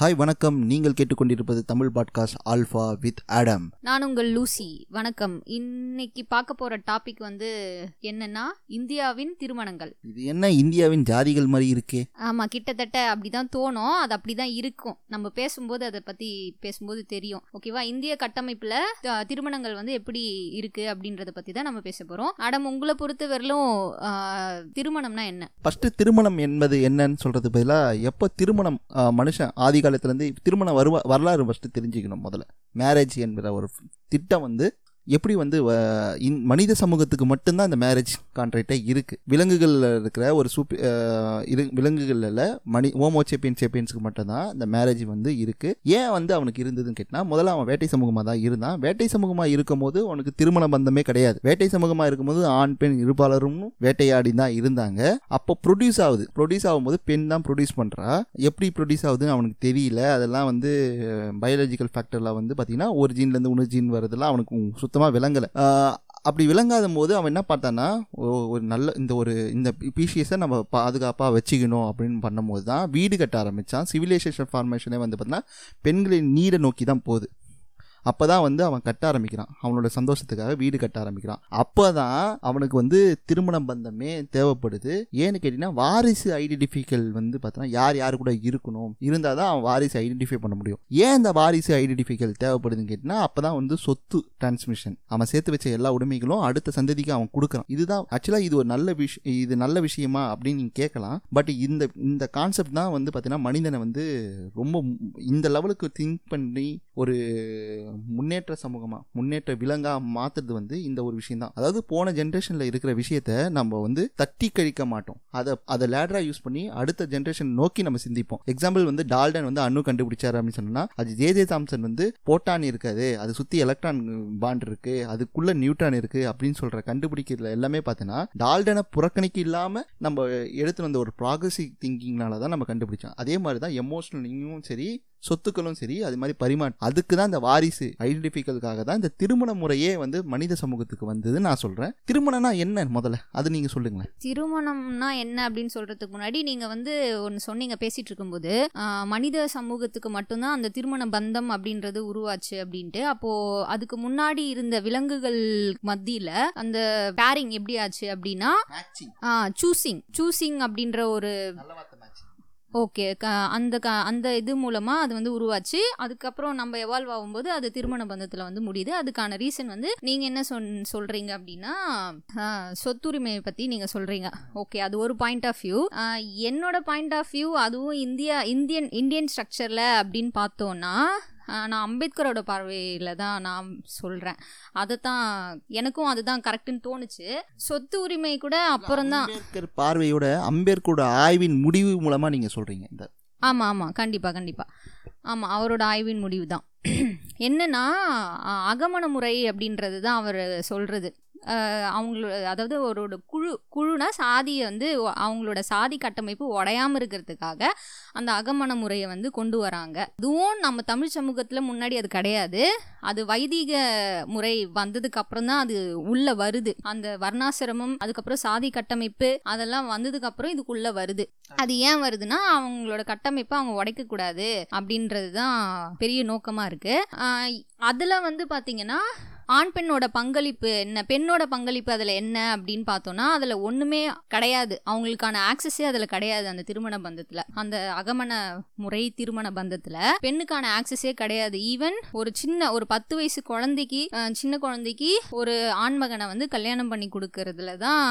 Hi வணக்கம். நீங்கள் கேட்டுக்கொண்டிருப்பது Tamil podcast alpha with Adam நான் உங்கள் லூசி வணக்கம். இன்னைக்கு பார்க்க போற டாபிக் வந்து என்னன்னா இந்தியாவின் திருமணங்கள். இது என்ன? இந்தியாவின் ஜாதிகள் மாதிரி இருக்கே. ஆமா கிட்டத்தட்ட அப்படிதான் தோணும். அது அப்படிதான் இருக்கும். நம்ம பேசும்போது அதை பத்தி பேசும்போது தெரியும். ஓகேவா இந்திய கட்டமைப்புல திருமணங்கள் வந்து எப்படி இருக்கு அப்படின்றத பத்தி தான் நம்ம பேச போறோம். ஆடம் உங்களை பொறுத்தவரையிலும் ஆ, திருமணம்னா என்ன? ஃபர்ஸ்ட் திருமணம் என்பது என்னன்னு சொல்றது பதிலாக எப்போ திருமணம் மனுஷன் ஆதி காலத்துலேருந்து திருமணம் வருவா வரலாறு ஃபஸ்ட்டு தெரிஞ்சுக்கணும் முதல்ல. மேரேஜ் என்கிற ஒரு திட்டம் வந்து எப்படி வந்து வ- மனித சமூகத்துக்கு மட்டும்தான் இந்த மேரேஜ் கான்ட்ராக்டே இருக்குது விலங்குகளில் இருக்கிற ஒரு சூப் இரு விலங்குகளில் மணி ஓமோ சேப்பியன் சேப்பியன்ஸுக்கு மட்டும்தான் இந்த மேரேஜ் வந்து இருக்குது ஏன் வந்து அவனுக்கு இருந்ததுன்னு கேட்டால் முதல்ல அவன் வேட்டை சமூகமாக தான் இருந்தான். வேட்டை சமூகமாக இருக்கும்போது அவனுக்கு திருமண பந்தமே கிடையாது. வேட்டை சமூகமாக இருக்கும்போது ஆண் பெண் இருபாலரும் வேட்டையாடி தான் இருந்தாங்க. அப்போ ப்ரொடியூஸ் ஆகுது. ப்ரொடியூஸ் ஆகும்போது பெண் தான் ப்ரொடியூஸ் பண்ணுறா எப்படி ப்ரொடியூஸ் ஆகுதுன்னு அவனுக்கு தெரியல. அதெல்லாம் வந்து பயாலஜிக்கல் ஃபேக்டரில் வந்து பார்த்தீங்கன்னா ஒரு ஜீன்லேருந்து இன்னொரு ஜீன் வரதெல்லாம் அவனுக்கு சுத்தமாக விளங்கலை. அப்படி விளங்காத போது அவன் என்ன பார்த்தான்னா ஓ- ஒரு நல்ல இந்த ஒரு இந்த பிசிஎஸை நம்ம பாதுகாப்பாக வச்சுக்கணும் அப்படின்னு பண்ணும்போது தான் வீடு கட்ட ஆரம்பித்தான் சிவிலைசேஷன் ஃபார்மேஷனே வந்து பார்த்தீங்கன்னா பெண்களின் நீரை நோக்கி தான் போகுது. அப்போ தான் வந்து அவன் கட்ட ஆரம்பிக்கிறான். அவனோட சந்தோஷத்துக்காக வீடு கட்ட ஆரம்பிக்கிறான். அப்போ தான் அவனுக்கு வந்து திருமண பந்தமே தேவைப்படுது. ஏன்னு கேட்டிங்கன்னா வாரிசு ஐடென்டிஃபிக்கல் வந்து பார்த்தோன்னா யார் யார் கூட இருக்கணும் இருந்தால் தான் அவன் வாரிசு ஐடென்டிஃபை பண்ண முடியும். ஏன் இந்த வாரிசு ஐடென்டிஃபிக்கல் தேவைப்படுதுன்னு கேட்டிங்கன்னா அப்போ தான் வந்து சொத்து டிரான்ஸ்மிஷன் அவன் சேர்த்து வச்ச எல்லா உடைமைகளும் அடுத்த சந்ததிக்கு அவன் கொடுக்குறான். இதுதான் ஆக்சுவலாக இது ஒரு நல்ல விஷயம் இது நல்ல விஷயமா அப்படின்னு நீங்கள் கேட்கலாம். பட் இந்த இந்த கான்செப்ட் தான் வந்து பார்த்தீங்கன்னா மனிதனை வந்து ரொம்ப இந்த லெவலுக்கு திங்க் பண்ணி ஒரு முன்னேற்ற சமூகமாக முன்னேற்ற விலங்காக மாற்றுறது வந்து இந்த ஒரு விஷயம் தான் அதாவது போன ஜென்ரேஷனில் இருக்கிற விஷயத்த நம்ம வந்து தட்டி கழிக்க மாட்டோம். அதை அதை லேடராக யூஸ் பண்ணி அடுத்த ஜென்ரேஷன் நோக்கி நம்ம சிந்திப்போம். எக்ஸாம்பிள் வந்து டால்டன் வந்து அணு கண்டுபிடிச்சாரு அப்படின்னு சொன்னா அது ஜே ஜே தாம்சன் வந்து போட்டான் இருக்காது அது சுற்றி எலக்ட்ரான் பாண்ட் இருக்கு அதுக்குள்ள நியூட்ரான் இருக்கு அப்படின்னு சொல்ற கண்டுபிடிக்கிறதுல எல்லாமே பார்த்தோன்னா டால்டனை புறக்கணிக்க இல்லாமல் நம்ம எடுத்து வந்த ஒரு ப்ராகிரசிவ் திங்கிங்னால தான் நம்ம கண்டுபிடிச்சோம். அதே மாதிரி தான் எமோஷனலிங்கும் சரி சொத்துக்களும் சரி அது மாதிரி பரிமாற்றம் அதுக்கு தான் இந்த வாரிசு ஐடென்டிஃபிக்கலுக்காக தான் இந்த திருமண முறையே வந்து மனித சமூகத்துக்கு வந்தது நான் சொல்றேன். திருமணம்னா என்ன முதல்ல? அது நீங்க சொல்லுங்களேன். திருமணம்னா என்ன அப்படின்னு சொல்றதுக்கு முன்னாடி நீங்க வந்து ஒன்று சொன்னீங்க பேசிட்டு இருக்கும்போது மனித சமூகத்துக்கு மட்டும்தான் அந்த திருமண பந்தம் அப்படின்றது உருவாச்சு அப்படின்ட்டு. அப்போ அதுக்கு முன்னாடி இருந்த விலங்குகள் மத்தியில அந்த பேரிங் எப்படி ஆச்சு அப்படின்னா சூசிங் சூசிங் அப்படின்ற ஒரு ஓகே க அந்த க அந்த இது மூலமாக அது வந்து உருவாச்சு. அதுக்கப்புறம் நம்ம எவால்வ் ஆகும்போது அது திருமண பந்தத்தில் வந்து முடியுது. அதுக்கான ரீசன் வந்து நீங்கள் என்ன சொன் சொல்கிறீங்க அப்படின்னா சொத்துரிமையை பற்றி நீங்கள் சொல்கிறீங்க ஓகே அது ஒரு பாயிண்ட் ஆஃப் வியூ என்னோட பாயிண்ட் ஆஃப் வியூ அதுவும் இந்தியா இந்தியன் இந்தியன் ஸ்ட்ரக்சரில் அப்படின்னு பார்த்தோன்னா நான் அம்பேத்கரோட பார்வையில தான் நான் சொல்றேன். அதை தான் எனக்கும் அதுதான் கரெக்டுன்னு தோணுச்சு. சொத்து உரிமை கூட அப்புறம் தான். அம்பேத்கர் பார்வையோட அம்பேத்கரோட ஆய்வின் முடிவு மூலமா நீங்க சொல்றீங்க இந்த ஆமாம் ஆமாம் கண்டிப்பாக கண்டிப்பாக ஆமாம் அவரோட ஆய்வின் முடிவு தான் என்னன்னா அகமண முறை அப்படின்றது தான் அவர் சொல்கிறது அவங்களோட அதாவது ஒரு குழு குழுனா சாதியை வந்து அவங்களோட சாதி கட்டமைப்பு உடையாமல் இருக்கிறதுக்காக அந்த அகமண முறையை வந்து கொண்டு வராங்க. அதுவும் நம்ம தமிழ் சமூகத்தில் முன்னாடி அது கிடையாது. அது வைதிக முறை வந்ததுக்கு அப்புறம் தான் அது உள்ள வருது. அந்த வர்ணாசிரமம் அதுக்கப்புறம் சாதி கட்டமைப்பு அதெல்லாம் வந்ததுக்கு அப்புறம் இதுக்குள்ள வருது. அது ஏன் வருதுன்னா அவங்களோட கட்டமைப்பை அவங்க உடைக்க கூடாது அப்படின்றது தான் பெரிய நோக்கமா இருக்கு. அதில் வந்து பார்த்திங்கன்னா ஆண் பெண்ணோட பங்களிப்பு என்ன? பெண்ணோட பங்களிப்பு அதில் என்ன அப்படின்னு பார்த்தோன்னா அதில் ஒன்றுமே கிடையாது. அவங்களுக்கான ஆக்சஸே அதில் கிடையாது அந்த திருமண பந்தத்தில். அந்த அகமண முறை திருமண பந்தத்தில் பெண்ணுக்கான ஆக்சஸே கிடையாது. ஈவன் ஒரு சின்ன ஒரு பத்து வயசு குழந்தைக்கு சின்ன குழந்தைக்கு ஒரு ஆண்மகனை வந்து கல்யாணம் பண்ணி கொடுக்கறதுல தான்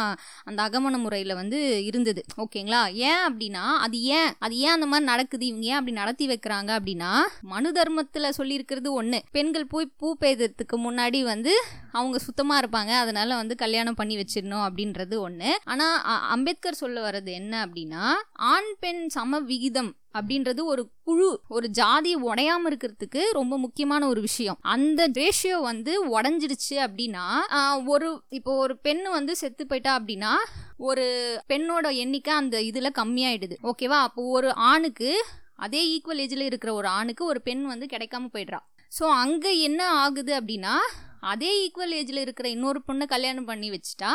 அந்த அகமண முறையில் வந்து இருந்தது. ஓகேங்களா? ஏன் அப்படின்னா அது ஏன் அது ஏன் அந்த மாதிரி நடக்குது? இவங்க ஏன் அப்படி நடத்தி வைக்கிறாங்க அப்படின்னா மனு தர்மத்தில் சொல்லியிருக்கிறது ஒன்று பெண்கள் போய் பூ பெய்ததுக்கு முன்னாடி வந்து அவங்க சுத்தமாக இருப்பாங்க. அதனால வந்து கல்யாணம் பண்ணி வச்சிடணும் அப்படின்றது ஒன்று ஆனால் அம்பேத்கர் சொல்ல வர்றது என்ன அப்படின்னா ஆண் பெண் சம விகிதம் அப்படின்றது ஒரு குழு ஒரு ஜாதி உடையாம இருக்கிறதுக்கு ரொம்ப முக்கியமான ஒரு விஷயம். அந்த ரேஷியோ வந்து உடஞ்சிடுச்சு அப்படின்னா ஒரு இப்போ ஒரு பெண்ணு வந்து செத்து போயிட்டா அப்படின்னா ஒரு பெண்ணோட எண்ணிக்கை அந்த இதுல கம்மியாயிடுது. ஓகேவா அப்போ ஒரு ஆணுக்கு அதே ஈக்குவல் ஏஜில் இருக்கிற ஒரு ஆணுக்கு ஒரு பெண் வந்து கிடைக்காம போயிடுறா. ஸோ அங்கே என்ன ஆகுது அப்படின்னா அதே ஈக்குவல் ஏஜில் இருக்கிற இன்னொரு பொண்ணை கல்யாணம் பண்ணி வச்சுட்டா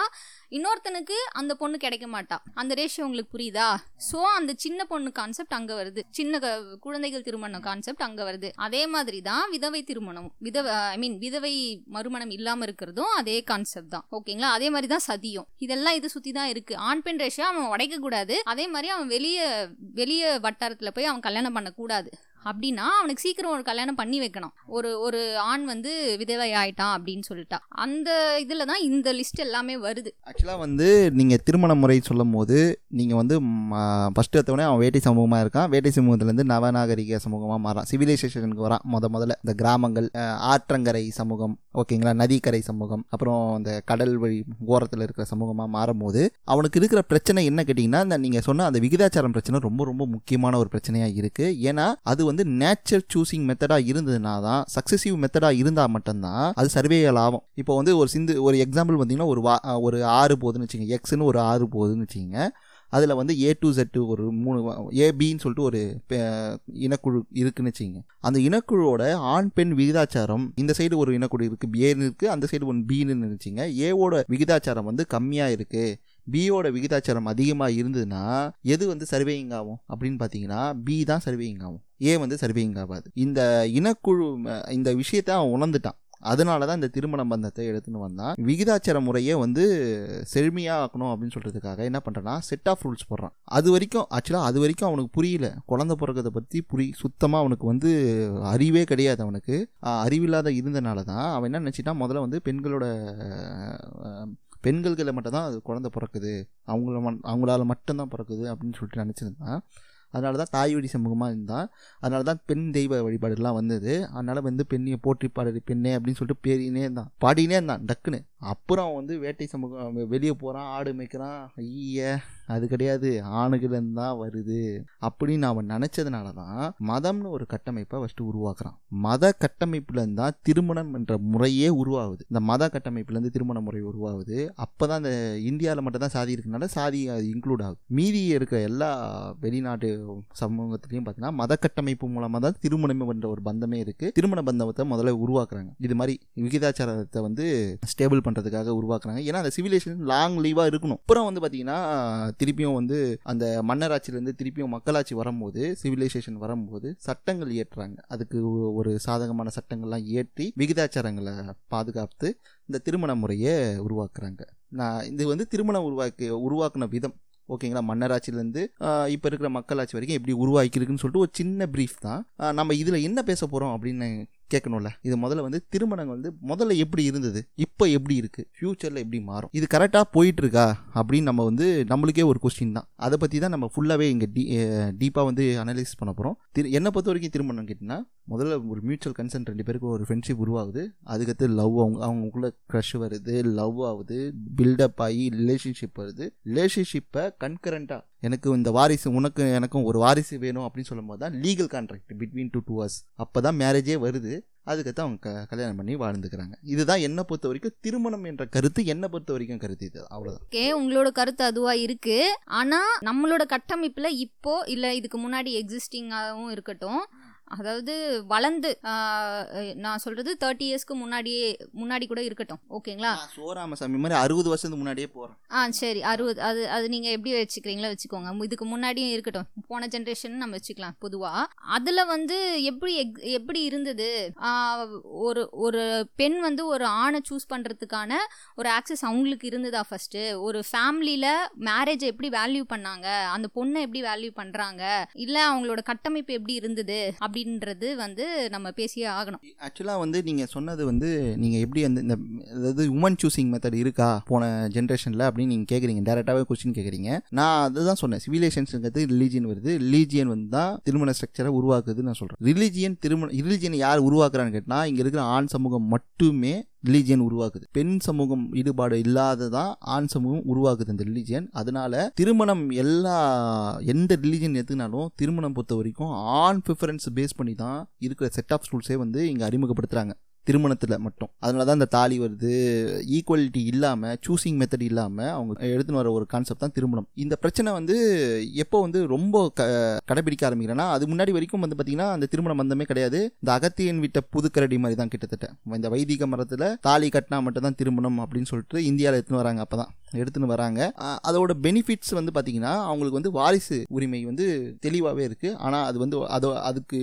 இன்னொருத்தனுக்கு அந்த பொண்ணு கிடைக்க மாட்டா. அந்த ரேஷியோ உங்களுக்கு புரியுதா? ஸோ அந்த சின்ன பொண்ணு கான்செப்ட் அங்கே வருது. சின்ன க- குழந்தைகள் திருமணம் கான்செப்ட் அங்கே வருது. அதே மாதிரி தான் விதவை திருமணம் விதவை ஐ மீன் விதவை மறுமணம் இல்லாமல் இருக்கிறதும் அதே கான்செப்ட் தான். ஓகேங்களா அதே மாதிரி தான் சதியும். இதெல்லாம் இது சுற்றி தான் இருக்கு. ஆண் பெண் ரேஷியோ அவன் உடைக்க கூடாது. அதே மாதிரி அவன் வெளியே வெளியே வட்டாரத்தில் போய் அவன் கல்யாணம் பண்ணக்கூடாது. அப்படின்னா அவனுக்கு சீக்கிரம் ஒரு கல்யாணம் பண்ணி வைக்கணும். ஒரு ஒரு ஆண் வந்து விதவை ஆயிட்டான் அப்படின்னு சொல்லிட்டா. அந்த இதில் தான் இந்த லிஸ்ட் எல்லாமே வருது. ஆக்சுவலாக வந்து நீங்கள் திருமண முறை சொல்லும் போது நீங்கள் வந்து ஃபஸ்ட்டு எடுத்தவொடனே அவன் வேட்டை சமூகமாக இருக்கான். வேட்டை சமூகத்துலேருந்து நவநாகரிக சமூகமாக மாறான். சிவிலைசேஷனுக்கு வரான். முத முதல்ல இந்த கிராமங்கள் ஆற்றங்கரை சமூகம் ஓகேங்களா நதிக்கரை சமூகம் அப்புறம் இந்த கடல் வழி ஓரத்தில் இருக்கிற சமூகமாக மாறும்போது அவனுக்கு இருக்கிற பிரச்சனை என்ன கேட்டிங்கன்னா இந்த நீங்கள் சொன்ன அந்த விகிதாச்சாரம் பிரச்சனை ரொம்ப ரொம்ப முக்கியமான ஒரு பிரச்சனையாக இருக்குது ஏன்னா அது வந்து நேச்சர் சூசிங் மெத்தடாக இருந்ததுனா தான் சக்ஸசிவ் மெத்தடாக இருந்தால் மட்டும்தான் அது சர்வேயல் ஆகும் இப்போ வந்து ஒரு சிந்து ஒரு எக்ஸாம்பிள் பார்த்தீங்கன்னா ஒரு வா ஒரு ஆறு போகுதுன்னு வச்சுக்கோங்க. எக்ஸ்னு ஒரு ஆறு போகுதுன்னு வச்சுக்கோங்க. அதில் வந்து ஏ டு ஜெட்டு ஒரு மூணு ஏபின்னு சொல்லிட்டு ஒரு பெ- இனக்குழு இருக்குன்னு வச்சுங்க அந்த இனக்குழுவோட ஆண் பெண் விகிதாச்சாரம் இந்த சைடு ஒரு இனக்குழு இருக்குது ஏன்னு இருக்குது அந்த சைடு ஒன்று பின்னு நினச்சிங்க ஏவோட விகிதாச்சாரம் வந்து கம்மியாக இருக்குது பியோட விகிதாச்சாரம் அதிகமாக இருந்ததுன்னா எது வந்து சர்வேயிங் ஆகும் அப்படின்னு பார்த்தீங்கன்னா பி தான் சர்வேயிங் ஆகும். ஏ வந்து சர்வேயிங் ஆகாது. இந்த இனக்குழு இந்த விஷயத்தை அவன் உணர்ந்துட்டான். அதனால தான் இந்த திருமண பந்தத்தை எடுத்துன்னு வந்தான். விகிதாச்சார முறையை வந்து செழுமையாக ஆக்கணும் அப்படின்னு சொல்கிறதுக்காக என்ன பண்ணுறான்னா செட் ஆஃப் ரூல்ஸ் போடுறான். அது வரைக்கும் ஆக்சுவலாக அது வரைக்கும் அவனுக்கு புரியல. குழந்தை பிறக்கிறத பற்றி புரி சுத்தமாக அவனுக்கு வந்து அறிவே கிடையாது அவனுக்கு. அறிவில்லாத இருந்தனால தான் அவன் என்ன நினச்சிட்டான் முதல்ல வந்து பெண்களோட பெண்கள்களை மட்டும் தான் அது குழந்தை பிறக்குது. அவங்கள மட்- அவங்களால மட்டும்தான் பிறக்குது அப்படின்னு சொல்லிட்டு நினச்சிருந்தான். அதனால தான் தாய் வழி சமூகமாக இருந்தான். அதனால தான் பெண் தெய்வ வழிபாடுலாம் வந்தது. அதனால் வந்து பெண்ணியை போற்றி பாடு பெண்ணே அப்படின்னு சொல்லிட்டு பேரினே இருந்தான். பாடினே இருந்தான் டக்குன்னு. அப்புறம் அவன் வந்து வேட்டை சமூகம் வெளியே போகிறான் ஆடு மேய்க்கிறான். ஐய. அது கிடையாது ஆணுகிலேருந்து தான் வருது. அப்படின்னு அவன் நினச்சதுனால தான் மதம்னு ஒரு கட்டமைப்பை ஃபஸ்ட்டு உருவாக்குறான். மத கட்டமைப்புலேருந்து தான் திருமணம் என்ற முறையே உருவாகுது. இந்த மத கட்டமைப்புலேருந்து திருமண முறை உருவாகுது. அப்போ தான் இந்த இந்தியாவில் மட்டும் தான் சாதி இருக்கனால சாதி அது இன்க்ளூட் ஆகுது. மீதி இருக்க எல்லா வெளிநாட்டு சமூகத்துலேயும் பார்த்தீங்கன்னா மத கட்டமைப்பு மூலமாக தான் திருமணம் என்ற ஒரு பந்தமே இருக்குது திருமண பந்தத்தை முதல்ல உருவாக்குறாங்க. இது மாதிரி விகிதாச்சாரத்தை வந்து ஸ்டேபிள் பண்ணுறதுக்காக உருவாக்குறாங்க. ஏன்னா அந்த சிவிலேஷன் லாங் லீவாக இருக்கணும். அப்புறம் வந்து பார்த்தீங்கன்னா திருப்பியும் வந்து அந்த மன்னராட்சியிலேருந்து திருப்பியும் மக்களாட்சி வரும்போது சிவிலைசேஷன் வரும்போது சட்டங்கள் இயற்றுறாங்க. அதுக்கு ஒ- ஒரு சாதகமான சட்டங்கள்லாம் இயற்றி விகிதாச்சாரங்களை பாதுகாத்து இந்த திருமண முறையை உருவாக்குறாங்க. நான் இது வந்து திருமணம் உருவாக்கி உருவாக்கின விதம். ஓகேங்களா? மன்னராட்சியிலேருந்து இப்போ இருக்கிற மக்களாட்சி வரைக்கும் எப்படி உருவாக்கியிருக்குன்னு சொல்லிட்டு ஒரு சின்ன ப்ரீஃப் தான். நம்ம இதில் என்ன பேச போகிறோம் அப்படின்னு கேட்கணும்ல. இது முதல்ல வந்து திருமணங்கள் வந்து முதல்ல எப்படி இருந்தது? இப்போ எப்படி இருக்குது ஃப்யூச்சரில் எப்படி மாறும்? இது கரெக்டாக போயிட்டு இருக்கா அப்படின்னு நம்ம வந்து நம்மளுக்கே ஒரு கொஸ்டின் தான். அதை பற்றி தான் நம்ம ஃபுல்லாகவே இங்கே டீ டீப்பாக வந்து அனலைஸ் பண்ண போகிறோம் திரு என்னை பொறுத்த வரைக்கும் திருமணம் கேட்டிங்கன்னா முதல்ல ஒரு மியூச்சுவல் கன்சென்ட் ரெண்டு பேருக்கு ஒரு ஃப்ரெண்ட்ஷிப் உருவாகுது. அதுக்கடுத்து லவ் அவங்க அவங்களுக்குள்ள க்ரஷ் வருது லவ் ஆகுது பில்டப் ஆகி ரிலேஷன்ஷிப் வருது. ரிலேஷன்ஷிப்பை கன்கரண்ட்டாக எனக்கு இந்த வாரிசு உனக்கு எனக்கும் ஒரு வாரிசு வேணும் அப்படின்னு சொல்லும்போது தான் legal contract between two two hours அப்போ தான் மேரேஜே வருது. அதுக்கடுத்து அவங்க க கல்யாணம் பண்ணி வாழ்ந்துக்கிறாங்க. இதுதான் என்னை பொறுத்த வரைக்கும் திருமணம் என்ற கருத்து என்னை பொறுத்த வரைக்கும் கருத்து இது. அவ்வளோதான் ஓகே உங்களோட கருத்து அதுவா இருக்கு. ஆனா நம்மளோட கட்டமைப்புல இப்போ இல்ல இதுக்கு முன்னாடி எக்ஸிஸ்டிங்காகவும் இருக்கட்டும் அதாவது வளர்ந்து நான் சொல்றது தேர்ட்டி இயர்ஸ்க்கு முன்னாடியே முன்னாடி கூட இருக்கட்டும். ஓகேங்களா? சோராமசாமி மாதிரி அறுபது வருஷத்துக்கு முன்னாடியே போகிறேன் ஆ சரி. அறுபது அது அது நீங்கள் எப்படி வச்சுக்கிறீங்களோ வச்சுக்கோங்க. இதுக்கு முன்னாடியும் இருக்கட்டும். போன ஜென்ரேஷன் நம்ம வச்சுக்கலாம் பொதுவாக அதில் வந்து எப்படி எப்படி இருந்தது? ஒரு ஒரு பெண் வந்து ஒரு ஆணை சூஸ் பண்ணுறதுக்கான ஒரு ஆக்சஸ் அவங்களுக்கு இருந்ததா ஃபஸ்ட்டு ஒரு ஃபேமிலியில் மேரேஜை எப்படி வேல்யூ பண்ணாங்க? அந்த பொண்ணை எப்படி வேல்யூ பண்ணுறாங்க இல்லை அவங்களோட கட்டமைப்பு எப்படி இருந்தது? அப்படின்றது வந்து நம்ம பேசியே ஆகணும். ஆக்சுவலாக வந்து நீங்கள் சொன்னது வந்து நீங்கள் எப்படி அந்த இந்த அதாவது உமன் சூசிங் மெத்தட் இருக்கா போன ஜென்ரேஷனில் அப்படின்னு நீங்கள் கேட்குறீங்க டேரெக்டாகவே கொஸ்டின் கேட்குறீங்க நான் அதுதான் சொன்னேன். சிவிலேஷன்ஸுங்கிறது ரிலீஜியன் வருது. ரிலீஜியன் வந்து தான் திருமண ஸ்ட்ரக்சரை உருவாக்குதுன்னு நான் சொல்கிறேன் ரிலீஜியன் திருமண ரிலீஜியன் யார் உருவாக்குறான்னு கேட்டால் இங்கே இருக்கிற ஆண் சமூகம் மட்டுமே ரிலீஜியன் உருவாக்குது. பெண் சமூகம் ஈடுபாடு இல்லாததான் ஆண் சமூகம் உருவாக்குது இந்த ரிலீஜியன் அதனால திருமணம் எல்லா எந்த ரிலீஜியன் எடுத்துக்கினாலும் திருமணம் பொறுத்த வரைக்கும் ஆண் ப்ரிஃபரன்ஸ் பேஸ் பண்ணி தான் இருக்கிற செட் ஆஃப் ஸ்கூல்ஸே வந்து இங்கே அறிமுகப்படுத்துகிறாங்க திருமணத்தில் மட்டும். அதனால தான் இந்த தாலி வருது. ஈக்குவலிட்டி இல்லாமல் சூசிங் மெத்தட் இல்லாமல் அவங்க எடுத்துன்னு வர ஒரு கான்செப்ட் தான் திருமணம். இந்த பிரச்சனை வந்து எப்போ வந்து ரொம்ப க கடைபிடிக்க ஆரம்பிக்கிறேன்னா அது முன்னாடி வரைக்கும் வந்து பார்த்தீங்கன்னா அந்த திருமண வந்தமே கிடையாது. இந்த அகத்தியன் விட்ட புதுக்கரடி மாதிரி தான் கிட்டத்தட்ட. இந்த வைதிக மரத்தில் தாலி கட்டினா மட்டும் தான் திருமணம் அப்படின்னு சொல்லிட்டு இந்தியாவில் எடுத்துன்னு வராங்க அப்போ தான் எடுத்துன்னு வராங்க. அதோட பெனிஃபிட்ஸ் வந்து பார்த்தீங்கன்னா அவங்களுக்கு வந்து வாரிசு உரிமை வந்து தெளிவாகவே இருக்குது ஆனால் அது வந்து அதோ அதுக்கு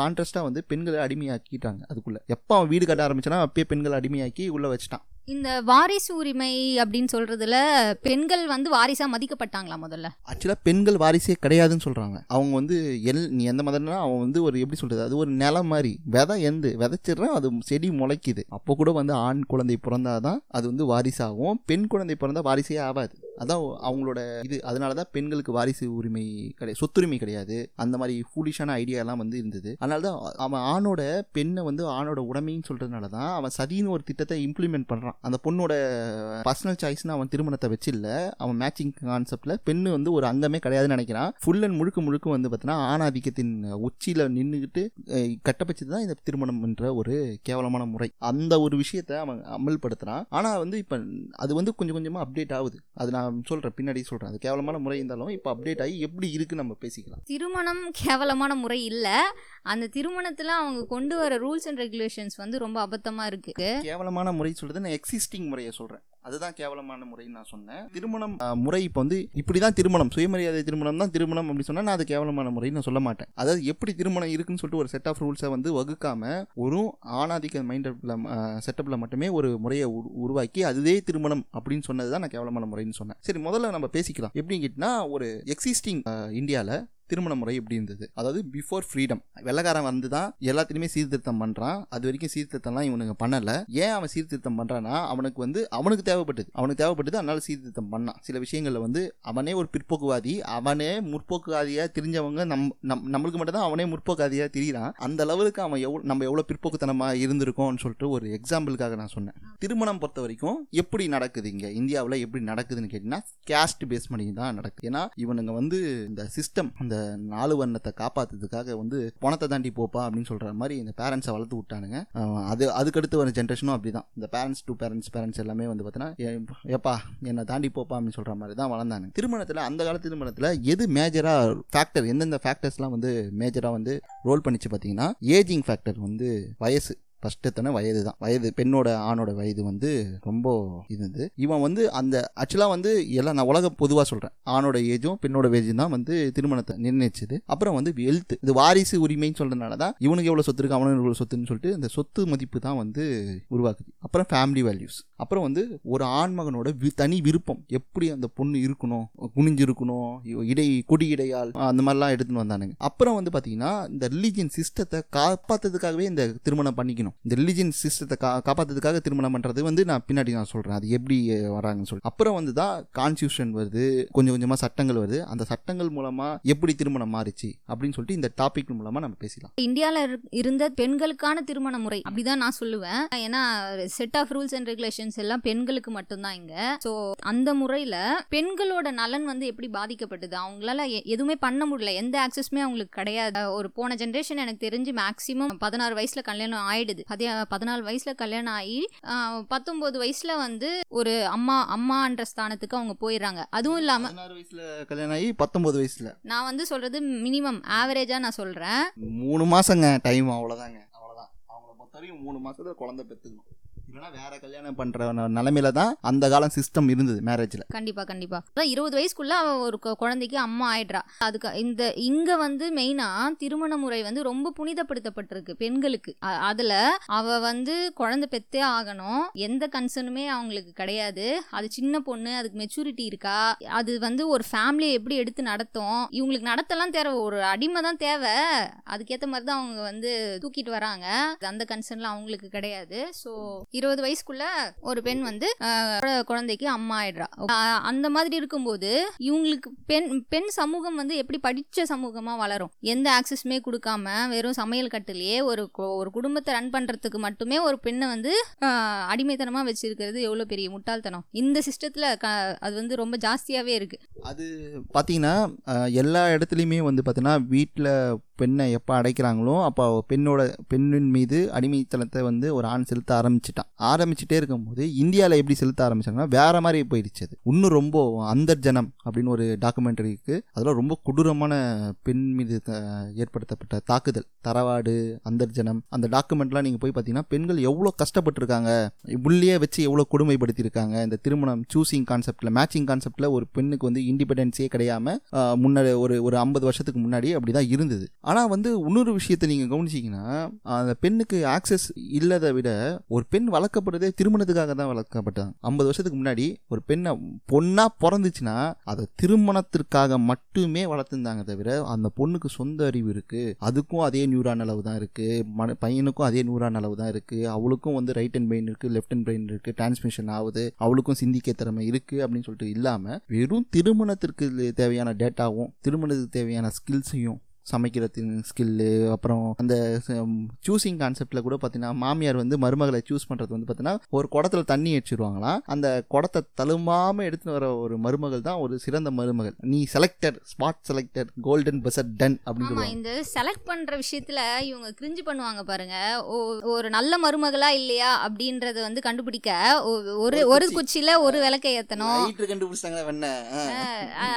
கான்ட்ராஸ்டாக வந்து பெண்களை அடிமையாக்கிட்டாங்க. அதுக்குள்ளே. எப்போ அவன் வீடு கட்ட ஆரம்பிச்சானா அப்பயே பெண்களை அடிமையாக்கி உள்ளே வச்சுட்டான். இந்த வாரிசு உரிமை அப்படின்னு சொல்றதுல பெண்கள் வந்து வாரிசா மதிக்கப்பட்டாங்களா முதல்ல? ஆக்சுவலாக பெண்கள் வாரிசே கிடையாதுன்னு சொல்கிறாங்க அவங்க வந்து எல் நீ எந்த மாதிரினா அவன் வந்து ஒரு எப்படி சொல்கிறது அது ஒரு நிலம் மாதிரி. விதை எந்து விதைச்சிடுறான் அது செடி முளைக்குது. அப்போ கூட வந்து ஆண் குழந்தை பிறந்தாதான் அது வந்து வாரிசாகும். பெண் குழந்தை பிறந்தா வாரிசே ஆகாது. அதான் அவங்களோட இது. அதனால தான் பெண்களுக்கு வாரிசு உரிமை கிடையாது சொத்துரிமை கிடையாது. அந்த மாதிரி ஃபூலிஷான ஐடியாலாம் வந்து இருந்தது. அதனால தான் அவன் ஆணோட பெண்ணை வந்து ஆணோட உடமைன்னு சொல்கிறதுனால தான் அவன் சதின்னு ஒரு திட்டத்தை இம்ப்ளிமெண்ட் பண்ணுறான் அந்த பொண்ணோட பர்சனல் சாய்ஸ்னு அவன் திருமணத்தை வச்சில்ல. அவன் மேட்சிங் கான்செப்டில் பெண்ணு வந்து ஒரு அங்கமே கிடையாதுன்னு நினைக்கிறான். ஃபுல் அண்ட் முழுக்க முழுக்க வந்து பார்த்தீங்கன்னா ஆணாதிக்கத்தின் உச்சியில் நின்றுக்கிட்டு கட்டப்பச்சது தான் இந்த திருமணம் என்ற ஒரு கேவலமான முறை. அந்த ஒரு விஷயத்தை அவன் அமல்படுத்துகிறான் ஆனால் வந்து இப்போ அது வந்து கொஞ்சம் கொஞ்சமாக அப்டேட் ஆகுது. அது நான் சொல்கிறேன் பின்னாடி சொல்கிறேன் அது கேவலமான முறை இருந்தாலும் இப்போ அப்டேட் ஆகி எப்படி இருக்குன்னு நம்ம பேசிக்கலாம். திருமணம் கேவலமான முறை இல்ல. அந்த திருமணத்துல அவங்க கொண்டு வர ரூல்ஸ் அண்ட் ரெகுலேஷன்ஸ் வந்து ரொம்ப அபத்தமா இருக்கு. கேவலமான முறை சொல்றது நான் எக்ஸிஸ்டிங் முறையை சொல்கிறேன் அதுதான் கேவலமான முறைன்னு நான் சொன்னேன். திருமணம் முறை இப்போ வந்து இப்படி தான் திருமணம் சுயமரியாதை திருமணம் தான் திருமணம் அப்படின்னு சொன்னால் நான் அது கேவலமான முறைன்னு நான் சொல்ல மாட்டேன். அதாவது எப்படி திருமணம் இருக்குன்னு சொல்லிட்டு ஒரு செட் ஆஃப் ரூல்ஸை வந்து வகுக்காம ஒரு ஆணாதிக்க மைண்டப்பில் செட்டப்பில் மட்டுமே ஒரு முறையை உரு- உருவாக்கி அதுவே திருமணம் அப்படின்னு சொன்னது தான் நான் கேவலமான முறைன்னு சொன்னேன். சரி முதல்ல நம்ம பேசிக்கலாம். எப்படின்னு கேட்டால் ஒரு எக்ஸிஸ்டிங் இந்தியாவில் திருமண முறை எப்படி இருந்தது? அதாவது பிஃபோர் ஃப்ரீடம் வெள்ளக்காரன் வந்து தான் எல்லாத்துலேயுமே சீர்திருத்தம் பண்ணுறான் அது வரைக்கும் சீர்திருத்தம்லாம் இவனுங்க பண்ணலை. ஏன் அவன் சீர்திருத்தம் பண்ணுறான்னா அவனுக்கு வந்து அவனுக்கு தேவைப்பட்டது. அவனுக்கு தேவைப்பட்டது அதனால சீர்திருத்தம் பண்ணான். சில விஷயங்களில் வந்து அவனே ஒரு பிற்போக்குவாதி அவனே முற்போக்குவாதியாக தெரிஞ்சவங்க நம் நம் நம்மளுக்கு மட்டும் தான் அவனே முற்போக்குவாதியாக தெரியுறான். அந்த லெவலுக்கு அவன் எவ்வளோ நம்ம எவ்வளோ பிற்போக்குத்தனமாக இருந்திருக்கோம்னு சொல்லிட்டு ஒரு எக்ஸாம்பிளுக்காக நான் சொன்னேன். திருமணம் பொறுத்த வரைக்கும் எப்படி நடக்குது இங்கே? இந்தியாவில் எப்படி நடக்குதுன்னு கேட்டிங்கன்னா கேஸ்ட் பேஸ் பண்ணி தான் நடக்குது. ஏன்னா இவனுங்க வந்து இந்த சிஸ்டம் அந்த நாலு வண்ணத்தை காப்பாத்துறதுக்காக வந்து பணத்தை தாண்டி போப்பா அப்படின்னு சொல்ற மாதிரி இந்த பேரண்ட்ஸை வளர்த்து விட்டானுங்க. அது அதுக்கடுத்து வர ஜென்ரேஷனும் அப்படிதான். இந்த பேரண்ட்ஸ் டு பேரண்ட்ஸ் பேரண்ட்ஸ் எல்லாமே வந்து பார்த்தீங்கன்னா ஏப்பா என்னை தாண்டி போப்பா அப்படின்னு சொல்ற மாதிரி தான் வளர்ந்தாங்க திருமணத்தில் அந்த கால திருமணத்தில் எது மேஜராக ஃபேக்டர் எந்தெந்த ஃபேக்டர்ஸ்லாம் வந்து மேஜராக வந்து ரோல் பண்ணிச்சு பார்த்தீங்கன்னா ஏஜிங் ஃபேக்டர் வந்து வயசு. ஃபஸ்ட்டு எத்தனை வயது தான். வயது பெண்ணோட ஆணோட வயது வந்து ரொம்ப இது இவன் வந்து அந்த ஆக்சுவலாக வந்து எல்லாம் நான் உலக பொதுவாக சொல்கிறேன் ஆணோட ஏஜும் பெண்ணோட ஏஜும் தான் வந்து திருமணத்தை நிர்ணயிச்சது. அப்புறம் வந்து வெல்த் இது வாரிசு உரிமைன்னு சொல்கிறதுனால தான் இவனுக்கு எவ்வளோ சொத்து இருக்கு அவனுக்கு எவ்வளோ சொத்துன்னு சொல்லிட்டு இந்த சொத்து மதிப்பு தான் வந்து உருவாக்குது. அப்புறம் ஃபேமிலி வேல்யூஸ் அப்புறம் வந்து ஒரு ஆண்மகனோட வி- தனி விருப்பம். எப்படி அந்த பொண்ணு இருக்கணும் குனிஞ்சு இருக்கணும் இடை கொடி இடையால் அந்த மாதிரிலாம் எடுத்துன்னு வந்தானுங்க. அப்புறம் வந்து பார்த்தீங்கன்னா இந்த ரிலீஜியன் சிஸ்டத்தை காப்பாற்றுறதுக்காகவே இந்த திருமணம் பண்ணிக்கணும். இந்த ரிலீஜியன் சிஸ்டத்தை கா காப்பாற்றுறதுக்காக திருமணம் பண்ணுறது வந்து நான் பின்னாடி நான் சொல்கிறேன் அது எப்படி வராங்கன்னு சொல்லி அப்புறம் வந்து தான் கான்ஸ்டியூஷன் வருது கொஞ்சம் கொஞ்சமாக சட்டங்கள் வருது. அந்த சட்டங்கள் மூலமாக எப்படி திருமணம் மாறிச்சு அப்படின்னு சொல்லிட்டு இந்த டாபிக் மூலமாக நம்ம பேசலாம் இந்தியாவில் இருந்த பெண்களுக்கான திருமண முறை அப்படிதான் நான் சொல்லுவேன். ஏன்னா set of rules and regulations எல்லாம் பெண்களுக்கு மட்டும்தான் இங்கே. ஸோ அந்த முறையில் பெண்களோட நலன் வந்து எப்படி பாதிக்கப்பட்டது? அவங்களால எ- எதுவுமே பண்ண முடியல. எந்த ஆக்சஸுமே அவங்களுக்கு கிடையாது. ஒரு போன ஜென்ரேஷன் எனக்கு தெரிஞ்சு மேக்ஸிமம் பதினாறு வயசில் கல்யாணம் ஆயிடுது. அதே பதினாலு வயசுல கல்யாணம் ஆகி பத்தொன்பது வயசுல வந்து ஒரு அம்மா அம்மான்ற ஸ்தானத்துக்கு அவங்க போயிடுறாங்க. அதுவும் இல்லாம வயசில் கல்யாணம் ஆகி பத்தொம்பது வயசில். நான் வந்து சொல்றது மினிமம் ஆவரேஜா நான் சொல்றேன். மூணு மாசங்க டைம் அவ்வளோதாங்க அவ்வளோதான் அவங்கள பொறுத்த வரைக்கும் மூணு மாசத்துல குழந்தை பெற்றுக்கணும் இல்லைன்னா வேற கல்யாணம் பண்ற நிலைமையில தான் அந்த காலம் சிஸ்டம் இருந்தது மேரேஜ்ல கண்டிப்பா கண்டிப்பா. அதான் இருபது வயசுக்குள்ள அவ ஒரு குழந்தைக்கு அம்மா ஆயிடுறா. அதுக்கு இந்த இங்க வந்து மெயினா திருமண முறை வந்து ரொம்ப புனிதப்படுத்தப்பட்டிருக்கு பெண்களுக்கு. அதுல அவ வந்து குழந்தை பெத்தே ஆகணும். எந்த கன்சர்னுமே அவங்களுக்கு கிடையாது. அது சின்ன பொண்ணு அதுக்கு மெச்சூரிட்டி இருக்கா? அது வந்து ஒரு ஃபேமிலியை எப்படி எடுத்து நடத்தும்? இவங்களுக்கு நடத்தலாம் தேவை ஒரு அடிமை தான் தேவை. அதுக்கேற்ற மாதிரி தான் அவங்க வந்து தூக்கிட்டு வராங்க. அந்த கன்சர்ன்ல அவங்களுக்கு கிடையாது. ஸோ இருபது வயசுக்குள்ள ஒரு பெண் வந்து குழந்தைக்கு அம்மா ஆயிடுறா. அந்த மாதிரி இருக்கும்போது இவங்களுக்கு பெண் பெண் சமூகம் வந்து எப்படி படித்த சமூகமாக வளரும்? எந்த ஆக்சஸுமே கொடுக்காம வெறும் சமையல் கட்டிலேயே ஒரு ஒரு குடும்பத்தை ரன் பண்ணுறதுக்கு மட்டுமே ஒரு பெண்ணை வந்து அடிமைத்தனமாக வச்சிருக்கிறது எவ்வளோ பெரிய முட்டாள்தனம்? இந்த சிஸ்டத்துல அது வந்து ரொம்ப ஜாஸ்தியாகவே இருக்குது அது பார்த்தீங்கன்னா எல்லா இடத்துலையுமே வந்து பார்த்தீங்கன்னா வீட்டில் பெண்ணை எப்போ அடைக்கிறாங்களோ அப்போ பெண்ணோட பெண்ணின் மீது அடிமைத்தனத்தை வந்து ஒரு ஆண் செலுத்த ஆரம்பிச்சிட்டான். ஆரம்பிச்சுட்டே இருக்கும்போது இந்தியாவில் எப்படி செலுத்த ஆரம்பிச்சாங்கன்னா வேற மாதிரி போயிடுச்சு அது. இன்னும் ரொம்ப அந்தர்ஜனம் அப்படின்னு ஒரு டாக்குமெண்ட்ரி இருக்கு. அதெல்லாம் ரொம்ப கொடூரமான பெண் மீது த- ஏற்படுத்தப்பட்ட தாக்குதல். தரவாடு அந்தர்ஜனம். அந்த டாக்குமெண்ட்லாம் நீங்கள் போய் பார்த்தீங்கன்னா பெண்கள் எவ்வளோ கஷ்டப்பட்டிருக்காங்க உள்ளே வச்சு எவ்வளோ கொடுமைப்படுத்தியிருக்காங்க. இந்த திருமணம் சூசிங் கான்செப்டில் மேட்சிங் கான்செப்டில் ஒரு பெண்ணுக்கு வந்து இண்டிபெண்டன்ஸே கிடையாம முன்னாடி ஒரு ஒரு ஐம்பது வருஷத்துக்கு முன்னாடி அப்படி தான் இருந்தது. ஆனால் வந்து இன்னொரு விஷயத்தை நீங்கள் கவனிச்சிங்கன்னா அந்த பெண்ணுக்கு ஆக்சஸ் இல்லாத விட ஒரு பெண் வளர்க்கப்படுறதே திருமணத்துக்காக தான் வளர்க்கப்பட்டாங்க ஐம்பது வருஷத்துக்கு முன்னாடி ஒரு பெண்ணை பொண்ணாக பிறந்துச்சுன்னா அதை திருமணத்திற்காக மட்டுமே வளர்த்துருந்தாங்க தவிர அந்த பொண்ணுக்கு சொந்த அறிவு இருக்குது அதுக்கும் அதே நியூரான் அளவு தான் இருக்குது மன பையனுக்கும் அதே நியூரான் அளவு தான் இருக்குது அவளுக்கும் வந்து ரைட் அண்ட் பிரெயின் இருக்குது லெஃப்ட் அண்ட் பிரெயின் இருக்குது டிரான்ஸ்மிஷன் ஆகுது. அவளுக்கும் சிந்திக்க திறமை இருக்குது அப்படின்னு சொல்லிட்டு இல்லாமல் வெறும் திருமணத்திற்கு தேவையான டேட்டாவும் திருமணத்துக்கு தேவையான ஸ்கில்ஸையும் சமைக்கிறதுக்கு ஸ்கில்லு அப்புறம் அந்த சூசிங் கான்செப்டில் கூட பார்த்தீங்கன்னா மாமியார் வந்து மருமகளை சூஸ் பண்ணுறது வந்து பார்த்தீங்கன்னா ஒரு குடத்துல தண்ணி வச்சிருவாங்களாம். அந்த குடத்தை தழும்பாமல் எடுத்துன்னு வர ஒரு மருமகள் தான் ஒரு சிறந்த மருமகள். நீ செலக்டர் ஸ்மார்ட் செலக்டர் கோல்டன் பசட் டன் அப்படின்னு இந்த செலக்ட் பண்ற விஷயத்துல இவங்க கிரிஞ்சு பண்ணுவாங்க பாருங்க. ஒரு நல்ல மருமகளா இல்லையா அப்படின்றத வந்து கண்டுபிடிக்க ஒரு ஒரு ஒரு குச்சி. குச்சியில ஒரு விளக்கை ரைட்டு கண்டுபிடிச்சாங்களே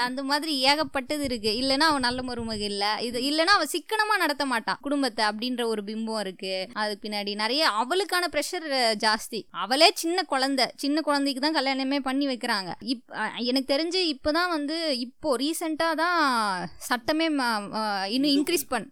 அந்த மாதிரி ஏகப்பட்டது இருக்கு. இல்லைன்னா அவன் நல்ல மருமக இல்ல. இது இல்லைன்னா அவள் சிக்கனமா நடத்த மாட்டான் குடும்பத்தை அப்படின்ற ஒரு பிம்பம் இருக்கு. அதுக்கு பின்னாடி நிறைய அவளுக்கான ப்ரெஷர் ஜாஸ்தி. அவளே சின்ன குழந்தை. சின்ன குழந்தைக்கு தான் கல்யாணமே பண்ணி வைக்கிறாங்க. இப் எனக்கு தெரிஞ்சு இப்போதான் வந்து இப்போ ரீசெண்டாக தான் சட்டமே இன்னும் இன்க்ரீஸ் பண்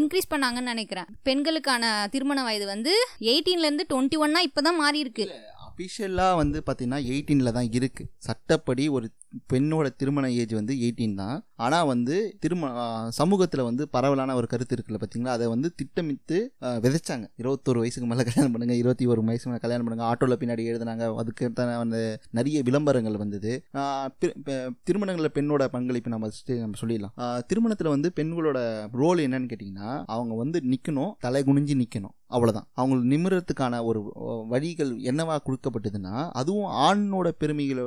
இன்க்ரீஸ் பண்ணாங்கன்னு நினைக்கிறேன். பெண்களுக்கான திருமண வயது வந்து 18 ல இருந்து டுவெண்ட்டி ஒன்னா இப்போதான் மாறி இருக்கு அஃபிஷியலாக வந்து பார்த்தீங்கன்னா எயிட்டீனில் தான் இருக்குது சட்டப்படி ஒரு பெண்ணோட திருமண ஏஜ் வந்து எயிட்டீன் தான். ஆனால் வந்து திரும சமூகத்தில் வந்து பரவலான ஒரு கருத்து இருக்குல்ல பார்த்தீங்களா அதை வந்து திட்டமிட்டு விதைச்சாங்க. இருபத்தோரு வயசுக்கு மேலே கல்யாணம் பண்ணுங்க இருபத்தி ஒரு வயசு மேலே கல்யாணம் பண்ணுங்கள் ஆட்டோவில் பின்னாடி எழுதுனாங்க. அதுக்கு வந்து நிறைய விளம்பரங்கள் வந்தது. திருமணங்களில் பெண்ணோட பங்களிப்பு நம்ம நம்ம சொல்லிடலாம். திருமணத்தில் வந்து பெண்களோட ரோல் என்னன்னு கேட்டிங்கன்னா அவங்க வந்து நிற்கணும் தலை குனிஞ்சு நிற்கணும் அவ்வளோதான் அவங்களுக்கு நிமிரத்துக்கான ஒரு வழிகள் என்னவா கொடுக்கப்பட்டதுன்னா அதுவும் ஆணோட பெருமைகளை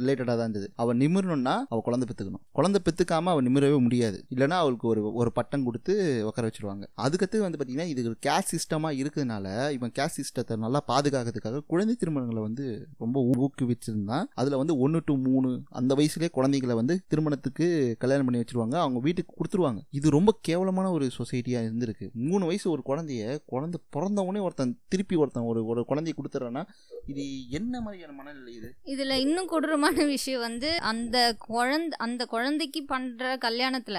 ரிலேட்டடாக தான் இருந்தது. அவள் நிமிரணும்னா அவள் குழந்தை பெற்றுக்கணும் குழந்தை பெற்றுக்காம அவள் நிமிரவே முடியாது. இல்லைன்னா அவளுக்கு ஒரு ஒரு பட்டம் கொடுத்து உட்கார வச்சிருவாங்க. அதுக்கடுத்து வந்து பார்த்தீங்கன்னா இது கேஸ் சிஸ்டமாக இருக்கிறதுனால இவன் கேஸ் சிஸ்டத்தை நல்லா பாதுகாக்கிறதுக்காக குழந்தை திருமணங்களை வந்து ரொம்ப ஊ- ஊக்குவிச்சிருந்தான். அதில் வந்து ஒன்று டு மூணு அந்த வயசுலேயே குழந்தைகளை வந்து திருமணத்துக்கு கல்யாணம் பண்ணி வச்சிருவாங்க. அவங்க வீட்டுக்கு கொடுத்துருவாங்க. இது ரொம்ப கேவலமான ஒரு சொசைட்டியாக இருந்திருக்கு. மூணு வயசு ஒரு குழந்தைய குழந்தை பிறந்தவொடனே ஒருத்தன் திருப்பி ஒருத்தன் ஒரு ஒரு குழந்தைய கொடுத்துட்றான்னா இது என்ன மாதிரியான மனநிலை இது? இதில் இன்னும் கொடூரமான விஷயம் வந்து அந்த குழந்தை அந்த குழந்தைக்கு பண்ற கல்யாணத்துல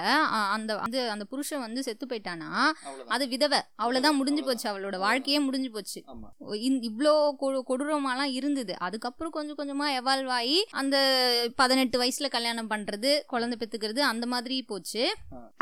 அந்த வந்து அந்த புருஷன் வந்து செத்து போயிட்டானா. அது விதவை. அவ்வளவுதான் முடிஞ்சு போச்சு அவளோட வாழ்க்கையே முடிஞ்சு போச்சு. கொடு- கொடூரமாலாம் இருந்தது. அதுக்கப்புறம் கொஞ்சம் கொஞ்சமா எவால்வ் ஆகி அந்த பதினெட்டு வயசுல கல்யாணம் பண்றது குழந்தை பெத்துக்கிறது அந்த மாதிரி போச்சு.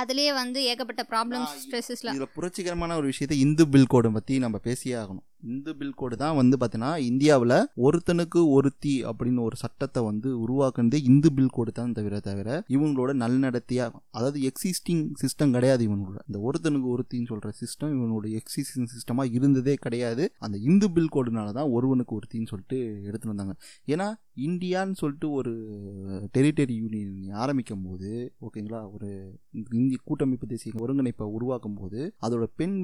அதுலயே வந்து ஏகப்பட்ட ப்ராப்ளம்ஸ் ஸ்ட்ரெஸ்ஸஸ்ல இதுல புரட்சிகரமான ஒரு விஷயத்தை இந்து பில் கோடை பத்தி நம்ம பேசியே ஆகணும். இந்து பில் கோடு தான் வந்து பார்த்தீங்கன்னா இந்தியாவில் ஒருத்தனுக்கு ஒருத்தி அப்படின்னு ஒரு சட்டத்தை வந்து உருவாக்குனதே இந்து பில் கோடு தான் தவிர தவிர இவங்களோட நல்நடத்தையா அதாவது எக்ஸிஸ்டிங் சிஸ்டம் கிடையாது இவங்களோட. இந்த ஒருத்தனுக்கு ஒருத்தின்னு சொல்கிற சிஸ்டம் இவங்களோட எக்ஸிஸ்டிங் சிஸ்டமாக இருந்ததே கிடையாது. அந்த இந்து பில் கோடுனால தான் ஒருவனுக்கு ஒருத்தின்னு சொல்லிட்டு எடுத்துன்னு வந்தாங்க. ஏன்னா இந்தியான்னு சொல்லிட்டு ஒரு டெரிட்டரி யூனியன் ஆரம்பிக்கும் போது ஓகேங்களா ஒரு இந்திய கூட்டமைப்பு தேசிய ஒருங்கிணைப்பை உருவாக்கும் போது அதோட பெண்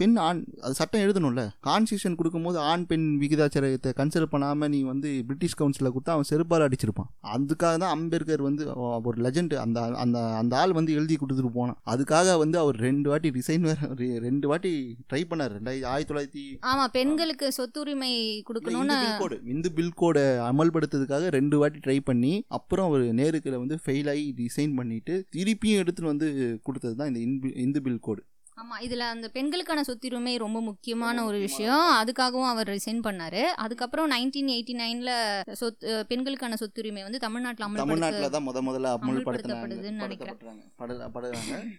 பெண் ஆண் அது சட்டம் எழுதணும்ல. கான்ஸ்டியூஷன் கொடுக்கும்போது ஆண் பெண் விகிதாச்சாரத்தை கன்சிடர் பண்ணாம நீ வந்து பிரிட்டிஷ் கவுன்சிலில் கொடுத்தா அவன் செருப்பால் அடிச்சிருப்பான். அதுக்காக தான் அம்பேத்கர் வந்து ஒரு லெஜண்ட் அந்த அந்த அந்த ஆள் வந்து எழுதி கொடுத்துட்டு போனான். அதுக்காக வந்து அவர் ரெண்டு வாட்டி ரிசைன் ரெண்டு வாட்டி ட்ரை பண்ணார். ரெண்டாயிரத்தி ஆயிரத்தி தொள்ளாயிரத்தி ஆமா பெண்களுக்கு சொத்துரிமை கொடுக்கணும்னு Hindu bill code Hindu bill ரெண்டு வாட்டி ட்ரை பண்ணி அப்புறம் அவர் நேருக்கில் வந்து ஃபெயில் ஆகி டிசைன் பண்ணிட்டு திருப்பியும் எடுத்துகிட்டு வந்து கொடுத்தது தான் இந்த இந்து- இந்து பில் கோடு ஆமா இதுல அந்த பெண்களுக்கான சொத்துரிமை ரொம்ப முக்கியமான ஒரு விஷயம். அதுக்காகவும் அவர் ரிசைன் பண்ணாரு. அதுக்கப்புறம் நைன்டீன் எயிட்டி நைன்ல சொத்து பெண்களுக்கான சொத்துரிமை வந்து தமிழ்நாட்டில் அமல்படுத்த தமிழ்நாட்டில் தான் முத முதல்ல அமல்படுத்தப்படுதுன்னு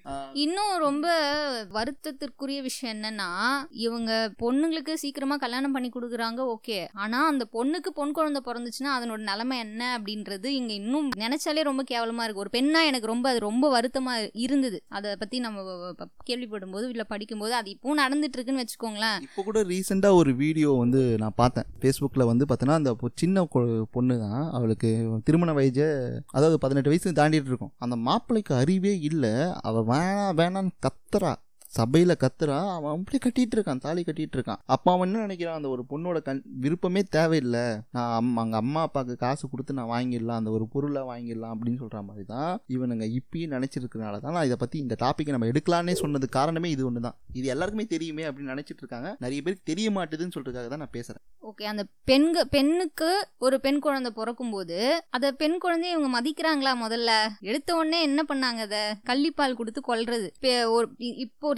ஆஹ் இன்னும் ரொம்ப வருத்தத்திற்குரிய விஷயம் என்னன்னா இவங்க பொண்ணுங்களுக்கு சீக்கிரமா கல்யாணம் பண்ணி கொடுக்குறாங்க ஓகே. ஆனா அந்த பொண்ணுக்கு பொன் குழந்தை பிறந்துச்சுன்னா அதனோட நிலைமை என்ன அப்படின்றது இங்க இன்னும் நினைச்சாலே ரொம்ப கேவலமா இருக்கு. ஒரு பெண்ணா எனக்கு ரொம்ப அது ரொம்ப வருத்தமா இருந்தது. அதை பத்தி நம்ம கேள்விப்படும் வரும்போது வீட்டில் படிக்கும்போது அது இப்போவும் நடந்துட்டு இருக்குன்னு வச்சுக்கோங்களேன். இப்போ கூட ரீசெண்டாக ஒரு வீடியோ வந்து நான் பார்த்தேன். ஃபேஸ்புக்கில் வந்து பார்த்தோன்னா அந்த பொ- சின்ன கொ- பொண்ணு தான் அவளுக்கு திருமண வயசு அதாவது பதினெட்டு வயசு தாண்டிட்டு இருக்கும் அந்த மாப்பிள்ளைக்கு அறிவே இல்லை. அவள் வேணாம் வேணான்னு கத்துறா. சபையில் கத்துறா அவன் அப்படியே கட்டிட்டு இருக்கான் தாலி கட்டிட்டு இருக்கான் அப்போ அவன் என்ன நினைக்கிறான்? அந்த ஒரு பொண்ணோட கண் விருப்பமே தேவையில்லை. நான் அம்மா அங்கே அம்மா அப்பாவுக்கு காசு கொடுத்து நான் வாங்கிடலாம் அந்த ஒரு பொருளை வாங்கிடலாம் அப்படின்னு சொல்கிற மாதிரி தான் இவனுங்க இப்பயும் நினச்சிருக்கனால தான் நான் இதை பற்றி இந்த டாப்பிக்கை நம்ம எடுக்கலான்னே சொன்னது காரணமே இது ஒன்று தான். இது எல்லாருக்குமே தெரியுமே அப்படின்னு நினச்சிட்டு இருக்காங்க. நிறைய பேருக்கு தெரிய மாட்டுதுன்னு சொல்கிறதுக்காக தான் நான் பேசுகிறேன் ஓகே அந்த பெண்க பெண்ணுக்கு ஒரு பெண் குழந்தை பிறக்கும்போது அதை பெண் குழந்தைய இவங்க மதிக்கிறாங்களா முதல்ல? எடுத்த உடனே என்ன பண்ணாங்க அதை? கள்ளிப்பால் கொடுத்து கொல்றது. இப்போ ஒரு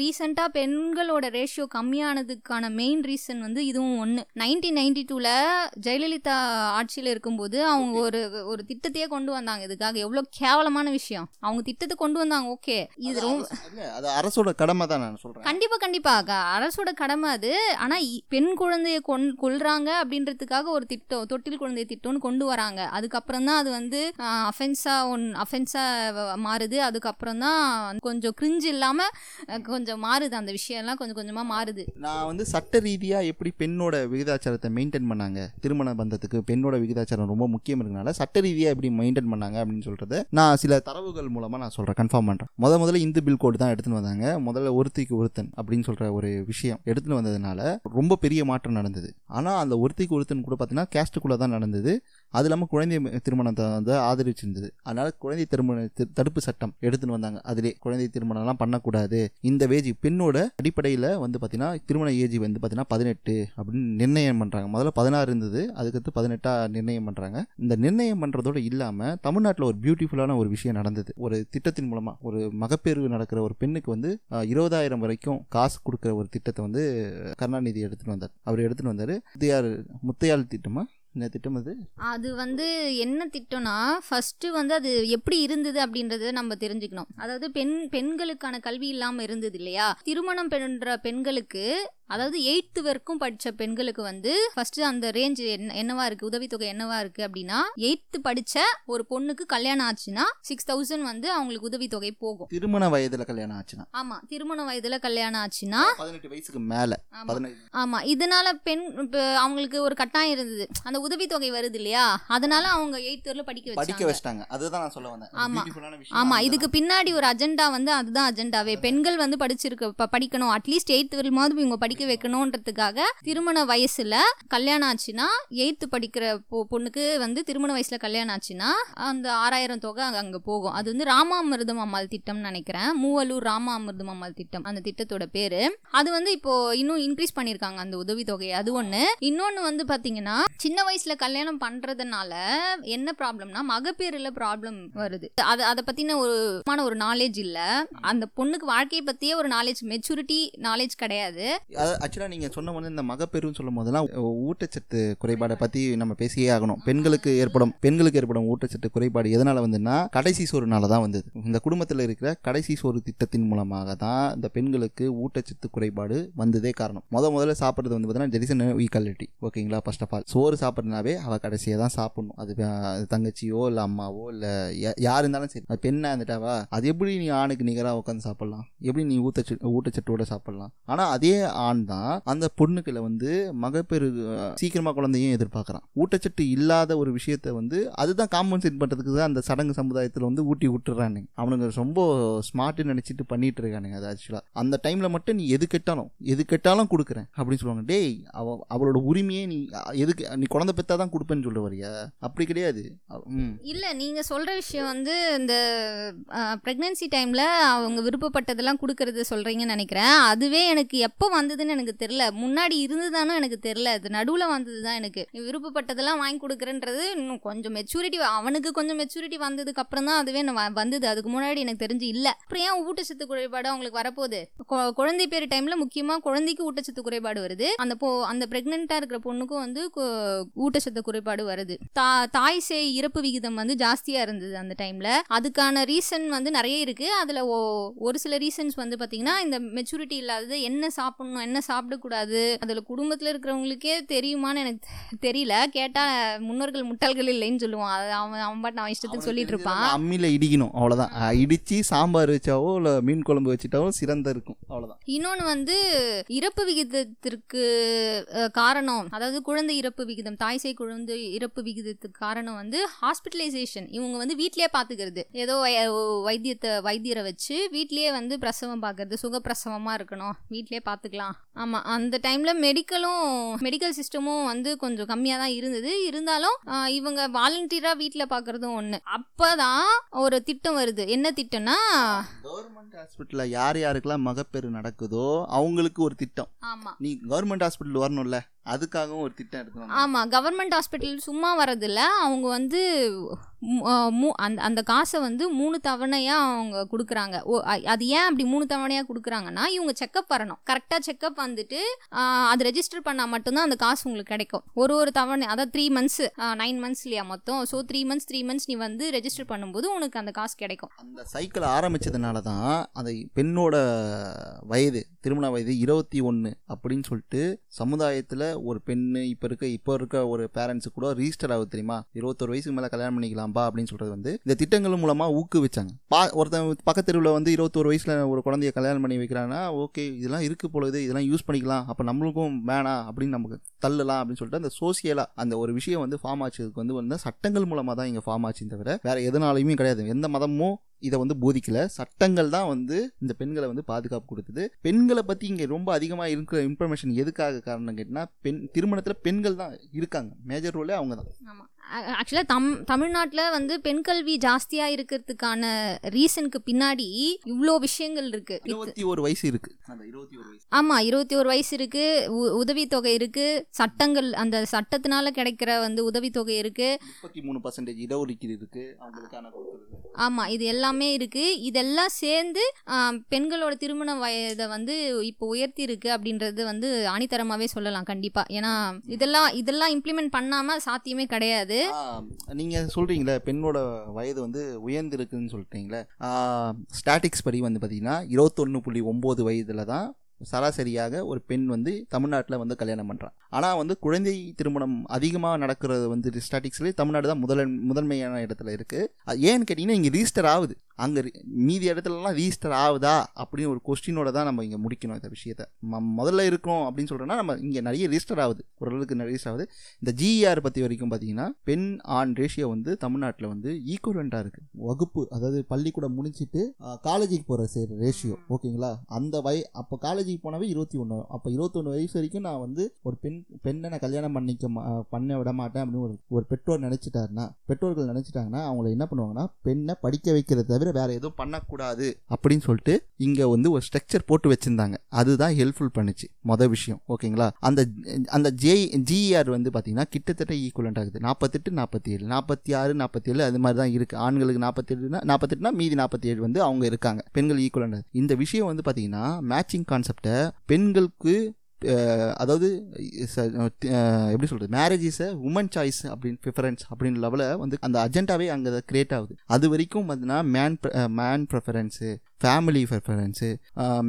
இ- இப்போ ரீசெண்டா பெண்களோட ரேஷியோ கம்மியானதுக்கான மெயின் ரீசன் வந்து இதுவும் ஒன்று நைன்டீன் நைன்டி டூல ஜெயலலிதா ஆட்சியில் இருக்கும்போது அவங்க ஒரு ஒரு திட்டத்தையே கொண்டு வந்தாங்க. இதுக்காக எவ்வளோ கேவலமான விஷயம். அவங்க திட்டத்தை கொண்டு வந்தாங்க. ஓகே இது ரொம்ப அது அரசோட கடமை தான் நான் சொல்கிறேன் கண்டிப்பா கண்டிப்பா. க- அரசோட கடமை அது. ஆனா இ- பெண் குழந்தைய கொன் கொல்றாங்க அப்படின்றதுக்காக ஒரு திட்டம் தொட்டில் குழந்தை திட்டம்னு கொண்டு வராங்க. அதுக்கப்புறம் தான் அது வந்து அஃபென்ஸா ஒன் அஃபென்ஸா மாறுது. அதுக்கப்புறம் தான் கொஞ்சம் கிரிஞ்சு இல்லாம அஹ், கொஞ்சம் மாறுது அந்த விஷயம்லாம் கொஞ்சம் கொஞ்சமாக மாறுது. நான் வந்து சட்ட ரீதியாக எப்படி பெண்ணோட விகிதாச்சாரத்தை மெயின்டைன் பண்ணாங்க? திருமண பந்தத்துக்கு பெண்ணோட விகிதாச்சாரம் ரொம்ப முக்கியம் இருக்கனால சட்ட ரீதியாக எப்படி மெயின்டைன் பண்ணாங்க அப்படின்னு சொல்கிறத நான் சில தரவுகள் மூலமாக நான் சொல்கிறேன் கன்ஃபார்ம் பண்ணுறேன் முத முதல்ல இந்து பில் கோடு தான் எடுத்துன்னு வந்தாங்க. முதல்ல ஒருத்திக்கு ஒருத்தன் அப்படின்னு சொல்கிற ஒரு விஷயம் எடுத்துன்னு வந்ததுனால ரொம்ப பெரிய மாற்றம் நடந்தது. ஆனால் அந்த ஒருத்திக்கு ஒருத்தன் கூட பார்த்தீங்கன்னா கேஸ்ட்டுக்குள்ளே தான் நடந்தது. அது இல்லாமல் குழந்தை திருமணத்தை வந்து ஆதரிச்சிருந்தது. அதனால குழந்தை திருமண தடுப்பு சட்டம் எடுத்துன்னு வந்தாங்க. அதிலே குழந்தை திருமணம்லாம் பண்ணக்கூடாது. இந்த வேஜ் பெண்ணோட அடிப்படையில் வந்து பார்த்தீங்கன்னா திருமண ஏஜ் வந்து பார்த்தீங்கன்னா பதினெட்டு அப்படின்னு நிர்ணயம் பண்ணுறாங்க முதல்ல பதினாறு இருந்தது. அதுக்கடுத்து பதினெட்டாக நிர்ணயம் பண்ணுறாங்க இந்த நிர்ணயம் பண்ணுறதோட இல்லாமல் தமிழ்நாட்டில் ஒரு பியூட்டிஃபுல்லான ஒரு விஷயம் நடந்தது. ஒரு திட்டத்தின் மூலமாக ஒரு மகப்பேறு நடக்கிற ஒரு பெண்ணுக்கு வந்து இருபதாயிரம் வரைக்கும் காசு கொடுக்குற ஒரு திட்டத்தை வந்து கருணாநிதி எடுத்துன்னு வந்தார். அவர் எடுத்துன்னு வந்தார். முத்தையார் முத்தையாள் திட்டமாக இந்த திட்டம் அது? அது வந்து என்ன திட்டம்னா ஃபஸ்ட்டு வந்து அது எப்படி இருந்தது அப்படின்றத நம்ம தெரிஞ்சுக்கணும். அதாவது பெண் பெண்களுக்கான கல்வி இல்லாமல் இருந்தது இல்லையா? திருமணம் பெண்ற பெண்களுக்கு அதாவது எயித்து வரைக்கும் படிச்ச பெண்களுக்கு வந்து ஃபர்ஸ்ட் அந்த ரேஞ்ச் என்ன என்னவா இருக்கு உதவித்தொகை என்னவா இருக்கு அப்படின்னா எயித்து படிச்ச ஒரு பொண்ணுக்கு கல்யாணம் ஆச்சுன்னா சிக்ஸ் தௌசண்ட் வந்து அவங்களுக்கு உதவித்தொகை போகும். திருமண வயதில் கல்யாணம் ஆச்சுன்னா? ஆமா திருமண வயதுல கல்யாணம் ஆச்சுன்னா பதினெட்டு வயசுக்கு மேலே ஆமா. இதனால பெண் அவங்களுக்கு ஒரு கட்டாயம் இருந்தது. அந்த உதவித்தொகை வருது இல்லையா? அதனால அவங்க எயித்து வரல படிக்க படிக்க வச்சிட்டாங்க. அதுதான் நான் சொல்ல வந்தேன். ஆமா. ஆமா. இதுக்கு பின்னாடி ஒரு அஜெண்டா வந்து அதுதான் அஜெண்டாவே பெண்கள் வந்து படிச்சிருக்க படிக்கணும். அட்லீஸ்ட் எயித்து வரையுமாவது இவங்க படிக்க வைக்கணுன்றதுக்காக திருமண வயசுல கல்யாணம் ஆச்சுன்னா எயித்து படிக்கிற பொ- பொண்ணுக்கு வந்து திருமண வயசுல கல்யாணம் ஆச்சுன்னா அந்த ஆறாயிரம் தொகை அங்க- அங்க போகும். அது வந்து ராமாமிர்தம் அம்மாள் திட்டம்னு நினைக்கிறேன். மூவலூர் ராமாமிர்தம் அம்மாள் திட்டம். அந்த திட்டத்தோட பேரு. அது வந்து இப்போ இன்னும் இன்க்ரீஸ் பண்ணிருக்காங்க அந்த உதவி தொகையை அது ஒண்ணு. இன்னொன்னு வந்து பாத்தீங்கன்னா சின்ன வயசுல கல்யாணம் பண்றதுனால என்ன ப்ராப்ளம்னா மகப்பேறுல ப்ராப்ளம் வருது. அது அதை பத்தின ஒரு மான ஒரு நாலேஜ் இல்ல. அந்த பொண்ணுக்கு வாழ்க்கையை பத்தியே ஒரு நாலேஜ் மெச்சூரிட்டி நாலேஜ் கிடையாது. ஆக்சுவலாக நீங்கள் சொன்ன வந்து இந்த மகப்பேறுன்னு சொல்லும் போதெல்லாம் ஊட்டச்சத்து குறைபாடை பற்றி நம்ம பேசியே ஆகணும். பெண்களுக்கு ஏற்படும் பெண்களுக்கு ஏற்படும் ஊட்டச்சத்து குறைபாடு எதனால் வந்துன்னா கடைசி சோறுனால தான் வந்தது. இந்த குடும்பத்தில் இருக்கிற கடைசி சோறு திட்டத்தின் மூலமாக தான் இந்த பெண்களுக்கு ஊட்டச்சத்து குறைபாடு வந்ததே காரணம். முத முதல்ல சாப்பிட்றது வந்து பார்த்தீங்கன்னா ஜெரிசன் ஈக்வாலிட்டி ஓகேங்களா ஃபர்ஸ்ட் ஆஃப் ஆல் சோறு சாப்பிட்றதுனாவே அவள் கடைசியாக தான் சாப்பிடணும். அது தங்கச்சியோ இல்லை அம்மாவோ இல்லை யார் இருந்தாலும் சரி. அது பெண்ணாக இருந்துட்டாவா அது எப்படி நீ ஆணுக்கு நிகராக உட்காந்து சாப்பிட்லாம்? எப்படி நீ ஊட்டச்சத்து ஊட்டச்சத்தோடு சாப்பிட்லாம்? ஆனால் அதே ஆண் தான் அந்த பொண்ணுக்குள்ள வந்து மகப்பேறு சீக்கிரமாக குழந்தையும் எதிர்பார்க்குறான். ஊட்டச்சத்து இல்லாத ஒரு விஷயத்த வந்து அதுதான் காம்பன்சேட் பண்ணுறதுக்கு தான் அந்த சடங்கு சமுதாயத்தில் வந்து ஊட்டி விட்டுறானுங்க அவனுங்க ரொம்ப ஸ்மார்ட்டு நினச்சிட்டு பண்ணிட்டு இருக்கானுங்க அது ஆக்சுவலாக அந்த டைமில் மட்டும் நீ எது கெட்டாலும் எது கெட்டாலும் கொடுக்குறேன் அப்படின்னு சொல்லுவாங்க. டேய் அவ அவளோட உரிமையே நீ எதுக்கு நீ குழந்தை பெற்றா தான் கொடுப்பேன்னு சொல்ல வரியா அப்படி கிடையாது. இல்லை நீங்கள் சொல்கிற விஷயம் வந்து இந்த பிரெக்னன்சி டைமில் அவங்க விருப்பப்பட்டதெல்லாம் கொடுக்கறது சொல்கிறீங்கன்னு நினைக்கிறேன். அதுவே எனக்கு எப்போ வந்தது வந்ததுன்னு எனக்கு தெரில முன்னாடி இருந்ததானோ எனக்கு தெரில அது நடுவில் வந்தது தான் எனக்கு. விருப்பப்பட்டதெல்லாம் வாங்கி கொடுக்குறேன்றது இன்னும் கொஞ்சம் மெச்சூரிட்டி அவனுக்கு கொஞ்சம் மெச்சூரிட்டி வந்ததுக்கு அப்புறம் தான் அதுவே நான் வந்தது. அதுக்கு முன்னாடி எனக்கு தெரிஞ்சு இல்லை. அப்புறம் ஏன் ஊட்டச்சத்து குறைபாடு அவங்களுக்கு வரப்போகுது? கொ- குழந்தை பேர் டைமில் முக்கியமாக குழந்தைக்கு ஊட்டச்சத்து குறைபாடு வருது. அந்த போ அந்த ப்ரெக்னெண்ட்டாக இருக்கிற பொண்ணுக்கும் வந்து ஊட்டச்சத்து குறைபாடு வருது. தா தாய் சேய் இறப்பு விகிதம் வந்து ஜாஸ்தியாக இருந்தது அந்த டைமில் அதுக்கான ரீசன் வந்து நிறைய இருக்குது அதில் ஒரு சில ரீசன்ஸ் வந்து பார்த்திங்கன்னா இந்த மெச்சூரிட்டி இல்லாதது என்ன சாப்பிடணும் என்ன என்ன சாப்பிடக்கூடாது? அதில் குடும்பத்தில் இருக்கிறவங்களுக்கே தெரியுமான்னு எனக்கு தெரியல. கேட்டால் முன்னோர்கள் முட்டாள்கள் இல்லைன்னு சொல்லுவான். அது அவன் அவன் பாட்டு அவன் இஷ்டத்துக்கு சொல்லிட்டு இருப்பான். அம்மியில் இடிக்கணும். அவ்வளோதான் இடிச்சு சாம்பார் வச்சாவோ இல்லை மீன் குழம்பு வச்சுட்டாவோ சிறந்த இருக்கும். அவ்வளோதான் இன்னொன்று வந்து இறப்பு விகிதத்திற்கு காரணம் அதாவது குழந்தை இறப்பு விகிதம் தாய்சை குழந்தை இறப்பு விகிதத்துக்கு காரணம் வந்து ஹாஸ்பிட்டலைசேஷன் இவங்க வந்து வீட்லயே பார்த்துக்கிறது ஏதோ வைத்தியத்தை வைத்தியரை வச்சு வீட்லயே வந்து பிரசவம் பார்க்கறது சுகப்பிரசவமாக இருக்கணும். வீட்லயே பார்த்துக்கலாம் ஆமாம் அந்த டைமில் மெடிக்கலும் மெடிக்கல் சிஸ்டமும் வந்து கொஞ்சம் கம்மியாக தான் இருந்தது. இருந்தாலும் இவங்க வாலண்டியராக வீட்டில் பார்க்குறதும் ஒன்று அப்போ தான் ஒரு திட்டம் வருது. என்ன திட்டம்னா கவர்மெண்ட் ஹாஸ்பிட்டலில் யார் யாருக்கெல்லாம் மகப்பேறு நடக்குதோ அவங்களுக்கு ஒரு திட்டம். ஆமாம் நீ கவர்மெண்ட் ஹாஸ்பிட்டல் வரணும்ல அதுக்காகவும் ஒரு திட்டம் எடுக்கணும். ஆமாம் கவர்மெண்ட் ஹாஸ்பிட்டல் சும்மா வரதில்ல அவங்க வந்து அந்த அந்த காசை வந்து மூணு தவணையாக அவங்க கொடுக்குறாங்க. ஓ அது ஏன் அப்படி மூணு தவணையாக கொடுக்குறாங்கன்னா இவங்க செக்கப் வரணும். கரெக்டாக செக்கப் வந்துட்டு அது ரெஜிஸ்டர் பண்ணால் மட்டும்தான் அந்த காசு உங்களுக்கு கிடைக்கும். ஒரு ஒரு தவணை அதாவது த்ரீ மந்த்ஸ் நைன் மந்த்ஸ் இல்லையா மொத்தம்? So three months three months நீ வந்து ரெஜிஸ்டர் பண்ணும்போது உனக்கு அந்த காசு கிடைக்கும். அந்த சைக்கிள் ஆரம்பிச்சதுனால தான் அந்த பெண்ணோட வயது திருமண வயது இருபத்தி ஒன்று அப்படின்னு சொல்லிட்டு சமுதாயத்தில் ஒரு பெண்ணு இப்போ இருக்க இப்போ இருக்க ஒரு பேரண்ட்ஸு கூட ரிஜிஸ்டர் ஆகுது தெரியுமா? இருபத்தொரு வயசுக்கு மேலே கல்யாணம் பண்ணிக்கலாம்பா அப்படின்னு சொல்கிறது வந்து இந்த திட்டங்கள் மூலமாக ஊக்குவிச்சாங்க. பா ஒருத்தன் பக்கத்து தெருவில் வந்து இருபத்தோரு வயசில் ஒரு குழந்தைய கல்யாணம் பண்ணி வைக்கிறாங்கன்னா ஓகே இதெல்லாம் இருக்கு பொழுது இதெல்லாம் யூஸ் பண்ணிக்கலாம் அப்போ நம்மளுக்கும் வேணாம் அப்படின்னு நமக்கு தள்ளலாம் அப்படின்னு சொல்லிட்டு அந்த சோசியலாக அந்த ஒரு விஷயம் வந்து ஃபார்ம் ஆச்சதுக்கு வந்து வந்து சட்டங்கள் மூலமாக தான் இங்கே ஃபார்ம் ஆச்சு தவிர வேறு எதனாலையுமே கிடையாது. எந்த மதமும் இதை வந்து போதிக்கல. சட்டங்கள் தான் வந்து இந்த பெண்களை வந்து பாதுகாப்பு கொடுத்தது. பெண்களை பற்றி இங்கே ரொம்ப அதிகமாக இருக்கிற இன்ஃபர்மேஷன் எதுக்காக காரணம் கேட்டினா பெண் திருமணத்தில் பெண்கள் தான் இருக்காங்க. மேஜர் ரோலே அவங்க தான் ஆமாம் ஆக்சுவலாக தம் தமிழ்நாட்டில் வந்து பெண் கல்வி ஜாஸ்தியாக இருக்கிறதுக்கான ரீசனுக்கு பின்னாடி இவ்வளோ விஷயங்கள் இருக்கு. இருபத்தி ஒரு வயசு இருக்கு. அந்த இருபத்தி ஒரு வயசு. ஆமாம் இருபத்தி ஒரு வயசு இருக்கு. உதவித்தொகை இருக்கு. சட்டங்கள் அந்த சட்டத்தினால கிடைக்கிற வந்து உதவித்தொகை இருக்கு. முப்பத்தி மூணு பர்சன்டேஜ் இடஒதுக்கீடு இருக்கு. ஆமாம் இது எல்லாமே இருக்கு. இதெல்லாம் சேர்ந்து பெண்களோட திருமண வயதை வந்து இப்போ உயர்த்தி இருக்கு அப்படின்றது வந்து ஆணித்தரமாகவே சொல்லலாம் கண்டிப்பாக ஏன்னா இதெல்லாம் இதெல்லாம் இம்ப்ளிமெண்ட் பண்ணாமல் சாத்தியமே கிடையாது. நீங்கள் சொல்கிறீங்களே பெண்ணோட வயது வந்து உயர்ந்திருக்குன்னு சொல்லிட்டீங்களே. ஸ்டாட்டிக்ஸ் படி வந்து பார்த்தீங்கன்னா இருபத்தொன்று புள்ளி ஒம்பது வயதில் தான் சராசரியாக ஒரு பெண் வந்து தமிழ்நாட்டில் வந்து கல்யாணம் பண்ணுறான் ஆனால் வந்து குழந்தை திருமணம் அதிகமாக நடக்கிறது வந்து ஸ்டாட்டிக்ஸ்லேயே தமிழ்நாடு தான் முதல் முதன்மையான இடத்துல இருக்குது அது ஏன்னு கேட்டிங்கன்னா இங்கே ரீஸ்டர் ஆகுது. அங்கே மீதி இடத்துலலாம் ரீஸ்டர் ஆகுதா? அப்படின்னு ஒரு கொஸ்டினோட தான் நம்ம இங்கே முடிக்கணும் இந்த விஷயத்தை. ம- முதல்ல இருக்கிறோம் அப்படின்னு சொல்கிறோன்னா நம்ம இங்கே நிறைய ரிஜிஸ்டர் ஆகுது. ஓரளவுக்கு நிறைய register ஆகுது. இந்த ஜிஆர் பற்றி வரைக்கும் பார்த்தீங்கன்னா பெண் ஆண் ரேஷியோ வந்து தமிழ்நாட்டில் வந்து ஈக்குவலண்ட்டாக இருக்குது வகுப்பு அதாவது பள்ளிக்கூடம் முடிச்சிட்டு காலேஜுக்கு போகிற சே ரேஷியோ ஓகேங்களா அந்த வய அப்போ காலேஜுக்கு போனவே இருபத்தி ஒன்று அப்போ இருபத்தொன்று வயசு வரைக்கும் நான் வந்து ஒரு பெண் பெண்ணை நான் கல்யாணம் பண்ணிக்க பண்ண விட மாட்டேன் அப்படின்னு ஒரு ஒரு பெற்றோர் நினச்சிட்டாருன்னா பெற்றோர்கள் நினச்சிட்டாங்கன்னா அவங்கள என்ன பண்ணுவாங்கன்னா பெண்ணை படிக்க வைக்கிறத தவிர வேற எதுவும் பண்ணக்கூடாது அப்படின்னு சொல்லிட்டு இங்கே வந்து ஒரு ஸ்ட்ரக்சர் போட்டு வச்சுருந்தாங்க. அதுதான் ஹெல்ப்ஃபுல் பண்ணுச்சு. மொதல் விஷயம். ஓகேங்களா? அந்த அந்த ஜே ஜிஆர் வந்து பார்த்தீங்கன்னா கிட்டத்தட்ட ஈக்குவலண்ட் ஆகுது. நாற்பத்தெட்டு நாற்பத்தி ஏழு நாற்பத்தி ஆறு நாற்பத்தி ஏழு அது மாதிரி தான் இருக்குது ஆண்களுக்கு நாற்பத்தெட்டுனா நாற்பத்தெட்டுனா மீதி நாற்பத்தி ஏழு வந்து அவங்க இருக்காங்க. பெண்கள் ஈக்குவலண்ட் இந்த விஷயம் வந்து பார்த்தீங்கன்னா மேட்சிங் கான்செப்ட் பெண்களுக்கு அதாவது எப்படி சொல்கிறது marriage is a woman choice அப்படின்னு ப்ரிஃபரன்ஸ் அப்படின்னு லெவலில் வந்து அந்த அஜெண்டாவே அங்கே கிரியேட் ஆகுது. அது வரைக்கும் பார்த்தீங்கன்னா man man preference family preference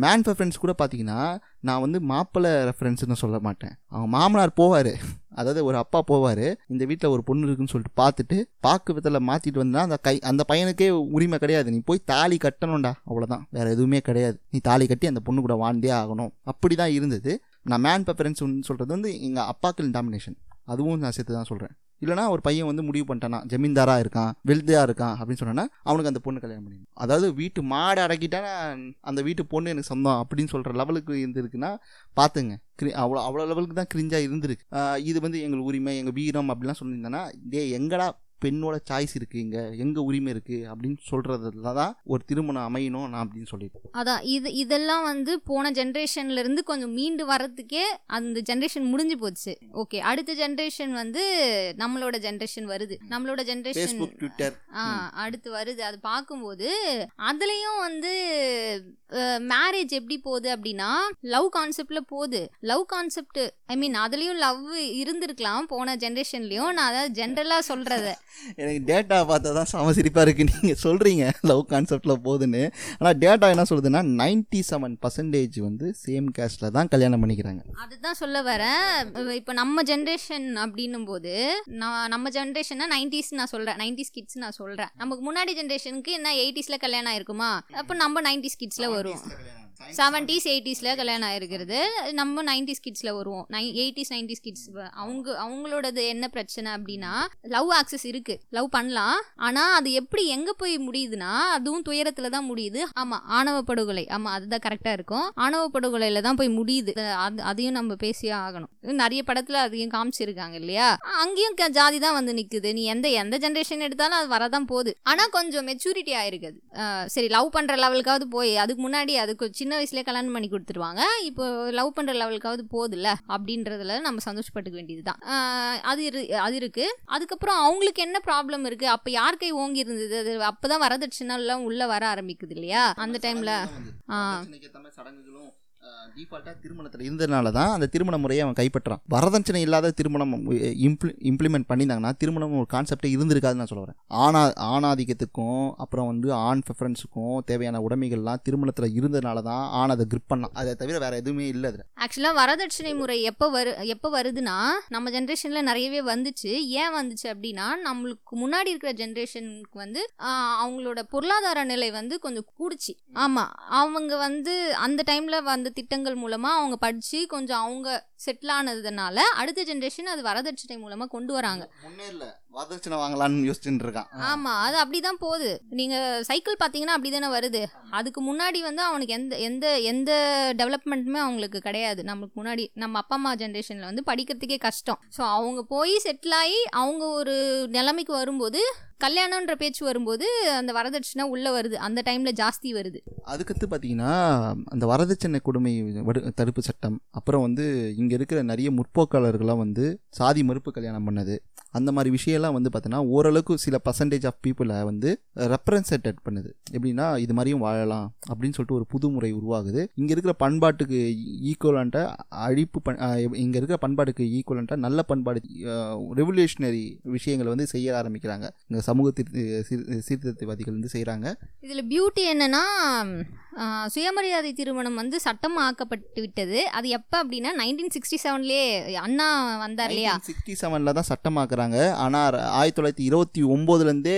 man preference கூட பார்த்தீங்கன்னா நான் வந்து மாப்பிள்ளை ரெஃபரன்ஸ்னு சொல்ல மாட்டேன். அவங்க மாமனார் போவார். அதாவது ஒரு அப்பா போவார் இந்த வீட்டில் ஒரு பொண்ணு இருக்குன்னு சொல்லிட்டு பார்த்துட்டு பாக்கு விதத்தில் மாற்றிட்டு வந்தா அந்த கை அந்த பையனுக்கே உரிமை கிடையாது. நீ போய் தாலி கட்டணும்டா அவ்வளோதான் வேறு எதுவுமே கிடையாது. நீ தாலி கட்டி அந்த பொண்ணு கூட வாழ்ந்தே ஆகணும். அப்படி தான் இருந்தது. நான் மேன் பெப்பரன்ஸ் சொல்கிறது வந்து எங்கள் அப்பாக்கள் டாமினேஷன் அதுவும் நான் சேர்த்து தான் சொல்கிறேன் இல்லைனா ஒரு பையன் வந்து முடிவு பண்ணிட்டானா ஜமீன்தாராக இருக்கான் வெல்தியாக இருக்கான் அப்படின்னு சொன்னா அவனுக்கு அந்த பொண்ணு கல்யாணம் பண்ணிடணும். அதாவது வீட்டு மாடு அடக்கிட்டா அந்த வீட்டு பொண்ணு எனக்கு சொந்தம் அப்படின்னு சொல்கிற லெவலுக்கு இருந்திருக்குன்னா பார்த்துங்க கிரி அவ்வளோ அவ்வளோ லெவலுக்கு தான் கிரிஞ்சாக இருந்திருக்கு. இது வந்து எங்கள் உரிமை எங்கள் வீரம் அப்படிலாம் சொல்லியிருந்தேன்னா டே எங்கடா பெண்ணோட சாய்ஸ் இருக்குது இங்கே எங்கள் உரிமை இருக்குது அப்படின்னு சொல்கிறதுல தான் ஒரு திருமணம் அமையணும் நான் அப்படின்னு சொல்லிட்டு அதான் இது இதெல்லாம் வந்து போன ஜென்ரேஷன்ல இருந்து கொஞ்சம் மீண்டு வர்றதுக்கே அந்த ஜென்ரேஷன் முடிஞ்சு போச்சு. ஓகே அடுத்த ஜென்ரேஷன் வந்து நம்மளோட ஜென்ரேஷன் வருது. நம்மளோட ஜென்ரேஷன் ட்விட்டர் ஆ அடுத்து வருது. அது பார்க்கும்போது அதுலயும் வந்து மேரேஜ் எப்படி போகுது அப்படின்னா லவ் கான்செப்ட்ல போகுது. லவ் கான்செப்ட் ஐ மீன் அதுலயும் லவ் இருந்திருக்கலாம் போன ஜென்ரேஷன்லயும் நான் அதாவது ஜென்ரலா சொல்றத. எனக்கு டேட்டா பார்த்தா தான் செம சிரிப்பாக இருக்குது நீங்கள் சொல்கிறீங்க லவ் கான்செப்டில் போகுதுன்னு ஆனால் டேட்டா என்ன சொல்லுதுன்னா நைன்டி செவன் பர்சன்டேஜ் வந்து சேம் கேஸ்டில் தான் கல்யாணம் பண்ணிக்கிறாங்க. அதுதான் சொல்ல வரேன். இப்போ நம்ம ஜென்ரேஷன் அப்படின்னும் போது நான் நம்ம ஜென்ரேஷன்னா நைன்டிஸ் நான் சொல்கிறேன் நைன்டிஸ் கிட்ஸ் நான் சொல்கிறேன் நமக்கு முன்னாடி ஜென்ரேஷனுக்கு என்ன எயிட்டிஸில் கல்யாணம் ஆயிருக்குமா? அப்போ நம்ம நைன்டிஸ் கிட்ஸில் வருவோம் செவன்டீஸ் எயிட்டிஸில் கல்யாணம் ஆயிருக்கிறது. நம்ம நைன்டிஸ் கிட்ஸில் வருவோம். நை எயிட்டிஸ் நைன்டிஸ் கிட்ஸ் அவங்க அவங்களோடது என்ன பிரச்சனை அப்படின்னா லவ் ஆக்சஸ் இருக்கு. லவ் பண்ணலாம். ஆனால் அது எப்படி எங்கே போய் முடியுதுன்னா அதுவும் துயரத்தில் தான் முடியுது. ஆமாம் ஆணவ படுகொலை. ஆமாம் அதுதான் கரெக்டாக இருக்கும். ஆணவ படுகொலையில் தான் போய் முடியுது. அது அதையும் நம்ம பேசியே ஆகணும். நிறைய படத்தில் அதையும் காமிச்சிருக்காங்க இல்லையா? அங்கேயும் க- ஜாதி தான் வந்து நிற்குது நீ எந்த எந்த ஜென்ரேஷன் எடுத்தாலும் அது வரதான் போகுது. ஆனால் கொஞ்சம் மெச்சூரிட்டி ஆயிருக்குது அஹ் சரி லவ் பண்ணுற லெவலுக்காவது போய் அதுக்கு முன்னாடி அதுக்கு சின்ன வயசுலேயே கல்யாணம் பண்ணி கொடுத்துருவாங்க. இப்போ லவ் பண்ணுற லெவலுக்காவது போகுதுல்ல அப்படின்றதுல நம்ம சந்தோஷப்பட்டுக்க வேண்டியதுதான். அஹ் அது இரு அது இருக்கு. அதுக்கப்புறம் அவங்களுக்கு என்ன ப்ராப்ளம் இருக்கு? அப்போ யார் கை ஓங்கி இருந்தது? அது அப்பதான் வரதட்சணைலாம் உள்ள வர ஆரம்பிக்குது இல்லையா? அந்த டைம்ல ஆ. டிஃபால்ட்டாக திருமணத்தில். இருந்ததுனால தான் அந்த திருமண முறையை அவன் கைப்பற்றான். வரதட்சணை இல்லாத திருமணம் இம்ப்ளி இம்ப்ளிமெண்ட் பண்ணியிருந்தாங்கன்னா திருமணம் ஒரு கான்செப்டே இருந்திருக்காதுன்னு நான் சொல்ல வரேன். ஆணா ஆணாதிக்கத்துக்கும் அப்புறம் வந்து ஆண் ப்ரிஃபரன்ஸுக்கும் தேவையான உடைமைகள்லாம் திருமணத்தில் இருந்ததுனால தான் ஆண் அதை கிரிப் பண்ணான். அதை தவிர வேற எதுவுமே இல்லை அதில். ஆக்சுவலாக வரதட்சணை முறை எப்போ வரு எப்போ வருதுன்னா நம்ம ஜென்ரேஷனில் நிறையவே வந்துச்சு. ஏன் வந்துச்சு அப்படின்னா நம்மளுக்கு முன்னாடி இருக்கிற ஜென்ரேஷனுக்கு வந்து அவங்களோட பொருளாதார நிலை வந்து கொஞ்சம் கூடுச்சு. ஆமாம் அவங்க வந்து அந்த டைமில் வந்த திட்டங்கள் மூலமாக அவங்க படித்து கொஞ்சம் அவங்க செட்டில் ஆனதுனால அடுத்த ஜென்ரேஷன் அது வரதட்சணை மூலமாக கொண்டு வராங்க. வரதட்சணை வாங்கலாம்னு யோசிச்சுட்டு இருக்கான் ஆமாம் அது அப்படி தான் போகுது. நீங்கள் சைக்கிள் பார்த்தீங்கன்னா அப்படி தானே வருது. அதுக்கு முன்னாடி வந்து அவனுக்கு எந்த எந்த எந்த டெவலப்மெண்ட்டுமே அவங்களுக்கு கிடையாது. நமக்கு முன்னாடி நம்ம அப்பா அம்மா ஜென்ரேஷனில் வந்து படிக்கிறதுக்கே கஷ்டம். ஸோ அவங்க போய் செட்டில் ஆகி அவங்க ஒரு நிலைமைக்கு வரும்போது கல்யாணன்ற பேச்சு வரும்போது அந்த வரதட்சணை உள்ளே வருது. அந்த டைமில் ஜாஸ்தி வருது. அதுக்கடுத்து பார்த்தீங்கன்னா அந்த வரதட்சணை கொடுமை தடுப்பு சட்டம். அப்புறம் வந்து இங்கே இருக்கிற நிறைய முற்போக்காளர்கள்லாம் வந்து சாதி மறுப்பு கல்யாணம் பண்ணது. அந்த மாதிரி விஷயம்லாம் வந்து பார்த்தீங்கன்னா ஓரளவுக்கு சில பர்சன்டேஜ் ஆஃப் பீப்புளை வந்து ரெப்ரசன்டேட் பண்ணுது. எப்படின்னா இது மாதிரியும் வாழலாம் அப்படின்னு சொல்லிட்டு ஒரு புது முறை உருவாகுது. இங்கே இருக்கிற பண்பாட்டுக்கு ஈக்குவலண்ட்டாக அழிப்பு பண் இங்கே இருக்கிற பண்பாட்டுக்கு ஈக்குவலண்ட்டாக நல்ல பண்பாடு ரெவல்யூஷனரி விஷயங்களை வந்து செய்ய ஆரம்பிக்கிறாங்க. இந்த சமூக தீர்த்த சீர் சீர்திருத்தவாதிகள் வந்து செய்கிறாங்க இதில் பியூட்டி என்னன்னா சுயமரியாதை திருமணம் வந்து சட்டம் ஆக்கப்பட்டு விட்டது. அது எப்போ அப்படின்னா நைன்டீன் சிக்ஸ்டி செவன்லேயே அண்ணா வந்தார் இல்லையா? சிக்ஸ்டி செவனில் தான் சட்டமாக்குறாங்க. ஆனால் ஆயிரத்தி தொள்ளாயிரத்தி இருபத்தி ஒம்போதுலேருந்தே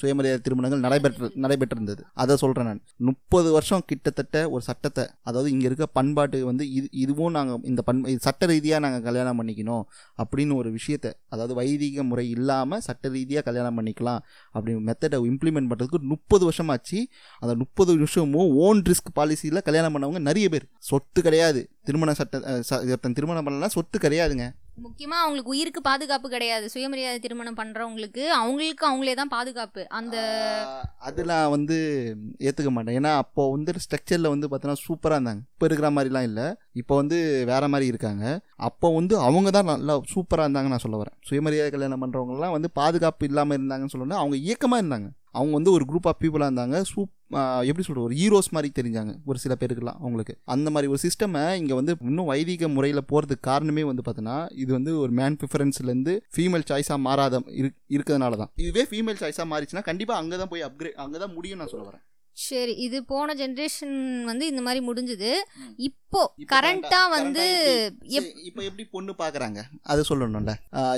சுயமரியாதை திருமணங்கள் நடைபெற்று நடைபெற்றிருந்தது. அதை சொல்கிறேன் நான். முப்பது வருஷம் கிட்டத்தட்ட ஒரு சட்டத்தை அதாவது இங்கே இருக்க பண்பாட்டு வந்து இது இதுவும் நாங்கள் இந்த பண் சட்ட ரீதியாக நாங்கள் கல்யாணம் பண்ணிக்கணும் அப்படின்னு ஒரு விஷயத்தை அதாவது வைதிக முறை இல்லாமல் சட்ட ரீதியாக கல்யாணம் பண்ணிக்கலாம் அப்படின்னு மெத்தடை இம்ப்ளிமெண்ட் பண்ணுறதுக்கு முப்பது வருஷமாச்சு. அந்த முப்பது வருஷமும் ஓன் ரிஸ்க் பாலிசியில் கல்யாணம் பண்ணவங்க நிறைய பேர். சொத்து கிடையாது. திருமண சட்ட திருமணம் பண்ணலாம் சொத்து கிடையாதுங்க. முக்கியமாக அவங்களுக்கு உயிருக்கு பாதுகாப்பு கிடையாது. சுயமரியாதை திருமணம் பண்ணுறவங்களுக்கு அவங்களுக்கு அவங்களே தான் பாதுகாப்பு. அந்த அதெல்லாம் அது நான் வந்து ஏற்றுக்க மாட்டேன். ஏன்னா அப்போ வந்து ஸ்ட்ரக்சரில் வந்து பார்த்தோன்னா சூப்பராக இருந்தாங்க. இப்போ இருக்கிற மாதிரிலாம் இல்லை. இப்போ வந்து வேற மாதிரி இருக்காங்க. அப்போ வந்து அவங்க தான் நல்லா சூப்பராக இருந்தாங்க நான் சொல்ல வரேன். சுயமரியாதை கல்யாணம் பண்ணுறவங்கலாம் வந்து பாதுகாப்பு இல்லாமல் இருந்தாங்கன்னு சொல்லணும் அவங்க இயக்கமாக இருந்தாங்க. அவங்க வந்து ஒரு குரூப் ஆஃப் பீப்புளாக இருந்தாங்க. சூப் எப்படி சொல்கிறது ஒரு ஹீரோஸ் மாதிரி தெரிஞ்சாங்க. ஒரு சில பேருக்குலாம் அவங்களுக்கு. அந்த மாதிரி ஒரு சிஸ்டமை இங்கே வந்து இன்னும் வைதிக முறையில் போகிறதுக்கு காரணமே வந்து பார்த்தீங்கன்னா இது வந்து ஒரு மேன் ப்ரிஃபரன்ஸ்லேருந்து ஃபீமேல் சாய்ஸாக மாறாத இரு இருக்கிறதுனால தான் இதுவே ஃபீமேல் சாய்ஸாக மாறிச்சுன்னா கண்டிப்பாக அங்கே தான் போய் அப்கிரேட் அங்கே தான் முடியும் நான் சொல்ல வரேன். சரி இது போன ஜென்ரேஷன் வந்து இந்த மாதிரி முடிஞ்சது. இப்போ கரண்டா வந்து இப்போ எப்படி பொண்ணு பார்க்குறாங்க? அது சொல்லணும்ல.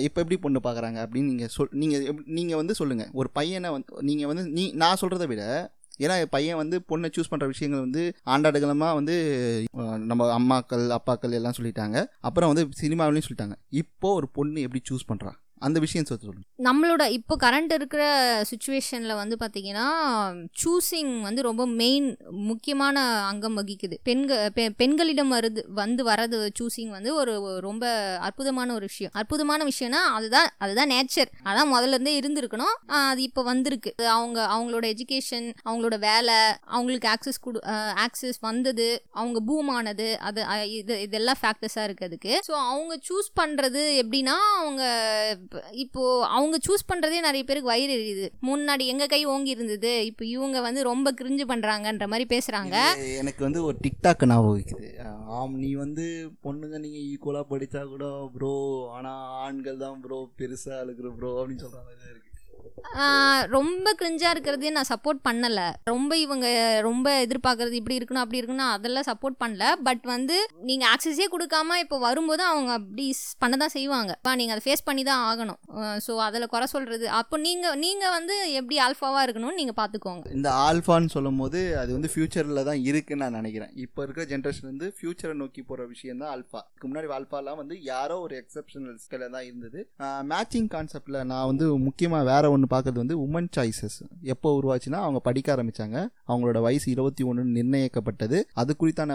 இப்போ எப்படி பொண்ணு பார்க்குறாங்க அப்படின்னு நீங்கள் சொல் நீங்கள் நீங்கள் வந்து சொல்லுங்கள் ஒரு பையனை வந்து நீங்கள் வந்து நீ நான் சொல்கிறத விட ஏன்னா பையன் வந்து பொண்ணை சூஸ் பண்ணுற விஷயங்கள் வந்து ஆண்டாடுகளமாக வந்து நம்ம அம்மாக்கள் அப்பாக்கள் எல்லாம் சொல்லிட்டாங்க. அப்புறம் வந்து சினிமாவிலையும் சொல்லிட்டாங்க. இப்போ ஒரு பொண்ணு எப்படி சூஸ் பண்ணுறா அந்த விஷயம் சொல்லுங்க. நம்மளோட இப்போ கரண்ட் இருக்கிற சுச்சுவேஷனில் வந்து பார்த்தீங்கன்னா சூஸிங் வந்து ரொம்ப மெயின் முக்கியமான அங்கம் வகிக்குது. பெண்க பெ- பெண்களிடம் வருது வந்து வரது சூஸிங் வந்து ஒரு ரொம்ப அற்புதமான ஒரு விஷயம். அற்புதமான விஷயம்னா அதுதான் அதுதான் நேச்சர் அதான் முதல்ல இருந்தே இருந்திருக்கணும். அது இப்போ வந்திருக்கு. அவங்க அவங்களோட எஜுகேஷன் அவங்களோட வேலை அவங்களுக்கு ஆக்சஸ் கொடு ஆக்சஸ் வந்தது அவங்க பூம் ஆனது அது இது இதெல்லாம் ஃபேக்டர்ஸாக இருக்குது அதுக்கு ஸோ அவங்க சூஸ் பண்ணுறது எப்படின்னா அவங்க இப்போ இப்போ அவங்க சூஸ் பண்ணுறதே நிறைய பேருக்கு வயிறு எரியுது. முன்னாடி எங்கள் கை ஓங்கி இருந்தது இப்போ இவங்க வந்து ரொம்ப கிரிஞ்சு பண்ணுறாங்கன்ற மாதிரி பேசுகிறாங்க எனக்கு வந்து ஒரு டிக்டாக் ஞாபகம் இருக்குது. ஆம் நீ வந்து பொண்ணுங்க நீங்கள் ஈக்குவலாக படித்தா கூட ப்ரோ ஆனால் ஆண்கள் தான் ப்ரோ பெருசாக அழுகுற ப்ரோ அப்படின்னு சொல்கிற மாதிரி தான் இருக்குது ரொம்ப கிரிஞ்சாக இருக்கிறதே நான் சப்போர்ட் பண்ணலை. ரொம்ப இவங்க ரொம்ப எதிர்பார்க்கறது இப்படி இருக்கணும் அப்படி இருக்கணும் அதெல்லாம் சப்போர்ட் பண்ணல. பட் வந்து நீங்கள் ஆக்சஸே கொடுக்காம இப்போ வரும்போது அவங்க அப்படி பண்ண தான் செய்வாங்க. இப்போ நீங்கள் அதை ஃபேஸ் பண்ணி தான் ஆகணும் ஸோ அதில் குறை சொல்கிறது அப்போ நீங்கள் நீங்கள் வந்து எப்படி ஆல்ஃபாவாக இருக்கணும்னு நீங்கள் பார்த்துக்கோங்க இந்த ஆல்ஃபான்னு சொல்லும் போது அது வந்து ஃபியூச்சரில் தான் இருக்குன்னு நான் நினைக்கிறேன். இப்போ இருக்கிற ஜென்ரேஷன் வந்து ஃபியூச்சரை நோக்கி போகிற விஷயம் தான் ஆல்ஃபா இதுக்கு முன்னாடி ஆல்ஃபாலாம் வந்து யாரோ ஒரு எக்ஸப்ஷனல் ஸ்கில் தான் இருந்தது. மேட்சிங் கான்செப்டில் நான் வந்து முக்கியமாக வேற ஒன்று பார்க்கறது வந்து உமன் சாய்ஸஸ் எப்போ உருவாச்சுன்னா அவங்க படிக்க ஆரம்பிச்சாங்க. அவங்களோட வயசு இருபத்தி ஒன்று நிர்ணயிக்கப்பட்டது. அது குறித்தான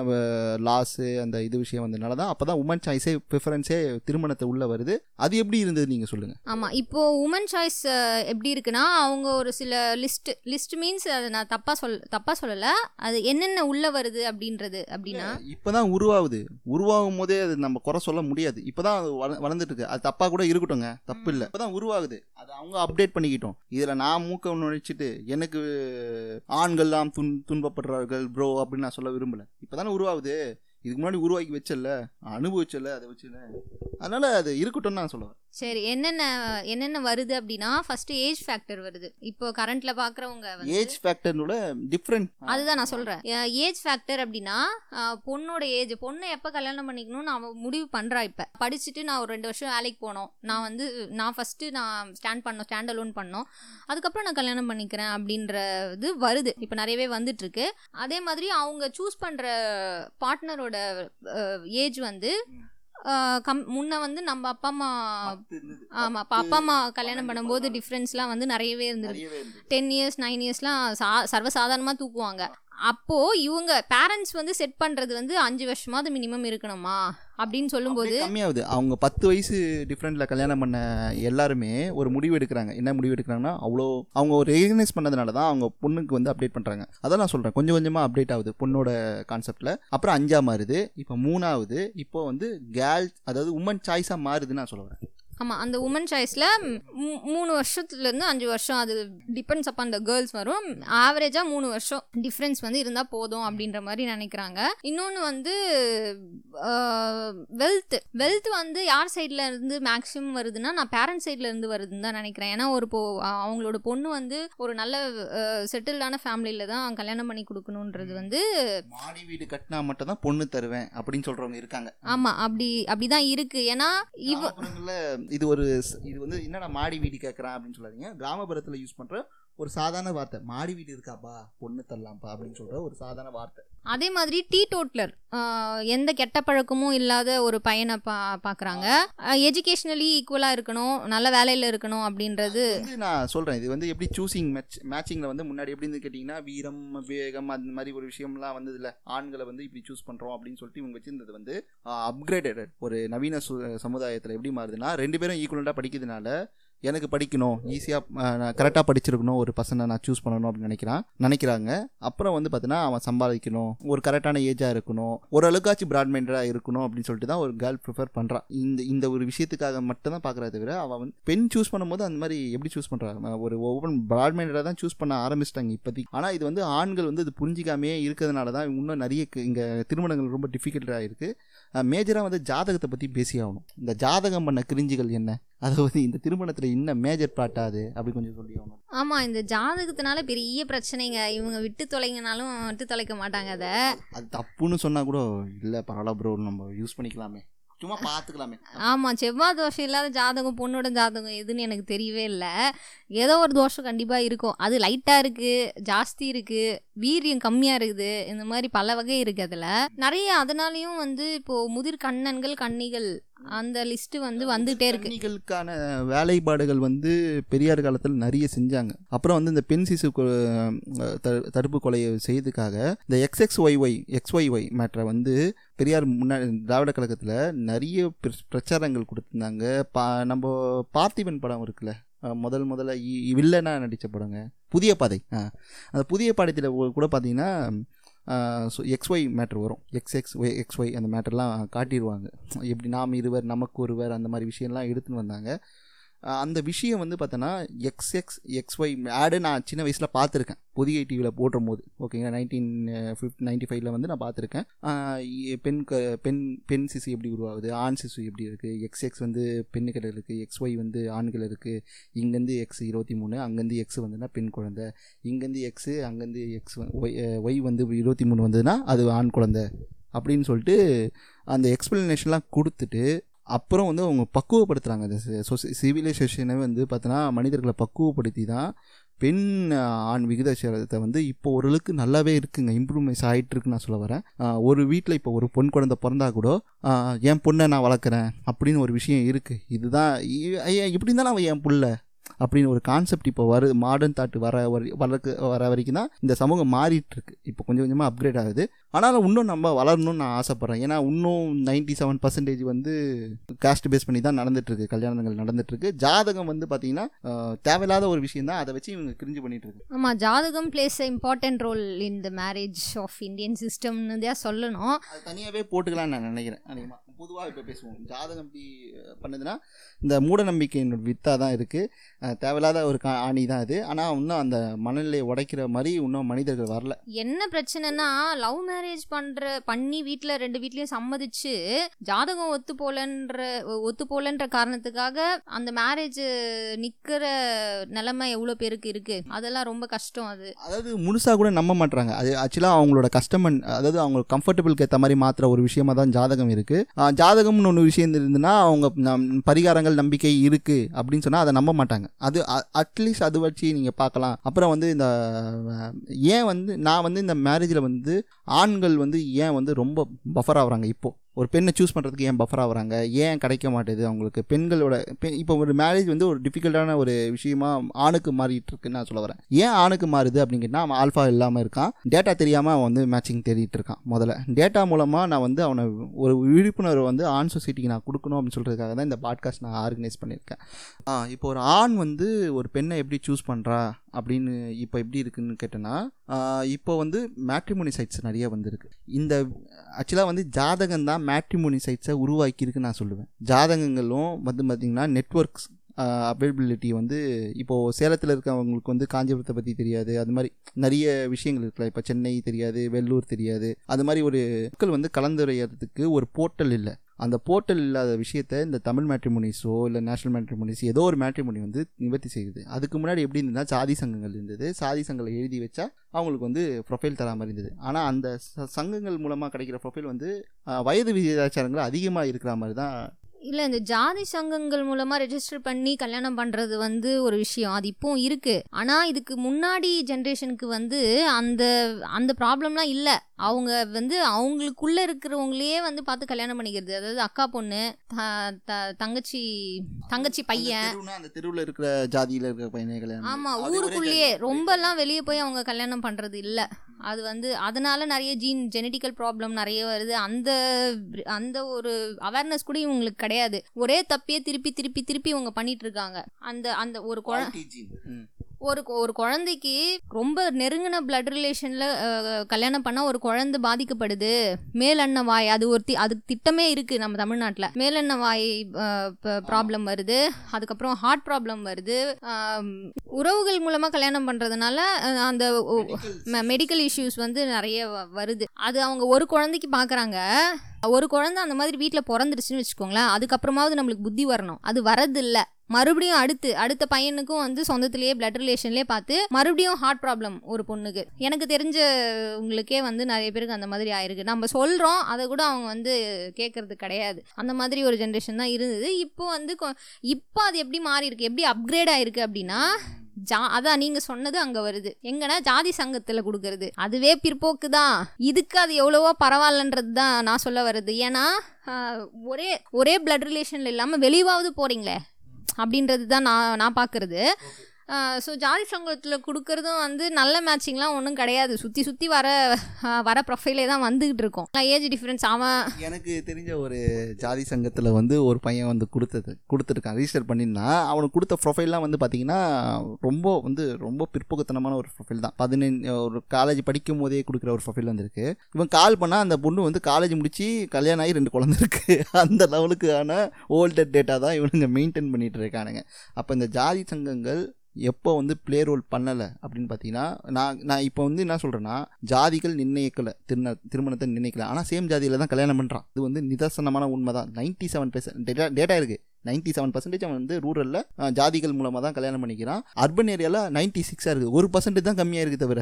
லாஸு அந்த இது விஷயம் வந்ததுனால தான் அப்போ தான் உமன் சாய்ஸே ப்ரிஃபரன்ஸே திருமணத்தை உள்ளே வருது. அது எப்படி இருந்தது நீங்கள் சொல்லுங்கள் ஆமாம் இப்போ உமன் சாய்ஸ் எப்படி இருக்குன்னா அவங்க ஒரு சில லிஸ்ட் லிஸ்ட் மீன்ஸ் அதை நான் தப்பாக சொல் தப்பாக சொல்லலை. அது என்னென்ன உள்ளே வருது அப்படின்றது அப்படின்னா இப்பதான் உருவாகுது. உருவாகும் போதே அது நம்ம குறை சொல்ல முடியாது. இப்பதான் அது வள- வளர்ந்துட்டு இருக்கு. அது தப்பா கூட இருக்கட்டுங்க. தப்பு இல்லை. இப்பதான் உருவாகுது. அது அவங்க அப்டேட் பண்ணிக்கிட்டோம். இதில் நான் மூக்க நுழைச்சிட்டு எனக்கு ஆண்கள்லாம் துன் துன்பப்படுறார்கள் ப்ரோ அப்படின்னு நான் சொல்ல விரும்பலை. இப்போ தானே உருவாகுது. இதுக்கு முன்னாடி உருவாக்கி வச்சல அனுபவிச்சல அதை வச்சுல அதனால அது இருக்கட்டும்னு நான் சொல்லுவேன். சரி என்னென்ன என்னென்ன வருது அப்படின்னா ஃபர்ஸ்ட் ஏஜ் ஃபேக்டர் வருது. இப்போ கரண்ட்ல பார்க்குறவங்க வந்து ஏஜ் ஃபேக்டரோட டிஃப்ரெண்ட் அதுதான் நான் சொல்கிறேன் ஏஜ் ஃபேக்டர் அப்படின்னா பொண்ணோட ஏஜ் பொண்ணை எப்போ கல்யாணம் பண்ணிக்கணும்னு அவன் முடிவு பண்ணுறா இப்போ. படிச்சுட்டு நான் ஒரு ரெண்டு வருஷம் வேலைக்கு போனோம். நான் வந்து நான் ஃபஸ்ட்டு நான் ஸ்டாண்ட் பண்ணோம் ஸ்டாண்ட் அலோன் பண்ணோம். அதுக்கப்புறம் நான் கல்யாணம் பண்ணிக்கிறேன் அப்படின்ற இது வருது. இப்போ நிறையவே வந்துட்டுருக்கு. அதே மாதிரி அவங்க சூஸ் பண்ணுற பார்ட்னரோட ஏஜ் வந்து கம் முன்ன வந்து நம்ம அப்பா அம்மா ஆமாம் அப்போ அப்பா அம்மா கல்யாணம் பண்ணும்போது டிஃப்ரென்ஸ்லாம் வந்து நிறையவே இருந்திருக்கு டென் இயர்ஸ் நைன் இயர்ஸ்லாம் சா சர்வசாதாரணமாக தூக்குவாங்க. அப்போது இவங்க பேரண்ட்ஸ் வந்து செட் பண்ணுறது வந்து அஞ்சு வருஷமாவது மினிமம் இருக்கணுமா? அப்படின்னு சொல்லும்போது கம்மியாகுது. அவங்க பத்து வயசு டிஃப்ரெண்ட்ல கல்யாணம் பண்ண எல்லாருமே ஒரு முடிவு எடுக்கிறாங்க. என்ன முடிவு எடுக்கிறாங்கன்னா அவ்வளோ அவங்க ஒரு ரெகனைஸ் பண்ணதுனால தான் அவங்க பொண்ணுக்கு வந்து அப்டேட் பண்ணுறாங்க அதான் நான் சொல்கிறேன் கொஞ்சம் கொஞ்சமாக அப்டேட் ஆகுது பொண்ணோட கான்செப்டில் அப்புறம் அஞ்சா மாறுது. இப்போ மூணாவது இப்போ வந்து கேர்ள் அதாவது உமன் சாய்ஸாக மாறுதுன்னு நான் சொல்ல வரேன். ஆமாம் அந்த உமன் சாய்ஸில் மூணு வருஷத்துலேருந்து அஞ்சு வருஷம் அது டிபெண்ட்ஸ் அப்பான் அந்த கேர்ள்ஸ் வரும். ஆவரேஜாக மூணு வருஷம் டிஃப்ரென்ஸ் வந்து இருந்தால் போதும் அப்படின்ற மாதிரி நினைக்கிறாங்க. இன்னொன்று வந்து வெல்த் வெல்த் வந்து யார் சைடில் இருந்து மேக்ஸிமம் வருதுன்னா நான் பேரண்ட் சைடில் இருந்து வருதுன்னு தான் நினைக்கிறேன். ஏன்னா ஒரு போ அவங்களோட பொண்ணு வந்து ஒரு நல்ல செட்டில்டான ஃபேமிலியில் தான் கல்யாணம் பண்ணி கொடுக்கணுன்றது வந்து மாடி வீடு கட்டினா மட்டும் தான் பொண்ணு தருவேன் அப்படின்னு சொல்கிறவங்க இருக்காங்க. ஆமாம் அப்படி அப்படி தான் இருக்குது ஏன்னா இவ இது ஒரு ஸ்- இது வந்து என்னடா மாடி வீடு கேட்குறான் அப்படின்னு சொல்லாதீங்க. கிராமப்புறத்தில் யூஸ் பண்ணுற ஒரு சாதாரண வார்த்தை. மாடி வீடு இருக்காப்பா பொண்ணு தரலாம்ப்பா அப்படின்னு சொல்கிற ஒரு சாதாரண வார்த்தை. அதே மாதிரி டீ டோட்லர் எந்த கெட்ட பழக்கமும் இல்லாத ஒரு பையனை பா பார்க்குறாங்க எஜுகேஷ்னலி ஈக்குவலாக இருக்கணும் நல்ல வேலையில் இருக்கணும் அப்படின்றது வந்து நான் சொல்கிறேன் இது வந்து எப்படி சூசிங் மேட்ச் மேட்சிங்கில் வந்து முன்னாடி எப்படி இருந்து கேட்டிங்கன்னா வீரம் விவேகம் அந்த மாதிரி ஒரு விஷயம்லாம் வந்ததில்ல ஆண்களை வந்து இப்படி சூஸ் பண்ணுறோம் அப்படின்னு சொல்லிட்டு இவங்க வச்சிருந்தது வந்து அப்கிரேடட் ஒரு நவீன சமுதாயத்தில் எப்படி மாறுதுன்னா ரெண்டு பேரும் ஈக்குவலண்டாக படிக்கிறதுனால எனக்கு படிக்கணும் ஈஸியாக நான் கரெக்டாக படிச்சிருக்கணும் ஒரு பர்சனை நான் சூஸ் பண்ணணும் அப்படின்னு நினைக்கிறான். நினைக்கிறாங்க. அப்புறம் வந்து பார்த்தீங்கன்னா அவன் சம்பாதிக்கணும் ஒரு கரெக்டான ஏஜாக இருக்கணும் ஓரளவுக்காச்சும் ப்ராட்மைண்டடாக இருக்கணும் அப்படின்னு சொல்லிட்டு தான் ஒரு கேர்ள் ப்ரிஃபர் பண்ணுறான் இந்த இந்த ஒரு விஷயத்துக்காக மட்டும் தான் பார்க்குறத தவிர அவன் வந்து பெண் சூஸ் பண்ணும்போது அந்த மாதிரி எப்படி சூஸ் பண்ணுறாங்க ஒரு ஓப்பன் ப்ராட்மைண்டடாக தான் சூஸ் பண்ண ஆரம்பிச்சிட்டாங்க இப்போதைக்கு. ஆனால் இது வந்து ஆண்கள் வந்து இது புரிஞ்சிக்காமே இருக்கிறதுனால தான் இன்னும் நிறைய இங்கே திருமணங்கள் ரொம்ப டிஃபிகல்ட்டாக இருக்குது மேஜராக வந்து ஜாதகத்தை பற்றி பேசி ஆகணும். இந்த ஜாதகம் பண்ண கிரிஞ்சுகள் என்ன? அதாவது இந்த திருமணத்தில் இன்னும் மேஜர் பாட்டாது அப்படி கொஞ்சம் சொல்லி ஆகணும். ஆமாம் இந்த ஜாதகத்தினால பெரிய பிரச்சனைங்க. இவங்க விட்டு தொலைங்கனாலும் விட்டு தொலைக்க மாட்டாங்க அதை. அது தப்புன்னு சொன்னால் கூட இல்லை பரவாயில்ல ப்ரோ நம்ம யூஸ் பண்ணிக்கலாமே. சும்மா பார்த்துக்கலாமே ஆமாம் செவ்வாய் தோஷம் இல்லாத ஜாதகம் பொண்ணோட ஜாதகம் எதுன்னு எனக்கு தெரியவே இல்லை. ஏதோ ஒரு தோஷம் கண்டிப்பாக இருக்கும். அது லைட்டாக இருக்குது ஜாஸ்தி இருக்குது வீரியம் கம்மியாக இருக்குது இந்த மாதிரி பல வகை இருக்குது அதில். நிறைய அதனாலையும் வந்து இப்போது முதிர் கண்ணன்கள் கன்னிகள் அந்த லிஸ்ட்டு வந்து வந்துகிட்டே இருக்கு. கன்னிகளுக்கான வேலைப்பாடுகள் வந்து பெரியார் காலத்தில் நிறைய செஞ்சாங்க. அப்புறம் வந்து இந்த பெண் சிசு தடுப்பு கொலையை செய்யறதுக்காக இந்த XX Y Y X Y Y மேட்ரை வந்து பெரியார் முன்னாடி திராவிட கழகத்தில் நிறைய பிர- பிரச்சாரங்கள் கொடுத்துருந்தாங்க. பா நம்ம பார்த்திபன் படம் இருக்குல்ல முதல் முதல்ல இ- வில்லனா நடித்த படங்க. புதிய பாதை. அந்த புதிய பாடத்தில் கூட பார்த்தீங்கன்னா ஸோ எக்ஸ்ஒய் மேட்ரு வரும். X X Y X Y அந்த மேட்டர்லாம் காட்டிடுவாங்க எப்படி நாம் இருவர் நமக்கு ஒருவர் அந்த மாதிரி விஷயம்லாம் எடுத்துன்னு வந்தாங்க. அந்த விஷயம் வந்து பார்த்தோன்னா எக்ஸ் எக்ஸ் எக்ஸ் ஒய் ஆடு நான் சின்ன வயசில் பார்த்துருக்கேன். புதிய டிவியில் போடும் போது ஓகேங்களா நைன்டீன் ஃபிஃப்ட் நைன்டி ஃபைவ்ல வந்து நான் பார்த்துருக்கேன். பெண் க பெண் பெண் சிசு எப்படி உருவாகுது? ஆண் சிசு எப்படி இருக்குது எக்ஸ் எக்ஸ் வந்து பெண்ணுகள் இருக்குது எக்ஸ் ஒய் வந்து ஆண்கள் இருக்குது இங்கேருந்து எக்ஸ் இருபத்தி மூணு அங்கேருந்து எக்ஸ் வந்துன்னா பெண் குழந்தை. இங்கேருந்து எக்ஸு அங்கேருந்து எக்ஸ் ஒய் ஒய் வந்து இருபத்தி மூணு வந்ததுன்னா அது ஆண் குழந்தை. அப்படின்னு சொல்லிட்டு அந்த எக்ஸ்பிளனேஷன்லாம் கொடுத்துட்டு அப்புறம் வந்து அவங்க பக்குவப்படுத்துகிறாங்க அந்த சிவிலைசேஷனை வந்து பார்த்தோன்னா மனிதர்களை பக்குவப்படுத்தி தான் பெண் ஆண் விகிதாச்சாரத்தை வந்து இப்போ ஓரளவுக்கு நல்லாவே இருக்குங்க. இம்ப்ரூவ்மெண்ட்ஸ் ஆகிட்டு இருக்குன்னு நான் சொல்ல வரேன். ஒரு வீட்டில் இப்போ ஒரு பொன் குழந்தை பிறந்தா கூட என் பொண்ணை நான் வளர்க்குறேன் அப்படின்னு ஒரு விஷயம் இருக்குது இதுதான் ஐயா, இப்படி இருந்தாலும் அவன் என் பிள்ளை? அப்படின்னு ஒரு கான்செப்ட் இப்போ வரு மாடர்ன் தாட் வர வரை வளர்க்கு வர வரைக்கும் தான் இந்த சமூகம் மாறிட்டு இருக்கு இப்போ கொஞ்சம் கொஞ்சமாக அப்கிரேட் ஆகுது. ஆனாலும் இன்னும் நம்ம வளரணும்னு நான் ஆசைப்பட்றேன். ஏன்னா இன்னும் நைன்டி செவன் பர்சன்டேஜ் வந்து காஸ்ட் பேஸ் பண்ணி தான் நடந்துட்டு இருக்கு கல்யாணங்கள் நடந்துட்டு இருக்கு ஜாதகம் வந்து பார்த்தீங்கன்னா தேவையில்லாத ஒரு விஷயம் தான் அதை வச்சு இவங்க கிரிஞ்சு பண்ணிட்டு இருக்கு ஆமாம் ஜாதகம் plays important role in the marriage of Indian சிஸ்டம்னு தான் சொல்லணும். அது தனியாகவே போட்டுக்கலாம்னு நான் நினைக்கிறேன். அதிகமாக பொதுவாக இப்போ பேசுவோம். ஜாதகம் எப்படி அஹ், பண்ணுதுன்னா இந்த மூட நம்பிக்கையினோட வித்தாக தான் இருக்குது தேவையில்லாத ஒரு கா ஆணி தான் அது ஆனால் இன்னும் அந்த மனநிலையை உடைக்கிற மாதிரி இன்னும் மனிதர்கள் வரல. என்ன பிரச்சனைனா லவ் மேரேஜ் பண்ற பண்ணி வீட்ல ரெண்டு வீட்லயும் சம்மதிச்சு ஜாதகம் ஒத்து போலன்ற ஒத்து போலன்ற காரணத்துக்காக அந்த மேரேஜ் நிக்கிற நிலைமை எவ்வளவு பேருக்கு இருக்கு? அதெல்லாம் ரொம்ப கஷ்டம் அது. அதாவது முழுசாக கூட நம்ப மாட்றாங்க. அது ஆக்சுவலாக அவங்களோட கஸ்டமர் அதாவது அவங்க கம்ஃபர்டபுளுக்கு ஏற்ற மாதிரி மாற்றுற ஒரு விஷயமா தான் ஜாதகம் இருக்குது ஜாதகம்னு ஒன்று விஷயம் இருந்ததுன்னா அவங்க பரிகாரங்கள் நம்பிக்கை இருக்குது அப்படின்னு சொன்னால் அதை நம்ப மாட்டாங்க. அது அட்லீஸ்ட் அது வச்சு நீங்கள் பார்க்கலாம் அப்புறம் வந்து இந்த ஏன் வந்து நான் வந்து இந்த மேரேஜில் வந்து ஆண்கள் வந்து ஏன் வந்து ரொம்ப பஃபர் ஆகுறாங்க இப்போது ஒரு பெண்ணை சூஸ் பண்ணுறதுக்கு ஏன் பஃபர் ஆகுறாங்க? ஏன் கிடைக்க மாட்டேது அவங்களுக்கு? பெண்களோட பெண் இப்போ ஒரு மேரேஜ் வந்து ஒரு டிஃபிகல்ட்டான ஒரு விஷயமா ஆணுக்கு மாறிட்டு இருக்குன்னு நான் சொல்ல வரேன். ஏன் ஆணுக்கு மாறுது அப்படின்னு கேட்டால் அவன் ஆல்ஃபா இல்லாமல் இருக்கான். டேட்டா தெரியாமல் அவன் வந்து மேட்சிங் தேடிட்டு இருக்கான் முதல்ல. டேட்டா மூலமாக நான் வந்து அவனை ஒரு விழிப்புணர்வை வந்து ஆண் சொசைட்டிக்கு நான் கொடுக்கணும் அப்படின்னு சொல்கிறதுக்காக தான் இந்த பாட்காஸ்ட் நான் ஆர்கனைஸ் பண்ணியிருக்கேன். ஆ இப்போ ஒரு ஆண் வந்து ஒரு பெண்ணை எப்படி சூஸ் பண்ணுறா அப்படின்னு இப்போ எப்படி இருக்குன்னு கேட்டேன்னா இப்போ வந்து மேட்ரிமோனி சைட்ஸ் நிறைய வந்திருக்கு. இந்த ஆக்சுவலாக வந்து ஜாதகம் தான் மேட்ரிமோனி சைட்ஸை உருவாக்கியிருக்குன்னு நான் சொல்லுவேன். ஜாதகங்களும் வந்து பார்த்திங்கன்னா நெட்ஒர்க்ஸ் அவைலபிலிட்டி வந்து இப்போது சேலத்தில் இருக்கவங்களுக்கு வந்து காஞ்சிபுரத்தை பற்றி தெரியாது. அது மாதிரி நிறைய விஷயங்கள் இருக்குல்ல இப்போ சென்னை தெரியாது வெள்ளூர் தெரியாது. அது மாதிரி ஒரு மக்கள் வந்து கலந்துரையறதுக்கு ஒரு போர்ட்டல் இல்லை. அந்த போர்ட்டல் இல்லாத விஷயத்த இந்த தமிழ் மேட்ரிமோனிஸோ இல்லை நேஷனல் மேட்ரிமோனிஸ் ஏதோ ஒரு மேட்ரிமோனி வந்து நிவர்த்தி செய்யுது. அதுக்கு முன்னாடி எப்படி இருந்ததுன்னா சாதி சங்கங்கள் இருந்தது. சாதி சங்கங்களை எழுதி வச்சா அவங்களுக்கு வந்து ப்ரொஃபைல் தராமல் இருந்தது. ஆனால் அந்த ச- சங்கங்கள் மூலமாக கிடைக்கிற ப்ரொஃபைல் வந்து வயது விகிதாச்சாரங்கள் அதிகமாக இருக்கிற மாதிரி தான் இல்ல இந்த ஜாதி சங்கங்கள் மூலமா ரெஜிஸ்டர் பண்ணி கல்யாணம் பண்றது வந்து ஒரு விஷயம். அது இப்பவும் இருக்கு. ஆனா இதுக்கு முன்னாடி ஜென்ரேஷனுக்கு வந்து அந்த அந்த ப்ராப்ளம்லாம் இல்ல. அவங்க வந்து அவங்களுக்குள்ள இருக்கிறவங்களையே வந்து பார்த்து கல்யாணம் பண்ணிக்கிறது. அதாவது அக்கா பொண்ணு தங்கச்சி தங்கச்சி பையன். அந்த தெருவில் இருக்கிற ஜாதியில் இருக்கிற பையனை கல்யாணம் ஆமா பண்ணி- அது ஒரே ஊருக்குள்ளேயே. ரொம்பலாம் வெளியே போய் அவங்க கல்யாணம் பண்றது இல்ல. அது வந்து அதனால நிறைய ஜீன் ஜெனட்டிக்கல் ப்ராப்ளம் நிறைய வருது. அந்த அந்த ஒரு அவேர்னஸ் கூட இவங்களுக்கு கிடையாது. ஒரே தப்பையே திருப்பி திருப்பி திருப்பி இவங்க பண்ணிட்டு இருக்காங்க அந்த அந்த ஒரு குழ Quality gene. ம். ஒரு ஒரு குழந்தைக்கு ரொம்ப நெருங்கின பிளட் ரிலேஷன்ல கல்யாணம் பண்ணா ஒரு குழந்தை பாதிக்கப்படுது. மேலெண்ண வாய் அது ஒரு தி- அதுக்கு திட்டமே இருக்கு நம்ம தமிழ்நாட்டில். மேலெண்ண வாய் ப்ராப்ளம் வருது. அதுக்கப்புறம் ஹார்ட் ப்ராப்ளம் வருது. உறவுகள் மூலமா கல்யாணம் பண்றதுனால அஹ், அந்த மெடிக்கல் இஷ்யூஸ் வந்து நிறைய வ- வருது. அது அவங்க ஒரு குழந்தைக்கு பார்க்கறாங்க ஒரு குழந்தை அந்த மாதிரி வீட்டில் பிறந்துருச்சுன்னு வச்சுக்கோங்களேன் அதுக்கப்புறமாவது நம்மளுக்கு புத்தி வரணும். அது வரது மறுபடியும் அடுத்து அடுத்த பையனுக்கும் வந்து சொந்தத்திலேயே பிளட் ரிலேஷன்லேயே பார்த்து மறுபடியும் ஹார்ட் ப்ராப்ளம் ஒரு பொண்ணுக்கு. எனக்கு தெரிஞ்ச உங்களுக்கே வந்து நிறைய பேருக்கு அந்த மாதிரி ஆயிருக்கு. நம்ம சொல்கிறோம் அதை கூட அவங்க வந்து கேட்கறது கிடையாது. அந்த மாதிரி ஒரு ஜென்ரேஷன் தான் இருந்தது. இப்போ வந்து கொ- இப்போ அது எப்படி மாறி இருக்கு எப்படி அப்கிரேட் ஆயிருக்கு அப்படின்னா ஜா அதான் நீங்க சொன்னது அங்க வருது. எங்கன்னா ஜாதி சங்கத்துல கொடுக்கறது. அதுவே பிற்போக்கு தான். இதுக்கு அது எவ்வளவோ பரவாயில்லன்றது தான் நான் சொல்ல வருது. ஏன்னா ஒரே ஒரே பிளட் ரிலேஷன்ல இல்லாம வெளிவாவது போறீங்களே. அப்படின்றது தான் நான் நான் பார்க்கறது ஸோ ஜாதி சங்கத்தில் கொடுக்கறதும் வந்து நல்ல மேட்சிங்லாம் ஒன்றும் கிடையாது. சுற்றி சுற்றி வர வர ப்ரொஃபைலே தான் வந்துகிட்டு இருக்கோம். ஏஜ் டிஃப்ரென்ஸ் அவன் எனக்கு தெரிஞ்ச ஒரு ஜாதி சங்கத்தில் வந்து ஒரு பையன் வந்து கொடுத்தது கொடுத்துருக்கான். ரிஜிஸ்டர் பண்ணியிருந்தான் அவனுக்கு கொடுத்த ப்ரொஃபைல்லாம் வந்து பார்த்தீங்கன்னா ரொம்ப வந்து ரொம்ப பிற்போக்குத்தனமான ஒரு ப்ரொஃபைல் தான். பதினஞ்சு ஒரு காலேஜ் படிக்கும் போதே கொடுக்குற ஒரு ப்ரொஃபைல் வந்திருக்கு. இவன் கால் பண்ணால் அந்த பொண்ணு வந்து காலேஜ் முடிச்சு கல்யாணம் ஆகி ரெண்டு குழந்தை இருக்கு. அந்த லெவலுக்கான ஓல்டர் டேட்டா தான் இவனுங்க மெயின்டைன் பண்ணிகிட்டு இருக்கானுங்க. அப்போ இந்த ஜாதி சங்கங்கள் எப்போ வந்து ப்ளே ரோல் பண்ணலை அப்படின்னு பார்த்தீங்கன்னா நான் நான் இப்போ வந்து என்ன சொல்கிறேன்னா ஜாதிகள் நிர்ணயிக்கலை திருமண திருமணத்தை நிர்ணயிக்கல. ஆனால் சேம் ஜாதியில் தான் கல்யாணம் பண்ணுறான் இது வந்து நிதர்சனமான உண்மை தான் ninety seven percent data data இருக்குது நைன்ட்டி செவன் பர்சன்டேஜ் அவன் வந்து ரூரலில் ஜாதிகள் மூலமாக தான் கல்யாணம் பண்ணிக்கிறான். அர்பன் ஏரியாவில் நைன்ட்டி சிக்ஸாக இருக்குது ஒரு பர்சன்டேஜ் தான் கம்மியாக இருக்குது தவிர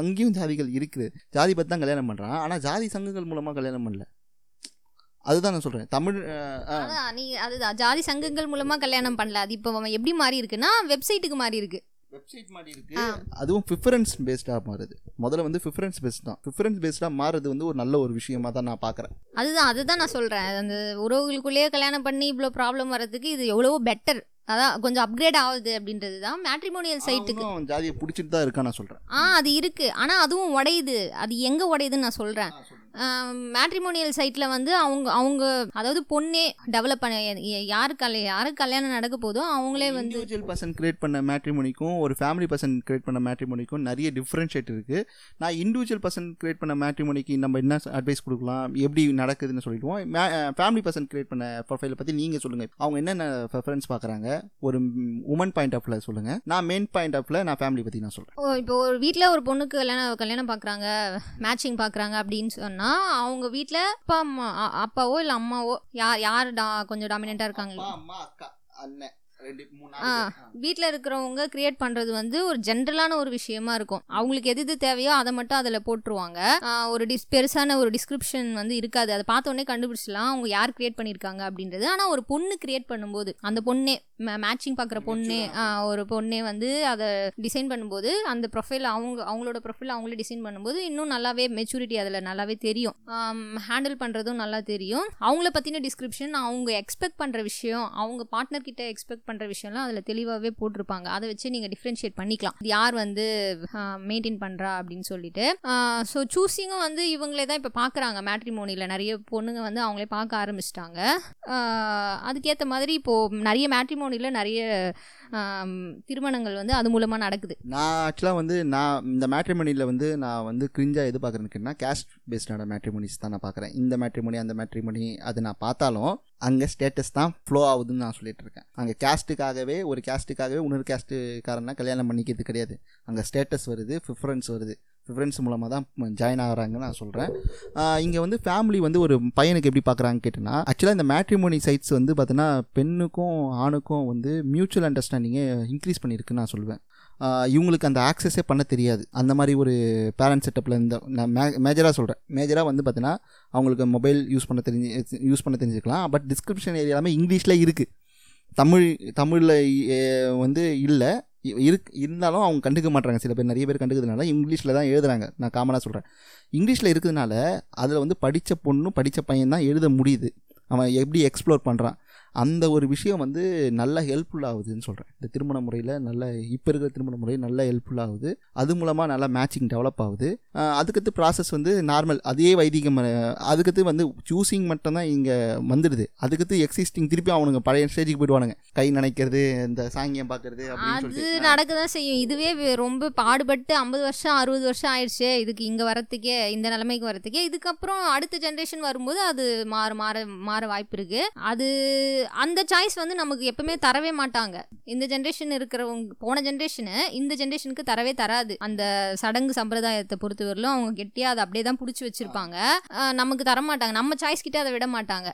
அங்கேயும் ஜாதிகள் இருக்குது. ஜாதி பற்றி தான் கல்யாணம் பண்ணுறான் ஆனால் ஜாதி சங்கங்கள் மூலமாக கல்யாணம் பண்ணல. அதுதான் நான் சொல்கிறேன் தமிழ் நீ அதுதான். ஜாதி சங்கங்கள் மூலமாக கல்யாணம் பண்ணல. அது இப்போ அவன் எப்படி மாறி இருக்குன்னா வெப்சைட்டுக்கு மாறி இருக்கு. வெப்சைட் மாடி இருக்கு. ஆ. அதுவும் ப்ரிஃபரன்ஸ் பேஸ்டாக மாறுது. முதல்ல வந்து ப்ரிஃபரன்ஸ் பேஸ்ட் தான். ப்ரிஃபரன்ஸ் பேஸ்டாக மாறுறது வந்து ஒரு நல்ல ஒரு விஷயமா தான் நான் பார்க்குறேன் அதுதான் அதுதான் நான் சொல்கிறேன் அந்த உறவுகளுக்குள்ளேயே கல்யாணம் பண்ணி இவ்வளோ ப்ராப்ளம் வர்றதுக்கு இது எவ்வளவோ பெட்டர் அதான் கொஞ்சம் அப்கிரேட் ஆகுது அப்படின்றது தான் மேட்ரிமோனியல் சைட்டுக்கு ஜாதியை பிடிச்சிட்டு தான் இருக்கான் நான் சொல்கிறேன் ஆ அது இருக்குது ஆனால் அதுவும் உடையுது. அது எங்கே உடையுதுன்னு நான் சொல்கிறேன் மேட்ரிமோனியல் சைட்டில் வந்து அவங்க அவங்க அதாவது பொண்ணே டெவலப் பண்ண ய- யாரு கல்ய யாருக்கு கல்யாணம் நடக்க போதோ அவங்களே வந்து இண்டிவிஜுவல் பர்சன் கிரியேட் பண்ண மேட்ரிமோனிக்கும் ஒரு ஃபேமிலி பர்சன் கிரியேட் பண்ண மேட்ரிமோனிக்கும் நிறைய டிஃப்ரென்ஷியேட் இருக்குது நான் இண்டிவிஜுவல் பர்சன் கிரியேட் பண்ண மேட்ரிமோனிக்கு நம்ம என்ன அட்வைஸ் கொடுக்கலாம்? எப்படி நடக்குதுன்னு சொல்லிடுவோம். ஃபேமிலி பர்சன் கிரியேட் பண்ண ப்ரொஃபைலை பற்றி நீங்கள் சொல்லுங்கள் அவங்க என்னென்ன ப்ரிஃபரன்ஸ் பார்க்குறாங்க ஒரு உமன் பாயிண்ட் ஆஃப்ல சொல்லுங்கள் நான் மெயின் பாயிண்ட் ஆஃப்ல நான் ஃபேமிலி பற்றி நான் சொல்கிறேன் ஓ இப்போ ஒரு வீட்டில் ஒரு பொண்ணுக்கு கல்யாணம் கல்யாணம் பார்க்குறாங்க மேட்சிங் பார்க்குறாங்க அப்படின்னு சொன்னால் அவங்க வீட்டில் அப்பா அம்மா அப்பாவோ இல்லை அம்மாவோ யார் யார் டா கொஞ்சம் டாமினண்ட்டாக இருக்காங்க? அம்மா அக்கா அண்ணன். வீட்டில் இருக்கிறவங்க கிரியேட் பண்ணுறது வந்து ஒரு ஜென்ரலான ஒரு விஷயமா இருக்கும். அவங்களுக்கு எது எது தேவையோ அதை மட்டும் அதில் போட்டுருவாங்க. ஒரு டிஸ் பெருசான ஒரு டிஸ்கிரிப்ஷன் வந்து இருக்காது. அதை பார்த்த உடனே கண்டுபிடிச்சலாம் அவங்க யார் கிரியேட் பண்ணியிருக்காங்க அப்படின்றது. ஆனால் ஒரு பொண்ணு கிரியேட் பண்ணும்போது அந்த பொண்ணே மேட்சிங் பார்க்குற பொண்ணே ஒரு பொண்ணே வந்து அதை டிசைன் பண்ணும்போது அந்த ப்ரொஃபைல் அவங்க அவங்களோட ப்ரொஃபைல் அவங்களே டிசைன் பண்ணும்போது இன்னும் நல்லாவே மெச்சூரிட்டி அதில் நல்லாவே தெரியும். ஹேண்டில் பண்ணுறதும் நல்லா தெரியும். அவங்கள பற்றின டிஸ்கிரிப்ஷன் அவங்க எக்ஸ்பெக்ட் பண்ணுற விஷயம் அவங்க பார்ட்னர் கிட்ட எக்ஸ்பெக்ட் பண்ணுற விஷயம்லாம் அதில் தெளிவாகவே போட்டிருப்பாங்க. அதை வச்சு நீங்கள் டிஃப்ரென்ஷியேட் பண்ணிக்கலாம். யார் வந்து மெயின்டைன் பண்ணுறா அப்படின்னு சொல்லிட்டு. ஸோ சூஸிங்கும் வந்து இவங்களே தான் இப்போ பார்க்குறாங்க மேட்ரிமோனியில் நிறைய பொண்ணுங்க வந்து அவங்களே பார்க்க ஆரம்பிச்சிட்டாங்க. அதுக்கேற்ற மாதிரி இப்போது நிறைய மேட்ரிமோனியில் நிறைய திருமணங்கள் வந்து அது மூலமாக நடக்குது. நான் ஆக்சுவலாக வந்து நான் இந்த மேட்ரிமோனியில் வந்து நான் வந்து கிரிஞ்சாக எது பார்க்குறேன்னு கேஸ்ட் பேஸ்டான மேட்ரிமோனிஸ் தான் நான் பார்க்குறேன் இந்த மேட்ரிமோனி அந்த மேட்ரிமோனி அது நான் பார்த்தாலும் அங்கே ஸ்டேட்டஸ் தான் ஃப்ளோ ஆகுதுன்னு நான் சொல்லிட்டு இருக்கேன். அங்கே கேஸ்ட்டுக்காகவே ஒரு கேஸ்ட்டுக்காகவே இன்னொரு கேஸ்ட்டுக்காரன்னா கல்யாணம் பண்ணிக்கிறது கிடையாது. அங்கே ஸ்டேட்டஸ் வருது ப்ரிஃபரன்ஸ் வருது. ப்ரிஃபரன்ஸ் மூலமாக தான் ஜாயின் ஆகிறாங்கன்னு நான் சொல்கிறேன் இங்கே வந்து ஃபேமிலி வந்து ஒரு பையனுக்கு எப்படி பார்க்குறாங்க கேட்டேன்னா ஆக்சுவலாக இந்த மேட்ரிமோனி சைட்ஸ் வந்து பார்த்தீங்கன்னா பெண்ணுக்கும் ஆணுக்கும் வந்து மியூச்சுவல் அண்டர்ஸ்டாண்டிங்கை இன்க்ரீஸ் பண்ணியிருக்குன்னு நான் சொல்லுவேன் இவங்களுக்கு அந்த ஆக்சஸே பண்ண தெரியாது. அந்த மாதிரி ஒரு பேரண்ட் செட்டப்பில் இருந்த நான் மே மேஜராக சொல்கிறேன் மேஜராக வந்து பார்த்தீங்கன்னா அவங்களுக்கு மொபைல் யூஸ் பண்ண தெரிஞ்சு யூஸ் பண்ண தெரிஞ்சுக்கலாம். பட் டிஸ்கிரிப்ஷன் ஏரியா எல்லாமே இங்கிலீஷில் இருக்குது தமிழ் தமிழில் வந்து இல்லை. இருக் இருந்தாலும் அவங்க கண்டுக்க மாட்டாங்க சில பேர் நிறைய பேர் கண்டுக்கிறதுனால இங்கிலீஷில் தான் எழுதுறாங்க. நான் காமனாக சொல்கிறேன் இங்கிலீஷில் இருக்கிறதுனால அதில் வந்து படித்த பொண்ணும் படித்த பையன் தான் எழுத முடியுது. அவன் எப்படி எக்ஸ்ப்ளோர் பண்ணுறான் அந்த ஒரு விஷயம் வந்து நல்ல ஹெல்ப்ஃபுல் ஆகுதுன்னு சொல்கிறேன் இந்த திருமண முறையில் நல்ல இப்போ இருக்கிற திருமண முறை நல்ல ஹெல்ப்ஃபுல் ஆகுது. அது மூலமாக நல்லா மேட்சிங் டெவலப் ஆகுது. அதுக்கடுத்து ப்ராசஸ் வந்து நார்மல் அதே வைதிகம் அதுக்கடுத்து வந்து சூஸிங் மட்டும்தான் இங்கே வந்துடுது. அதுக்கடுத்து எக்ஸிஸ்டிங் திருப்பி அவனுங்க பழைய ஸ்டேஜுக்கு போயிடுவானுங்க. கை நினைக்கிறது இந்த சாங்கியம் பார்க்கறது அது நடக்க தான் செய்யும். இதுவே ரொம்ப பாடுபட்டு ஐம்பது வருஷம் அறுபது வருஷம் ஆயிடுச்சு. இதுக்கு இங்கே வரத்துக்கே இந்த நிலைமைக்கு வரத்துக்கே. இதுக்கப்புறம் அடுத்த ஜென்ரேஷன் வரும்போது அது மாற மாற மாற வாய்ப்பு இருக்கு. அது அந்த சாய்ஸ் வந்து நமக்கு எப்பவுமே தரவே மாட்டாங்க. இந்த ஜென்ரேஷன் இருக்கிறவங்க போன ஜென்ரேஷனு இந்த ஜென்ரேஷனுக்கு தரவே தராது. அந்த சடங்கு சம்பிரதாயத்தை பொறுத்தவரையிலும் அவங்க கெட்டியாக அதை அப்படியே தான் பிடிச்சி வச்சிருப்பாங்க. நமக்கு தரமாட்டாங்க. நம்ம சாய்ஸ் கிட்ட அதை விட மாட்டாங்க.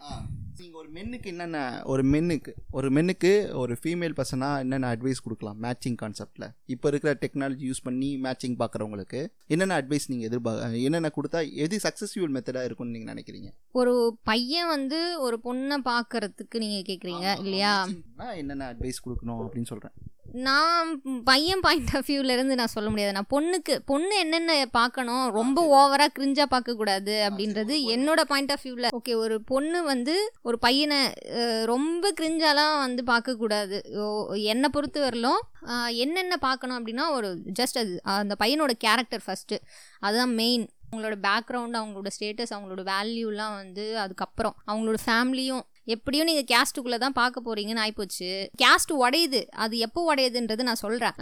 நீங்கள் ஒரு மென்னுக்கு என்னென்ன ஒரு மென்னுக்கு ஒரு மென்னுக்கு ஒரு ஃபீமேல் பர்சனாக என்னென்ன அட்வைஸ் கொடுக்கலாம் மேட்சிங் கான்செப்டில் இப்போ இருக்கிற டெக்னாலஜி யூஸ் பண்ணி மேட்சிங் பார்க்குறவங்களுக்கு என்னென்ன அட்வைஸ் நீங்கள் எதிர்பார்க்க என்னென்ன கொடுத்தா எது சக்ஸஸ்ஃபுல் மெத்தடாக இருக்கும்னு நீங்கள் நினைக்கிறீங்க? ஒரு பையன் வந்து ஒரு பொண்ணை பார்க்கறதுக்கு நீங்கள் கேட்குறீங்க இல்லையா? என்னென்ன அட்வைஸ் கொடுக்கணும் அப்படின்னு சொல்கிறேன் நான் பையன் பாயிண்ட் ஆஃப் இருந்து நான் சொல்ல முடியாது. நான் பொண்ணுக்கு பொண்ணு என்னென்ன பார்க்கணும் ரொம்ப ஓவரா கிரிஞ்சா பார்க்க கூடாது அப்படின்றது என்னோட பாயிண்ட் ஆஃப் வியூவில் ஓகே ஒரு பொண்ணு வந்து ஒரு பையனை ரொம்ப கிரிஞ்சாலாம் வந்து பார்க்க கூடாது ஓ- என்னை பொறுத்த வரலும் என்னென்ன பார்க்கணும் அப்படின்னா ஒரு ஜஸ்ட் அது அந்த பையனோட கேரக்டர் ஃபர்ஸ்ட் அதுதான் மெயின் அவங்களோட பேக்ரவுண்ட் அவங்களோட ஸ்டேட்டஸ் அவங்களோட வேல்யூலாம் வந்து அதுக்கப்புறம். அவங்களோட ஃபேமிலியும் எப்படியும் நீங்கள் கேஸ்ட்டுக்குள்ளே தான் பார்க்க போறீங்கன்னு ஆகிப்போச்சு கேஸ்ட் உடையுது. அது எப்போ உடையுதுன்றது நான் சொல்கிறேன்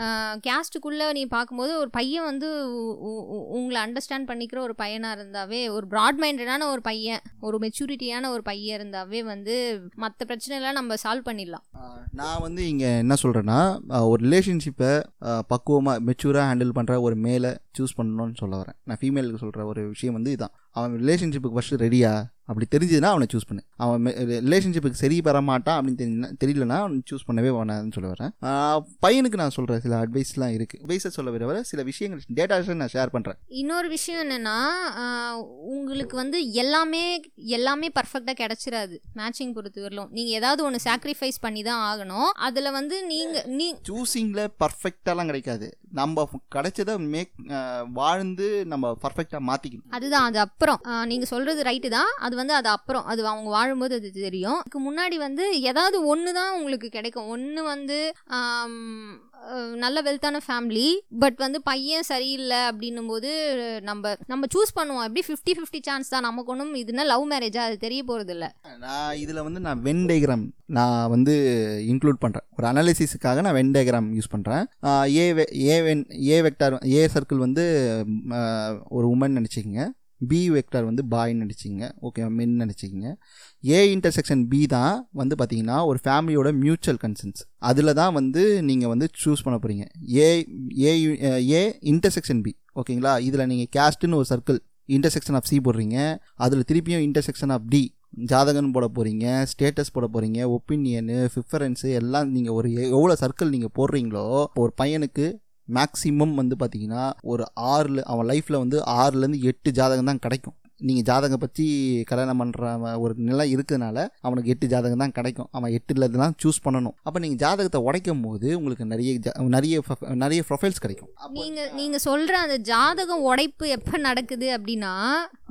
கேஸ்ட்டுக்குள்ளே நீ பார்க்கும்போது ஒரு பையன் வந்து உ- உ- உங்களை அண்டர்ஸ்டாண்ட் பண்ணிக்கிற ஒரு பையனாக இருந்தாவே ஒரு ப்ராட் மைண்டடான ஒரு பையன் ஒரு மெச்சூரிட்டியான ஒரு பையன் இருந்தாவே வந்து மற்ற பிரச்சனைலாம் நம்ம சால்வ் பண்ணிடலாம். நான் வந்து இங்கே என்ன சொல்கிறேன்னா ஒரு ரிலேஷன்ஷிப்பை பக்குவமாக மெச்சூராக ஹேண்டில் பண்ணுற ஒரு மேலே சூஸ் பண்ணணும்னு சொல்ல வரேன். நான் ஃபீமேலுக்கு சொல்கிற ஒரு விஷயம் வந்து இதுதான் அவன் ரிலேஷன்ஷிப்புக்கு ஃபஸ்ட்டு ரெடியா அப்படி தெரிஞ்சதுன்னா அவனை சூஸ் பண்ணு. அவன் ரிலேஷன்ஷிப்புக்கு சரி பெற மாட்டான் அப்படின்னு தெரிஞ்சா தெரியலனா அவன் சூஸ் பண்ணவே வேணாம்னு சொல்ல வரேன். பையனுக்கு நான் சொல்கிறேன் சில அட்வைஸ்லாம் இருக்குது அட்வைஸை சொல்ல வர சில விஷயங்கள் டேட்டாஸை நான் ஷேர் பண்ணுறேன் இன்னொரு விஷயம் என்னன்னா உங்களுக்கு வந்து எல்லாமே எல்லாமே பர்ஃபெக்டாக கிடைச்சிராது. மேட்சிங் பொறுத்த வரலும் நீங்கள் ஏதாவது ஒன்று சாக்ரிஃபைஸ் பண்ணி தான் ஆகணும். அதில் வந்து நீங்கள் நீ சூஸிங்கில் பர்ஃபெக்டாலாம் கிடைக்காது. நம்ம கிடைச்சதை மேக் வாழ்ந்து நம்ம பர்ஃபெக்டாக மாற்றிக்கணும் அதுதான் அது அப்புறம். நீங்கள் சொல்கிறது ரைட்டு தான். அது வந்து அது அப்புறம். அது அவங்க வாழும்போது அது தெரியும். அதுக்கு முன்னாடி வந்து ஏதாவது ஒன்று தான் உங்களுக்கு கிடைக்கும். ஒன்று வந்து நல்ல வெல்த்தான ஃபேமிலி பட் வந்து பையன் சரியில்லை அப்படின்னும் போது நம்ம நம்ம சூஸ் பண்ணுவோம். எப்படி ஃபிஃப்டி ஃபிஃப்டி சான்ஸ் தான் நமக்கு ஒன்றும் இதுனா லவ் மேரேஜா அது தெரிய போகிறது இல்லை நான் இதில் வந்து நான் வென் டயக்ராம் நான் வந்து இன்க்ளூட் பண்ணுறேன் ஒரு அனாலிசிஸுக்காக நான் வென் டயக்ராம் யூஸ் பண்ணுறேன் A A venn A vector A circle வந்து ஒரு உமன் நினச்சிக்கங்க. பி வெக்டார் வந்து பாய்ன்னு நினச்சிங்க ஓகே மென் நினச்சிக்கிங்க ஏ இன்டர்செக்ஷன் பி தான் வந்து பார்த்தீங்கன்னா ஒரு ஃபேமிலியோட மியூச்சுவல் கன்சன்ஸ் அதில் தான் வந்து நீங்கள் வந்து சூஸ் பண்ண போகிறீங்க ஏ ஏ ஏ இன்டர்செக்ஷன் பி ஓகேங்களா இதில் நீங்கள் கேஸ்ட்டுன்னு ஒரு சர்க்கிள் இன்டர்செக்ஷன் ஆஃப் சி போடுறீங்க. அதில் திருப்பியும் இன்டர்செக்ஷன் ஆஃப் டி ஜாதகன் போட போகிறீங்க ஸ்டேட்டஸ் போட போகிறீங்க ஒப்பீனியனு ப்ரிஃபரன்ஸு எல்லாம் நீங்கள் ஒரு எ- எவ்வளோ சர்க்கிள் நீங்கள் போடுறீங்களோ ஒரு பையனுக்கு மேக்ஸிமம் வந்து பார்த்தீங்கன்னா ஒரு ஆறில் அவன் லைஃப்பில் வந்து ஆறுலேருந்து எட்டு ஜாதகம் தான் கிடைக்கும். நீங்கள் ஜாதகம் பற்றி கல்யாணம் பண்ணுற ஒரு நிலை இருக்கிறதுனால அவனுக்கு எட்டு ஜாதகம் தான் கிடைக்கும். அவன் எட்டுல தான் சூஸ் பண்ணணும். அப்போ நீங்கள் ஜாதகத்தை உடைக்கும் போது உங்களுக்கு நிறைய நிறைய நிறைய ப்ரொஃபைல்ஸ் கிடைக்கும். அப்போ நீங்க நீங்க சொல்ற அந்த ஜாதகம் உடைப்பு எப்ப நடக்குது அப்படின்னா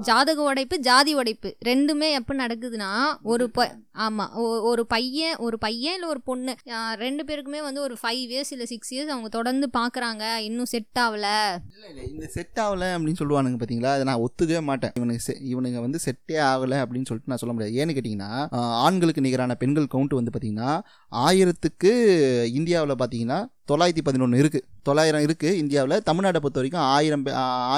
ஜாதக உடைப்பு ஜாதி உடைப்பு ரெண்டுமே எப்ப நடக்குதுன்னா ஒரு ப ஆமா ஒ- ஒரு பையன் ஒரு பையன் இல்ல ஒரு பொண்ணு. ரெண்டு பேருக்குமே வந்து ஒரு ஃபைவ் இயர்ஸ் இல்ல சிக்ஸ் இயர்ஸ் அவங்க தொடர்ந்து பாக்குறாங்க. இன்னும் செட் ஆகல. இல்லை இல்லை இந்த செட் ஆகலை அப்படின்னு சொல்லுவானுங்க பார்த்தீங்களா அதை நான் ஒத்துக்கவே மாட்டேன். இவனுக்கு இவனுங்க வந்து செட்டே ஆகலை அப்படின்னு சொல்லிட்டு நான் சொல்ல முடியாது. ஏன்னு கேட்டிங்கன்னா ஆண்களுக்கு நிகரான பெண்கள் கவுண்ட் வந்து பார்த்திங்கன்னா ஆயிரத்துக்கு இந்தியாவில் பார்த்தீங்கன்னா தொள்ளாயிரத்தி பதினொன்று இருக்குது தொள்ளாயிரம் இருக்குது இந்தியாவில் தமிழ்நாட்டை பொறுத்த வரைக்கும் ஆயிரம்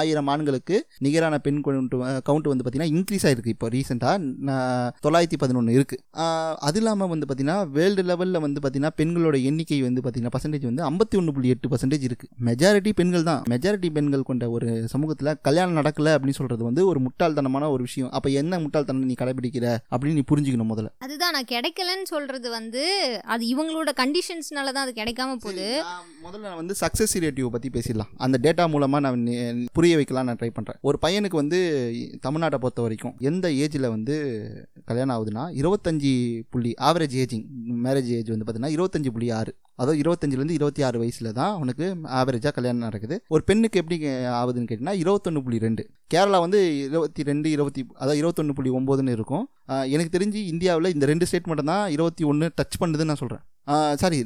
ஆயிரம் ஆண்களுக்கு நிகரான பெண் கவுண்ட் வந்து பார்த்தீங்கன்னா இன்க்ரீஸ் ஆகிருக்கு இப்போ ரீசெண்டாக தொள்ளாயிரத்தி பதினொன்று இருக்குது அது இல்லாமல் வந்து பார்த்தீங்கன்னா வேர்ல்டு லெவலில் வந்து பார்த்தீங்கன்னா பெண்களோட எண்ணிக்கை வந்து பார்த்தீங்கன்னா பர்சன்டேஜ் வந்து ஐம்பத்தி ஒன்று புள்ளி எட்டு பர்சன்டேஜ் இருக்குது மெஜாரிட்டி பெண்கள் தான். மெஜாரிட்டி பெண்கள் கொண்ட ஒரு சமூகத்தில் கல்யாணம் நடக்கல அப்படின்னு சொல்கிறது வந்து ஒரு முட்டாள்தனமான ஒரு விஷயம். அப்போ என்ன முட்டாள்தனம் நீ கடைபிடிக்கிற அப்படின்னு நீ புரிஞ்சுக்கணும் முதல்ல. அதுதான் நான் கிடைக்கலன்னு சொல்கிறது வந்து அது இவங்களோட கண்டிஷன்ஸ்னால தான் அது கிடைக்காம போகுது. முதல்ல நான் வந்து சக்ஸஸ் ரேட்டிவ் பற்றி பேசிடலாம். அந்த டேட்டா மூலமாக நான் புரிய வைக்கலாம் நான் ட்ரை பண்ணுறேன் ஒரு பையனுக்கு வந்து தமிழ்நாட்டை பொறுத்த வரைக்கும் எந்த ஏஜில் வந்து கல்யாணம் ஆகுதுன்னா இருபத்தஞ்சி புள்ளி ஆவரேஜ் ஏஜிங் மேரேஜ் ஏஜ் வந்து பார்த்தீங்கன்னா இருபத்தஞ்சி புள்ளி ஆறு. அதாவது இருபத்தஞ்சிலேருந்து இருபத்தி ஆறு வயசில் தான் அவனுக்கு ஆவரேஜாக கல்யாணம் நடக்குது. ஒரு பெண்ணுக்கு எப்படி ஆகுதுன்னு கேட்டிங்கன்னா இருபத்தொன்று புள்ளி ரெண்டு. கேரளா வந்து இருபத்தி ரெண்டு இருபத்தி அதாவது இருபத்தொன்று புள்ளி ஒம்போதுன்னு இருக்கும். எனக்கு தெரிஞ்சு இந்தியாவில் இந்த ரெண்டு ஸ்டேட் மட்டும் தான் இருபத்தி ஒன்று டச் பண்ணுதுன்னு நான் சொல்கிறேன் சாரி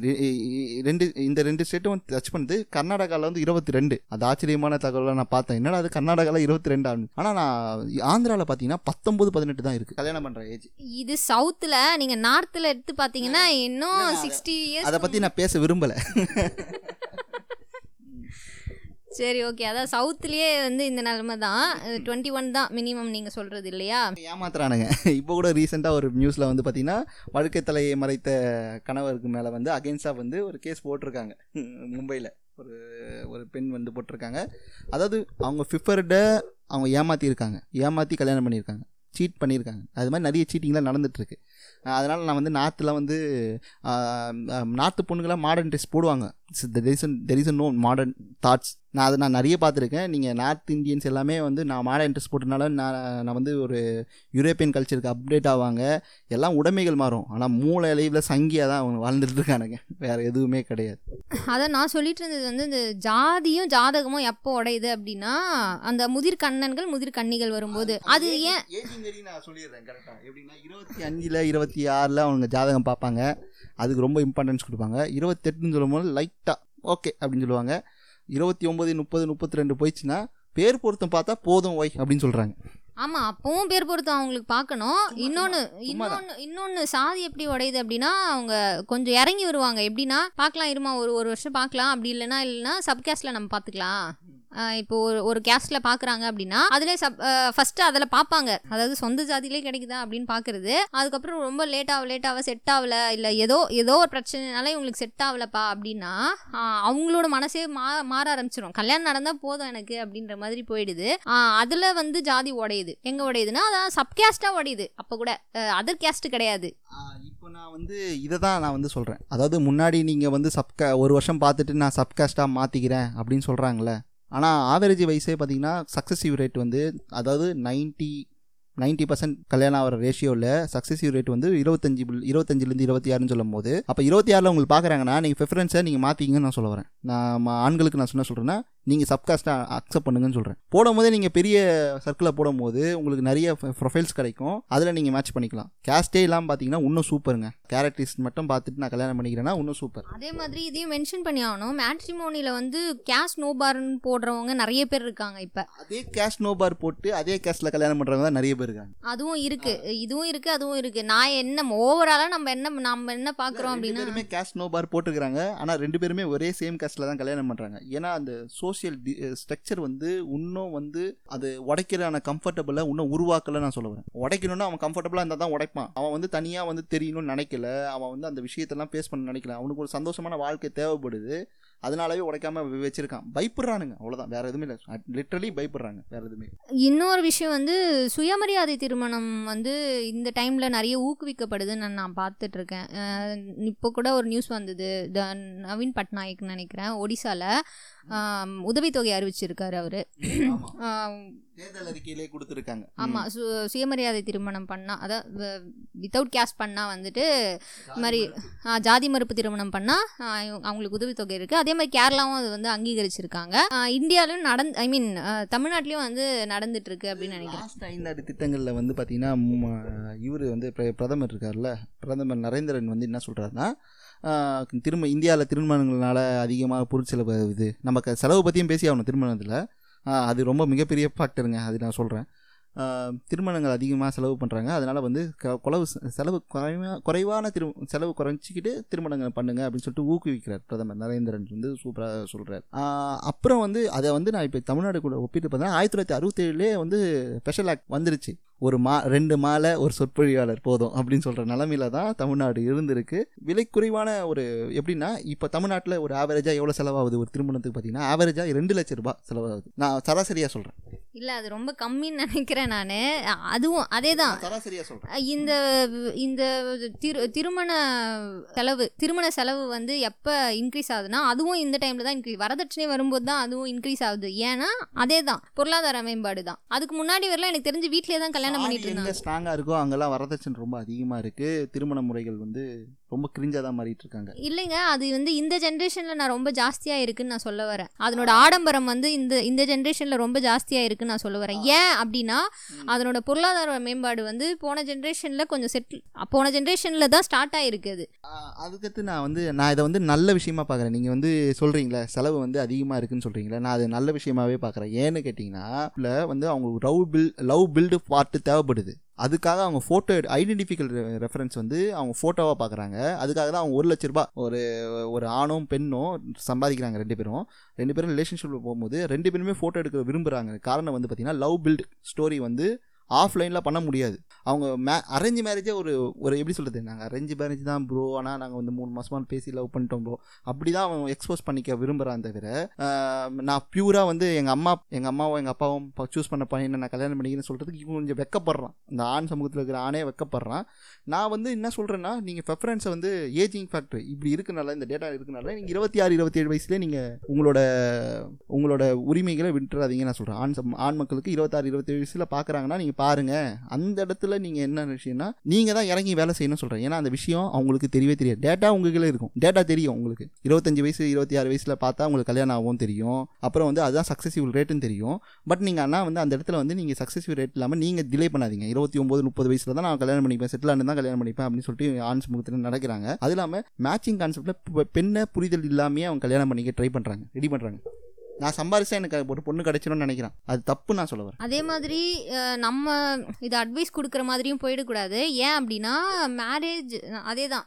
ரெண்டு இந்த ரெண்டு ஸ்டேட்டும் டச் பண்ணுது. கர்நாடகாவில் வந்து இருபத்தி ரெண்டு அது ஆச்சரியமான தகவலை நான் பார்த்தேன். என்னடா அது கர்நாடகாவில் இருபத்தி ரெண்டு ஆகுது ஆனால் நான் ஆந்திராவில் பார்த்தீங்கன்னா பத்தொம்பது பதினெட்டு தான் இருக்குது கல்யாணம் பண்ணுற ஏஜ் இது சவுத்துல நீங்க நார்த்ல எடுத்து பாத்தீங்கன்னா இன்னும் சிக்ஸ்டி அதை பற்றி நான் பேச விரும்பலை. சரி ஓகே அதான் சவுத்துலேயே வந்து இந்த நிலமை தான். டுவெண்ட்டி ஒன் தான் மினிமம் நீங்கள் சொல்கிறது இல்லையா? ஏமாத்துறானுங்க. இப்போ கூட ரீசெண்டாக ஒரு நியூஸில் வந்து பார்த்தீங்கன்னா வழுக்கை தலையை மறைத்த கணவருக்கு மேலே வந்து அகென்ஸ்டாக வந்து ஒரு கேஸ் போட்டிருக்காங்க. மும்பையில் ஒரு ஒரு பெண் வந்து போட்டிருக்காங்க. அதாவது அவங்க ஃபிஃபர்டை அவங்க ஏமாற்றியிருக்காங்க ஏமாற்றி கல்யாணம் பண்ணியிருக்காங்க. சீட் பண்ணியிருக்காங்க. அது மாதிரி நிறைய சீட்டிங்லாம் நடந்துகிட்ருக்கு அதனால் நான் வந்து நார்த்தில் வந்து நார்த்து பொண்ணுங்களாம் மாடர்ன் ட்ரெஸ் போடுவாங்க. There is no modern thoughts நான் அதை நான் நிறைய பார்த்துருக்கேன். நீங்கள் நார்த் இந்தியன்ஸ் எல்லாமே வந்து நான் மாடர்ன் இன்ட்ரெஸ்ட் போட்டனால நான் நான் வந்து ஒரு யூரோப்பியன் கல்ச்சருக்கு அப்டேட் ஆவாங்க. எல்லாம் உடைமைகள் மாறும். ஆனால் மூளை அளவில் சங்கியாக தான் அவங்க வாழ்ந்துட்டு இருக்கானுங்க. வேறு எதுவுமே கிடையாது. அதை நான் சொல்லிட்டு இருந்தது வந்து இந்த ஜாதியும் ஜாதகமும் எப்போ உடையுது அப்படின்னா அந்த முதிர் கண்ணன்கள் முதிர் கன்னிகள் வரும்போது. அது ஏன் நான் சொல்லிடுறேன் கரெக்டாக எப்படின்னா இருபத்தி அஞ்சில் இருபத்தி ஆறில் அவங்க ஜாதகம் பார்ப்பாங்க. அதுக்கு ரொம்ப இம்பார்ட்டன்ஸ் கொடுப்பாங்க. இருபத்தெட்டுன்னு சொல்லும்போது லைட்டாக ஓகே அப்படின்னு சொல்லுவாங்க. இருபத்தி ஒம்பது முப்பது முப்பத்தி ரெண்டு போயிடுச்சுன்னா பேர் பொருத்தம் பார்த்தா போதும் ஒய் அப்படின்னு சொல்கிறாங்க ஆமா அப்பவும் பேர் பொறுத்து அவங்களுக்கு பார்க்கணும். இன்னொன்னு இன்னொன்னு இன்னொன்னு சாதி எப்படி உடையுது அப்படின்னா அவங்க கொஞ்சம் இறங்கி வருவாங்க. எப்படின்னா பார்க்கலாம் இருமா ஒரு ஒரு வருஷம் பார்க்கலாம். அப்படி இல்லைன்னா இல்லைன்னா சப்காஸ்ட்ல நம்ம பார்த்துக்கலாம். இப்போ ஒரு ஒரு கேஸ்டில் பார்க்குறாங்க அப்படின்னா அதில் சப் ஃபஸ்ட்டு அதில் பார்ப்பாங்க அதாவது சொந்த ஜாதியிலே கிடைக்குதா அப்படின்னு பார்க்குறது அதுக்கப்புறம் ரொம்ப லேட்டாக லேட்டாக செட் ஆகல இல்லை ஏதோ ஏதோ ஒரு பிரச்சனைனால இவங்களுக்கு செட் ஆகலப்பா அப்படின்னா அவங்களோட மனசே மா மாற ஆரம்பிச்சிடும் கல்யாணம் நடந்தால் போதும் எனக்கு அப்படின்ற மாதிரி போயிடுது. அதில் வந்து ஜாதி உடையுது. எங்கே உடையுதுன்னா அதான் சப்கேஸ்ட்டாக உடையுது. அப்போ கூட அதர் கேஸ்ட் கிடையாது. இப்போ நான் வந்து இதை தான் நான் வந்து சொல்கிறேன் அதாவது முன்னாடி நீங்கள் வந்து சப்க ஒரு வருஷம் பார்த்துட்டு நான் சப்காஸ்ட்டாக மாற்றிக்கிறேன் அப்படின்னு சொல்கிறாங்களே ஆனால் ஆவரேஜ் வயசே பார்த்தீங்கன்னா சக்ஸஸிவ் ரேட் வந்து அதாவது நைன்ட்டி நைன்ட்டி பர்சன்ட் கல்யாணம் ஆகிற ரேஷியோவில் சக்ஸஸிவ் ரேட் வந்து இருபத்தஞ்சி இருபத்தஞ்சிலேருந்து இருபத்தி ஆறுன்னு சொல்லும் போது அப்போ இருபத்தி ஆறில் உங்களுக்கு பார்க்குறாங்கன்னா நீங்கள் ப்ரிஃபரன்ஸை நீங்கள் மாற்றிங்கன்னு நான் சொல்ல வரேன். நான் ஆண்களுக்கு நான் சொன்ன சொல்கிறேன்னா நீங்கள் சப்காஸ்ட்டாக அக்செப்ட் பண்ணுங்கன்னு சொல்கிறேன் போடும்போதே நீங்கள் பெரிய சர்க்கிளில் போடும்போது உங்களுக்கு நிறைய ப்ரொஃபைல்ஸ் கிடைக்கும். அதில் நீங்கள் மேட்ச் பண்ணிக்கலாம். கேஸ்டே இல்லாமல் பார்த்தீங்கன்னா இன்னும் சூப்பருங்க கேரக்டரிஸ்ட் மட்டும் பார்த்துட்டு நான் கல்யாணம் பண்ணிக்கிறேன்னா இன்னும் சூப்பர் அதே மாதிரி இதையும் மென்ஷன் பண்ணி ஆகணும். மேட்ரிமோனியில் வந்து கேஸ் நோபார்னு போடுறவங்க நிறைய பேர் இருக்காங்க இப்போ. அதே கேஷ் நோ பார் போட்டு அதே கேஸ்டில் கல்யாணம் பண்ணுறவங்க தான் நிறைய பேர் இருக்காங்க. அதுவும் இருக்கு. இதுவும் இருக்கு அதுவும் இருக்கு. நான் என்ன ஓவராலாக நம்ம என்ன நம்ம என்ன பார்க்குறோம் அப்படின்னா கேஷ் நோ பார் போட்டுக்கிறாங்க ஆனால் ரெண்டு பேருமே ஒரே சேம் கேஸ்டில் தான் கல்யாணம் பண்ணுறாங்க ஏன்னா அந்த சோசியல் ஸ்ட்ரக்சர் eh, வந்து இன்னும் வந்து அது உடைக்கிறான கம்ஃபர்டபுளை இன்னும் உருவாக்கல நான் சொல்லுவேன் உடைக்கணும்னா அவன் கம்ஃபர்டபுளாக இருந்தால் தான் உடைப்பான். அவன் வந்து தனியாக வந்து தெரியணும்னு நினைக்கல. அவன் வந்து அந்த விஷயத்தெல்லாம் ஃபேஸ் பண்ண நினைக்கல. அவனுக்கு ஒரு சந்தோஷமான வாழ்க்கை தேவைப்படுது. அதனாலவே உடைக்காம வச்சிருக்கான். பயப்படுறானுங்க. அவ்வளோதான் வேற எதுவுமே இல்லை. லிட்ரலி பயப்படுறாங்க. வேற எதுவுமே. இன்னொரு விஷயம் வந்து சுயமரியாதை திருமணம் வந்து இந்த டைமில் நிறைய ஊக்குவிக்கப்படுதுன்னு நான் பார்த்துட்டு இருக்கேன் இப்போ கூட ஒரு நியூஸ் வந்தது. த நவீன் பட்நாயக்னு நினைக்கிறேன். ஒடிசாவில் உதவித்தொகை அறிவிச்சிருக்காரு அவர். தேர்தல் அறிக்கையிலே கொடுத்துருக்காங்க. ஆமாம் சு சுயமரியாதை திருமணம் பண்ணால் அதாவது வித்தவுட் கேஸ்ட் பண்ணால் வந்துட்டு மாதிரி ஜாதி மறுப்பு திருமணம் பண்ணால் அவங்களுக்கு உதவித்தொகை இருக்குது அதே மாதிரி கேரளாவும் அது வந்து அங்கீகரிச்சிருக்காங்க. இந்தியாவிலும் நடந்து ஐ மீன் தமிழ்நாட்டிலையும் வந்து நடந்துட்டு இருக்கு அப்படின்னு நினைக்கிறேன். ஐந்தாண்டு திட்டங்களில் வந்து பார்த்தீங்கன்னா இவர் வந்து பிர- பிரதமர் இருக்கார்ல பிரதமர் நரேந்திரன் வந்து என்ன சொல்கிறாருன்னா திரும்ப இந்தியாவில் திருமணங்களால் அதிகமாக பொருட்செலவு இது நம்ம க- செலவு பற்றியும் பேசி ஆகணும் திருமணத்தில். அது ரொம்ப மிகப்பெரிய ஃபேக்டருங்க அது நான் சொல்கிறேன் திருமணங்கள் அதிகமாக செலவு பண்ணுறாங்க அதனால் வந்து க குலவு செலவு குறைவா குறைவான திரு செலவு குறைச்சிக்கிட்டு திருமணங்கள் பண்ணுங்க அப்படின்னு சொல்லிட்டு ஊக்குவிக்கிறார் பிரதமர் நரேந்திரன் வந்து சூப்பராக சொல்கிறார் அப்புறம் வந்து அதை வந்து நான் இப்போ தமிழ்நாடு கூட ஒப்பிட்டு பார்த்தா ஆயிரத்தி தொள்ளாயிரத்தி அறுபத்தேழுலேயே வந்து ஸ்பெஷல் ஆக்ட் வந்துருச்சு. ஒரு மா ரெண்டு மாலை ஒரு சொற்பொழிவாளர் போதும் அப்படின்னு சொல்கிற நிலமையில தான் தமிழ்நாடு இருந்திருக்கு. விலை குறைவான ஒரு எப்படின்னா இப்போ தமிழ்நாட்டில் ஒரு ஆவரேஜாக எவ்வளோ செலவாகுது? ஒரு திருமணத்துக்கு பார்த்தீங்கன்னா ஆவரேஜாக ரெண்டு லட்ச ரூபாய் செலவாகுது. நான் சராசரியாக சொல்கிறேன் இல்லை அது ரொம்ப கம்மின்னு நினைக்கிறேன் நான். அதுவும் அதே தான் இந்த இந்த திரு திருமண செலவு திருமண செலவு வந்து எப்போ இன்க்ரீஸ் ஆகுதுன்னா அதுவும் இந்த டைமில் தான் இன்க்ரீஸ் வரதட்சணை வரும்போது தான் அதுவும் இன்க்ரீஸ் ஆகுது. ஏன்னா அதே தான் பொருளாதார மேம்பாடு தான் அதுக்கு முன்னாடி வரலாம் எனக்கு தெரிஞ்சு வீட்டிலே தான் கல்யாணம் பண்ணிட்டு எங்கே இருந்தாங்க ஸ்ட்ராங்காக இருக்கோ அங்கெல்லாம் வரதட்சணை ரொம்ப அதிகமாக இருக்குது திருமண முறைகள் வந்து ரொம்ப கிரிஞ்சாக தான் மாறிட்டு இருக்காங்க இல்லைங்க அது வந்து இந்த ஜென்ரேஷனில் நான் ரொம்ப ஜாஸ்தியாக இருக்குன்னு நான் சொல்ல வரேன். அதனோட ஆடம்பரம் வந்து இந்த இந்த ஜென்ரேஷனில் ரொம்ப ஜாஸ்தியாக இருக்குன்னு நான் சொல்ல வரேன். ஏன் அப்படின்னா அதனோட பொருளாதார மேம்பாடு வந்து போன ஜென்ரேஷனில் கொஞ்சம் செட்டில் போன ஜென்ரேஷனில் தான் ஸ்டார்ட் ஆகிருக்கு அது அதுக்கடுத்து நான் வந்து நான் இதை வந்து நல்ல விஷயமா பார்க்குறேன் நீங்கள் வந்து சொல்கிறீங்களே செலவு வந்து அதிகமாக இருக்குன்னு சொல்கிறீங்களே நான் அது நல்ல விஷயமாவே பார்க்குறேன் ஏன்னு கேட்டிங்கன்னா வந்து அவங்களுக்கு love bill love build part தேவைப்படுது. அதுக்காக அவங்க ஃபோட்டோ ஐடென்டிஃபிகல் ரெஃபரன்ஸ் வந்து அவங்க ஃபோட்டோவாக பார்க்குறாங்க அதுக்காக தான் அவங்க ஒரு லட்ச ரூபா ஒரு ஒரு ஆணும் பெண்ணும் சம்பாதிக்கிறாங்க ரெண்டு பேரும். ரெண்டு பேரும் ரிலேஷன்ஷிப்பில் போகும்போது ரெண்டு பேருமே ஃபோட்டோ எடுக்க விரும்புகிறாங்க காரணம் வந்து பார்த்திங்கன்னா லவ் பில்ட் ஸ்டோரி வந்து ஆஃப்லைனில் பண்ண முடியாது. அவங்க மே அரேஞ்ச் மேரேஜே ஒரு ஒரு எப்படி சொல்கிறது நாங்கள் அரேஞ்ச் மேரேஜ் தான் ப்ரோ ஆனால் நாங்கள் வந்து மூணு மாதமாக பேசி லவ் பண்ணிட்டோம் ப்ரோ அப்படி தான் அவன் எக்ஸ்போஸ் பண்ணிக்க விரும்புகிறான் தவிர நான் பியூராக வந்து எங்கள் அம்மா எங்கள் அம்மாவும் எங்கள் அப்பாவும் சூஸ் பண்ண பையனை நான் கல்யாணம் பண்ணிக்கிறேன்னு சொல்கிறதுக்கு இவன் கொஞ்சம் வெக்கப்படுறான். இந்த ஆண் சமூகத்தில் இருக்கிற ஆணே வெக்கப்படுறான். நான் வந்து என்ன சொல்கிறேன்னா நீங்கள் ப்ரெஃபரன்ஸை வந்து ஏஜிங் ஃபேக்டர் இப்படி இருக்கனால இந்த டேட்டா இருக்கனால நீங்கள் இருபத்தி ஆறு இருபத்தி ஏழு வயசுலேயே நீங்கள் உங்களோட உங்களோட உரிமைகளை விட்டுறாதீங்க நான் சொல்கிறேன் ஆண் சம் ஆண் மக்களுக்கு இருபத்தாறு இருபத்தேழு வயசில் பார்க்குறாங்கன்னா நீங்கள் பாருங்கள் அந்த இடத்துல நீங்கள் என்ன விஷயம்னா நீங்கள் தான் இறங்கி வேலை செய்யணும்னு சொல்கிறேன் ஏன்னா அந்த விஷயம் அவங்களுக்கு தெரியவே தெரியாது. டேட்டா உங்களுக்குள்ள இருக்கும். டேட்டா தெரியும் உங்களுக்கு. இருபத்தஞ்சு வயசு இருபத்தி ஆறு வயசில் பார்த்தா உங்களுக்கு கல்யாணம் ஆகும் தெரியும். அப்புறம் வந்து அதுதான் சக்ஸஸ்ஃபுல் ரேட்டுன்னு தெரியும். பட் நீங்கள் அண்ணா வந்து அந்த இடத்துல வந்து நீங்கள் சக்ஸஸ்ஃபுல் ரேட் இல்லாமல் நீங்கள் டிலே பண்ணாதீங்க. இருபத்தி ஒம்பது முப்பது வயசில் தான் நான் கல்யாணம் பண்ணிப்பேன். செட்டில் தான் கல்யாணம் பண்ணிப்பேன் அப்படின்னு சொல்லிட்டு ஆன்ஸ் முகத்தில் நடக்கிறாங்க. அது இல்லாமல் மேட்சிங் கான்செப்டில் பெண்ணை புரிதல் இல்லாமையே அவங்க கல்யாணம் பண்ணிக்க ட்ரை பண்ணுறாங்க ரெடி பண்ணுறாங்க நான் சம்பாரிச்சா எனக்கு ஒரு பொண்ணு கிடைச்சிடும்னு நினைக்கிறேன். அது தப்பு நான் சொல்ல வரேன். அதே மாதிரி நம்ம இது அட்வைஸ் கொடுக்குற மாதிரியும் போயிடக்கூடாது. ஏன் அப்படின்னா மேரேஜ் அதே தான்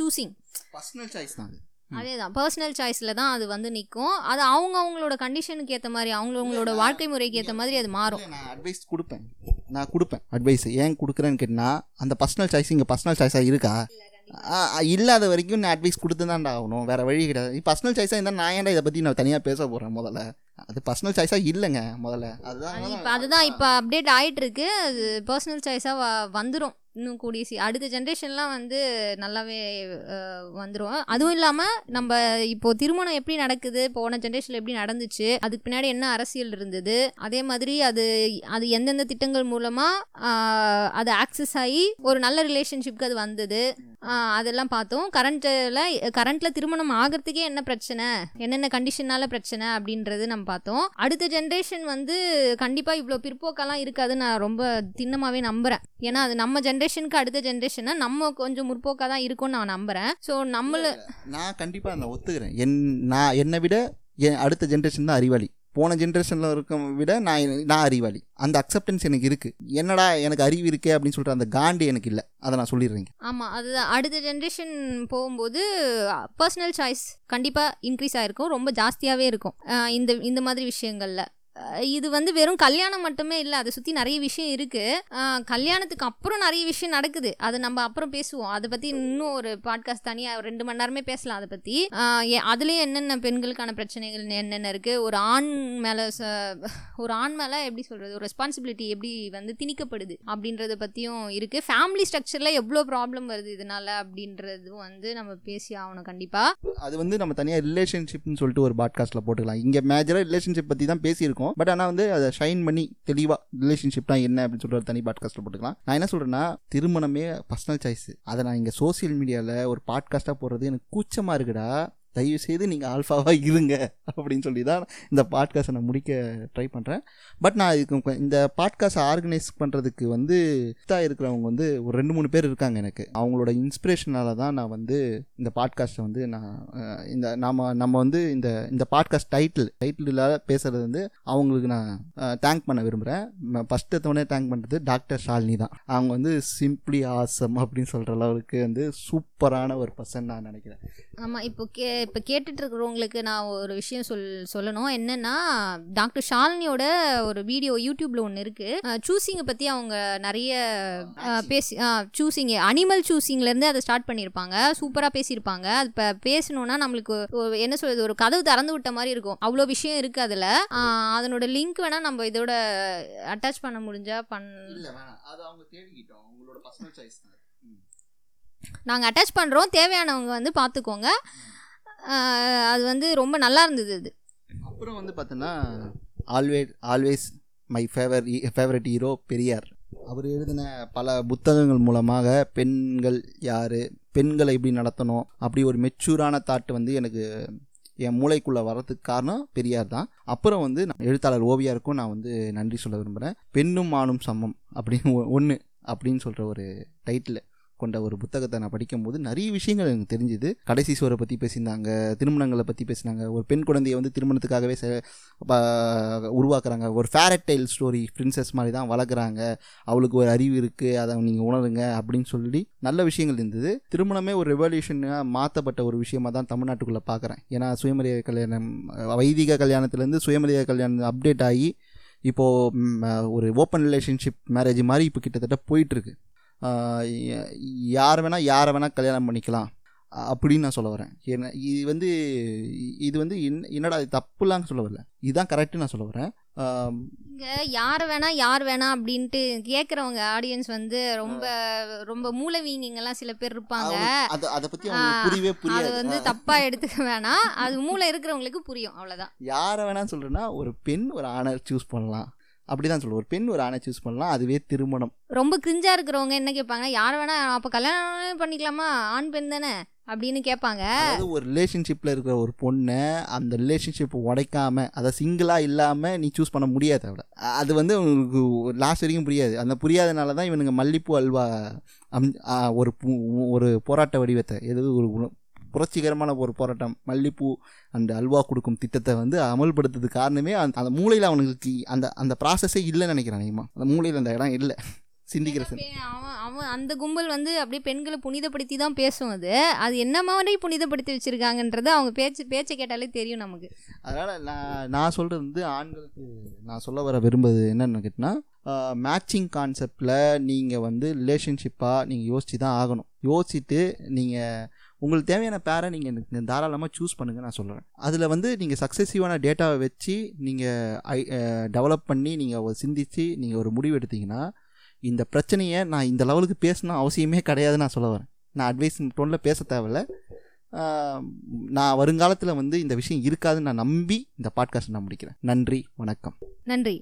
சூஸிங் பர்சனல் சாய்ஸ் தான் அது. அதே தான் பர்சனல் சாய்ஸில் தான் அது வந்து நிற்கும் அது அவங்க அவங்களோட கண்டிஷனுக்கு ஏற்ற மாதிரி அவங்களோட வாழ்க்கை முறைக்கு ஏற்ற மாதிரி அது மாறும். நான் அட்வைஸ் கொடுப்பேன். நான் கொடுப்பேன். அட்வைஸ் ஏன் கொடுக்குறேன்னு கேட்டினா அந்த பர்சனல் சாய்ஸ் இங்கே பர்சனல் சாய்ஸாக இருக்கா? இல்லாத வரைக்கும் நான் அட்வைஸ் கொடுத்து தான்டா ஆகணும். வேறு வழி கிடையாது. பர்சனல் சாய்ஸாக இருந்தால் நான் ஏன்டா இதை பற்றி நான் தனியாக பேச போகிறேன் முதல்ல? அது பர்சனல் சாய்ஸாக இல்லைங்க முதல்ல. அதுதான் இப்போ அதுதான் இப்போ அப்டேட் ஆயிட்டு இருக்கு அது பர்சனல் சாய்ஸாக வந்துடும் இன்னும் கூடிய சி அடுத்த ஜென்ரேஷன்லாம் வந்து நல்லாவே வந்துடும் அதுவும் இல்லாமல் நம்ம இப்போ திருமணம் எப்படி நடக்குது போன ஜென்ரேஷனில் எப்படி நடந்துச்சு அதுக்கு பின்னாடி என்ன அரசியல் இருந்தது அதே மாதிரி அது அது எந்தெந்த திட்டங்கள் மூலமாக அது ஆக்சஸ் ஆகி ஒரு நல்ல ரிலேஷன்ஷிப்க்கு அது வந்தது அதெல்லாம் பார்த்தோம். கரண்ட்டில் கரண்ட்டில் திருமணம் ஆகிறதுக்கே என்ன பிரச்சனை என்னென்ன கண்டிஷனால பிரச்சனை அப்படின்றது நம்ம பார்த்தோம். அடுத்த ஜென்ரேஷன் வந்து கண்டிப்பாக இவ்வளோ பிற்போக்கெல்லாம் இருக்காதுன்னு நான் ரொம்ப திண்ணமாகவே நம்புகிறேன் ஏன்னா அது நம்ம ஜென்ரேஷன் ஜென்ரேஷனுக்கு அடுத்த ஜென்ரேஷனை நம்ம கொஞ்சம் முற்போக்காக தான் இருக்கும்னு நான் நம்புகிறேன் ஸோ நம்மள நான் கண்டிப்பாக நான் ஒத்துக்கிறேன். என் நான் என்னை விட என் அடுத்த ஜென்ரேஷன் தான் அறிவாளி. போன ஜென்ரேஷனில் இருக்க விட நான் நான் அறிவாளி. அந்த அக்செப்டன்ஸ் எனக்கு இருக்குது என்னடா எனக்கு அறிவு இருக்கே அப்படின்னு சொல்கிற அந்த காண்டி எனக்கு இல்லை. அதை நான் சொல்லிடுறேங்க ஆமாம் அதுதான். அடுத்த ஜென்ரேஷன் போகும்போது பர்சனல் சாய்ஸ் கண்டிப்பாக இன்க்ரீஸ் ஆகிருக்கும் ரொம்ப ஜாஸ்தியாகவே இருக்கும். இந்த இந்த மாதிரி விஷயங்களில். இது வந்து வெறும் கல்யாணம் மட்டுமே இல்லை அதை சுற்றி நிறைய விஷயம் இருக்குது கல்யாணத்துக்கு அப்புறம் நிறைய விஷயம் நடக்குது. அதை நம்ம அப்புறம் பேசுவோம். அதை பற்றி இன்னும் ஒரு பாட்காஸ்ட் தனியாக ரெண்டு மணி நேரமே பேசலாம் அதை பற்றி அதுலேயும் என்னென்ன பெண்களுக்கான பிரச்சனைகள் என்னென்ன இருக்குது ஒரு ஆண் மேலே ஒரு ஆண் மேலே எப்படி சொல்கிறது ஒரு ரெஸ்பான்சிபிலிட்டி எப்படி வந்து திணிக்கப்படுது அப்படின்றத பற்றியும் இருக்குது ஃபேமிலி ஸ்ட்ரக்சரில் எவ்வளோ ப்ராப்ளம் வருது இதனால அப்படின்றதும் வந்து நம்ம பேசி ஆகணும் கண்டிப்பாக அது வந்து நம்ம தனியாக ரிலேஷன்ஷிப்னு சொல்லிட்டு ஒரு பாட்காஸ்ட்டில் போட்டுக்கலாம். இங்கே மேஜராக ரிலேஷன்ஷிப் பற்றி தான் பேசியிருக்கோம். பட் ஆனால் வந்து அதை ஷைன் பண்ணி தெளிவாக ரிலேஷன்ஷிப்னா என்ன அப்படின்னு சொல்லிட்டு ஒரு தனி பாட்காஸ்ட்டில் போட்டுக்கலாம். நான் என்ன சொல்கிறேன்னா திருமணமே பர்சனல் சாய்ஸ் அதை நான் இங்கே சோஷியல் மீடியாவில் ஒரு பாட்காஸ்ட்டாக போடுறது எனக்கு கூச்சமாக இருக்குடா. தயவு செய்து நீங்கள் ஆல்ஃபாவாக இருங்க அப்படின்னு சொல்லி தான் இந்த பாட்காஸ்ட்டை நான் முடிக்க ட்ரை பண்ணுறேன் பட் நான் இதுக்கு இந்த பாட்காஸ்ட் ஆர்கனைஸ் பண்ணுறதுக்கு வந்து இதாக இருக்கிறவங்க வந்து ஒரு ரெண்டு மூணு பேர் இருக்காங்க எனக்கு. அவங்களோட இன்ஸ்பிரேஷனால தான் நான் வந்து இந்த பாட்காஸ்ட்டை வந்து நான் இந்த நாம நம்ம வந்து இந்த இந்த பாட்காஸ்ட் டைட்டில் டைட்டில் இல்லாத பேசுகிறது வந்து அவங்களுக்கு நான் தேங்க் பண்ண விரும்புகிறேன் ஃபஸ்ட்டு தவணை தேங்க் பண்ணுறது டாக்டர் ஷாலினி தான். அவங்க வந்து சிம்பிளி ஆசம் அப்படின்னு சொல்கிற அளவுக்கு வந்து சூப்பரான ஒரு பர்சன் நான் நினைக்கிறேன். ஆமாம் இப்போ கே இப்போ கேட்டுட்டு இருக்கிறவங்களுக்கு நான் ஒரு விஷயம் சொல் சொல்லணும். என்னன்னா டாக்டர் ஷாலினியோட ஒரு வீடியோ யூடியூப்ல ஒன்று இருக்கு. சூசிங்கை பற்றி அவங்க நிறைய பேசி சூசிங் அனிமல் சூசிங்லேருந்து அதை ஸ்டார்ட் பண்ணியிருப்பாங்க சூப்பராக பேசியிருப்பாங்க அது இப்போ பேசணுன்னா நம்மளுக்கு என்ன சொல்றது ஒரு கதவு திறந்து விட்ட மாதிரி இருக்கும். அவ்வளோ விஷயம் இருக்கு அதில். அதனோட லிங்க் வேணால் நம்ம இதோட அட்டாச் பண்ண முடிஞ்சா பண் இல்லை வேணாம். அது அவங்க தேடிக்கிட்டோம். அவங்களோட பர்சனல் சாய்ஸ் தான் நாங்கள் அட்டாச் பண்ணுறோம் தேவையானவங்க வந்து பார்த்துக்கோங்க அது வந்து ரொம்ப நல்லா இருந்தது அது. அப்புறம் வந்து பார்த்தோன்னா always always my favour favourite hero Periyar. அவர் எழுதின பல புத்தகங்கள் மூலமாக பெண்கள் யார் பெண்களை எப்படி நடத்தணும் அப்படி ஒரு மெச்சூரான தாட் வந்து எனக்கு என் மூளைக்குள்ளே வர்றதுக்கு காரணம் பெரியார் தான். அப்புறம் வந்து நான் எழுத்தாளர் ஓவியாருக்கும் நான் வந்து நன்றி சொல்ல விரும்புகிறேன் பெண்ணும் ஆணும் சமம் அப்படின்னு ஒன்று அப்படின்னு சொல்கிற ஒரு டைட்டில் கொண்ட ஒரு புத்தகத்தை நான் படிக்கும்போது நிறைய விஷயங்கள் எனக்கு தெரிஞ்சுது. கடைசி சோரை பற்றி பேசியிருந்தாங்க திருமணங்களை பற்றி பேசினாங்க ஒரு பெண் குழந்தையை வந்து திருமணத்துக்காகவே உருவாக்குறாங்க. ஒரு ஃபேரட் டைல் ஸ்டோரி பிரின்சஸ் மாதிரி தான் வளர்க்குறாங்க. அவளுக்கு ஒரு அறிவு இருக்குது அதை நீங்கள் உணருங்க அப்படின்னு சொல்லி நல்ல விஷயங்கள் இருந்தது. திருமணமே ஒரு ரெவல்யூஷனாக மாற்றப்பட்ட ஒரு விஷயமா தான் தமிழ்நாட்டுக்குள்ளே பார்க்குறேன் ஏன்னா சுயமரியாதை கல்யாணம் வைதிக கல்யாணத்துலேருந்து சுயமரியாதை கல்யாணம் அப்டேட் ஆகி இப்போது ஒரு ஓப்பன் ரிலேஷன்ஷிப் மேரேஜ் மாதிரி இப்போ கிட்டத்தட்ட போயிட்டுருக்கு யார் வேணால் யாரை வேணால் கல்யாணம் பண்ணிக்கலாம். அப்படின்னு நான் சொல்ல வரேன். என்ன இது வந்து இது வந்து என்ன- என்னடா இது தப்புலாம் சொல்ல வரல. இதுதான் கரெக்டு நான் சொல்ல வரேன். இங்க யார் வேணா யார் வேணா அப்படின்ட்டு கேக்குறவங்க ஆடியன்ஸ் வந்து ரொம்ப ரொம்ப மூலவீங்கிங்கெல்லாம் சில பேர் இருப்பாங்க. அதை அதை பற்றி புரியவே அது புரியாது வந்து தப்பா எடுத்துக்க வேணாம். அது மூளை இருக்கிறவங்களுக்கு புரியும் அவ்வளவுதான். யாரை வேணாம் சொல்கிறேன்னா ஒரு பெண் ஒரு ஆணை சூஸ் பண்ணலாம். அப்படி தான் சொல்லுவேன் ஒரு பெண் ஒரு ஆணை சூஸ் பண்ணலாம் அதுவே திருமணம். ரொம்ப கிரிஞ்சா இருக்கிறவங்க என்ன கேட்பாங்க? யார் வேணா அப்ப கல்யாணம் பண்ணிக்கலாமா? ஆண் பெண் தானே? அப்படின்னு கேட்பாங்க. அதாவது ஒரு ரிலேஷன்ஷிப்பில் இருக்கிற ஒரு பொண்ணை அந்த ரிலேஷன்ஷிப் உடைக்காம அதை சிங்கிளாக இல்லாமல் நீ சூஸ் பண்ண முடியாது அவளை. அது வந்து உங்களுக்கு லாஸ்ட் வரைக்கும் புரியாது. அந்த புரியாதனால தான் இவனுங்க மல்லிப்பூ அல்வா அம் ஒரு ஒரு போராட்ட வடிவத்தை எது ஒரு புரட்சிகரமான ஒரு போராட்டம். மல்லிப்பூ அந்த அல்வா கொடுக்கும் திட்டத்தை வந்து அமல்படுத்துறதுக்கு காரணமே அந்த அந்த மூளையில் அவனுக்கு அந்த அந்த ப்ராசஸே இல்லைன்னு நினைக்கிறேன் அதிகமாக அந்த மூளையில் அந்த இடம் இல்லை. சிந்திக்கிற அவன் அவன் அந்த கும்பல் வந்து அப்படியே பெண்களை புனிதப்படுத்தி தான் பேசும் அது. அது என்ன மாதிரி புனிதப்படுத்தி வச்சிருக்காங்கன்றது அவங்க பேச்சு பேச்சை கேட்டாலே தெரியும் நமக்கு. அதனால் நான் நான் சொல்கிறது வந்து ஆண்களுக்கு நான் சொல்ல வர விரும்புவது என்னன்னு கேட்டிங்கன்னா மேட்சிங் கான்செப்டில் நீங்கள் வந்து ரிலேஷன்ஷிப்பாக நீங்கள் யோசிச்சு தான் ஆகணும். யோசிச்சுட்டு நீங்கள் உங்களுக்கு தேவையான பேரை நீங்கள் தாராளமாக சூஸ் பண்ணுங்க நான் சொல்கிறேன் அதில் வந்து நீங்கள் சக்ஸஸிவான டேட்டாவை வச்சு நீங்கள் ஐ டெவலப் பண்ணி நீங்கள் சிந்தித்து நீங்கள் ஒரு முடிவு எடுத்தீங்கன்னா இந்த பிரச்சனையை நான் இந்த லெவலுக்கு பேசணும் அவசியமே கிடையாதுன்னு நான் சொல்ல வரேன். நான் அட்வைஸ் டோனில் பேச தேவையில்ல. நான் வருங்காலத்தில் வந்து இந்த விஷயம் இருக்காதுன்னு நான் நம்பி இந்த பாட்காஸ்ட் நான் முடிக்கிறேன். நன்றி வணக்கம். நன்றி.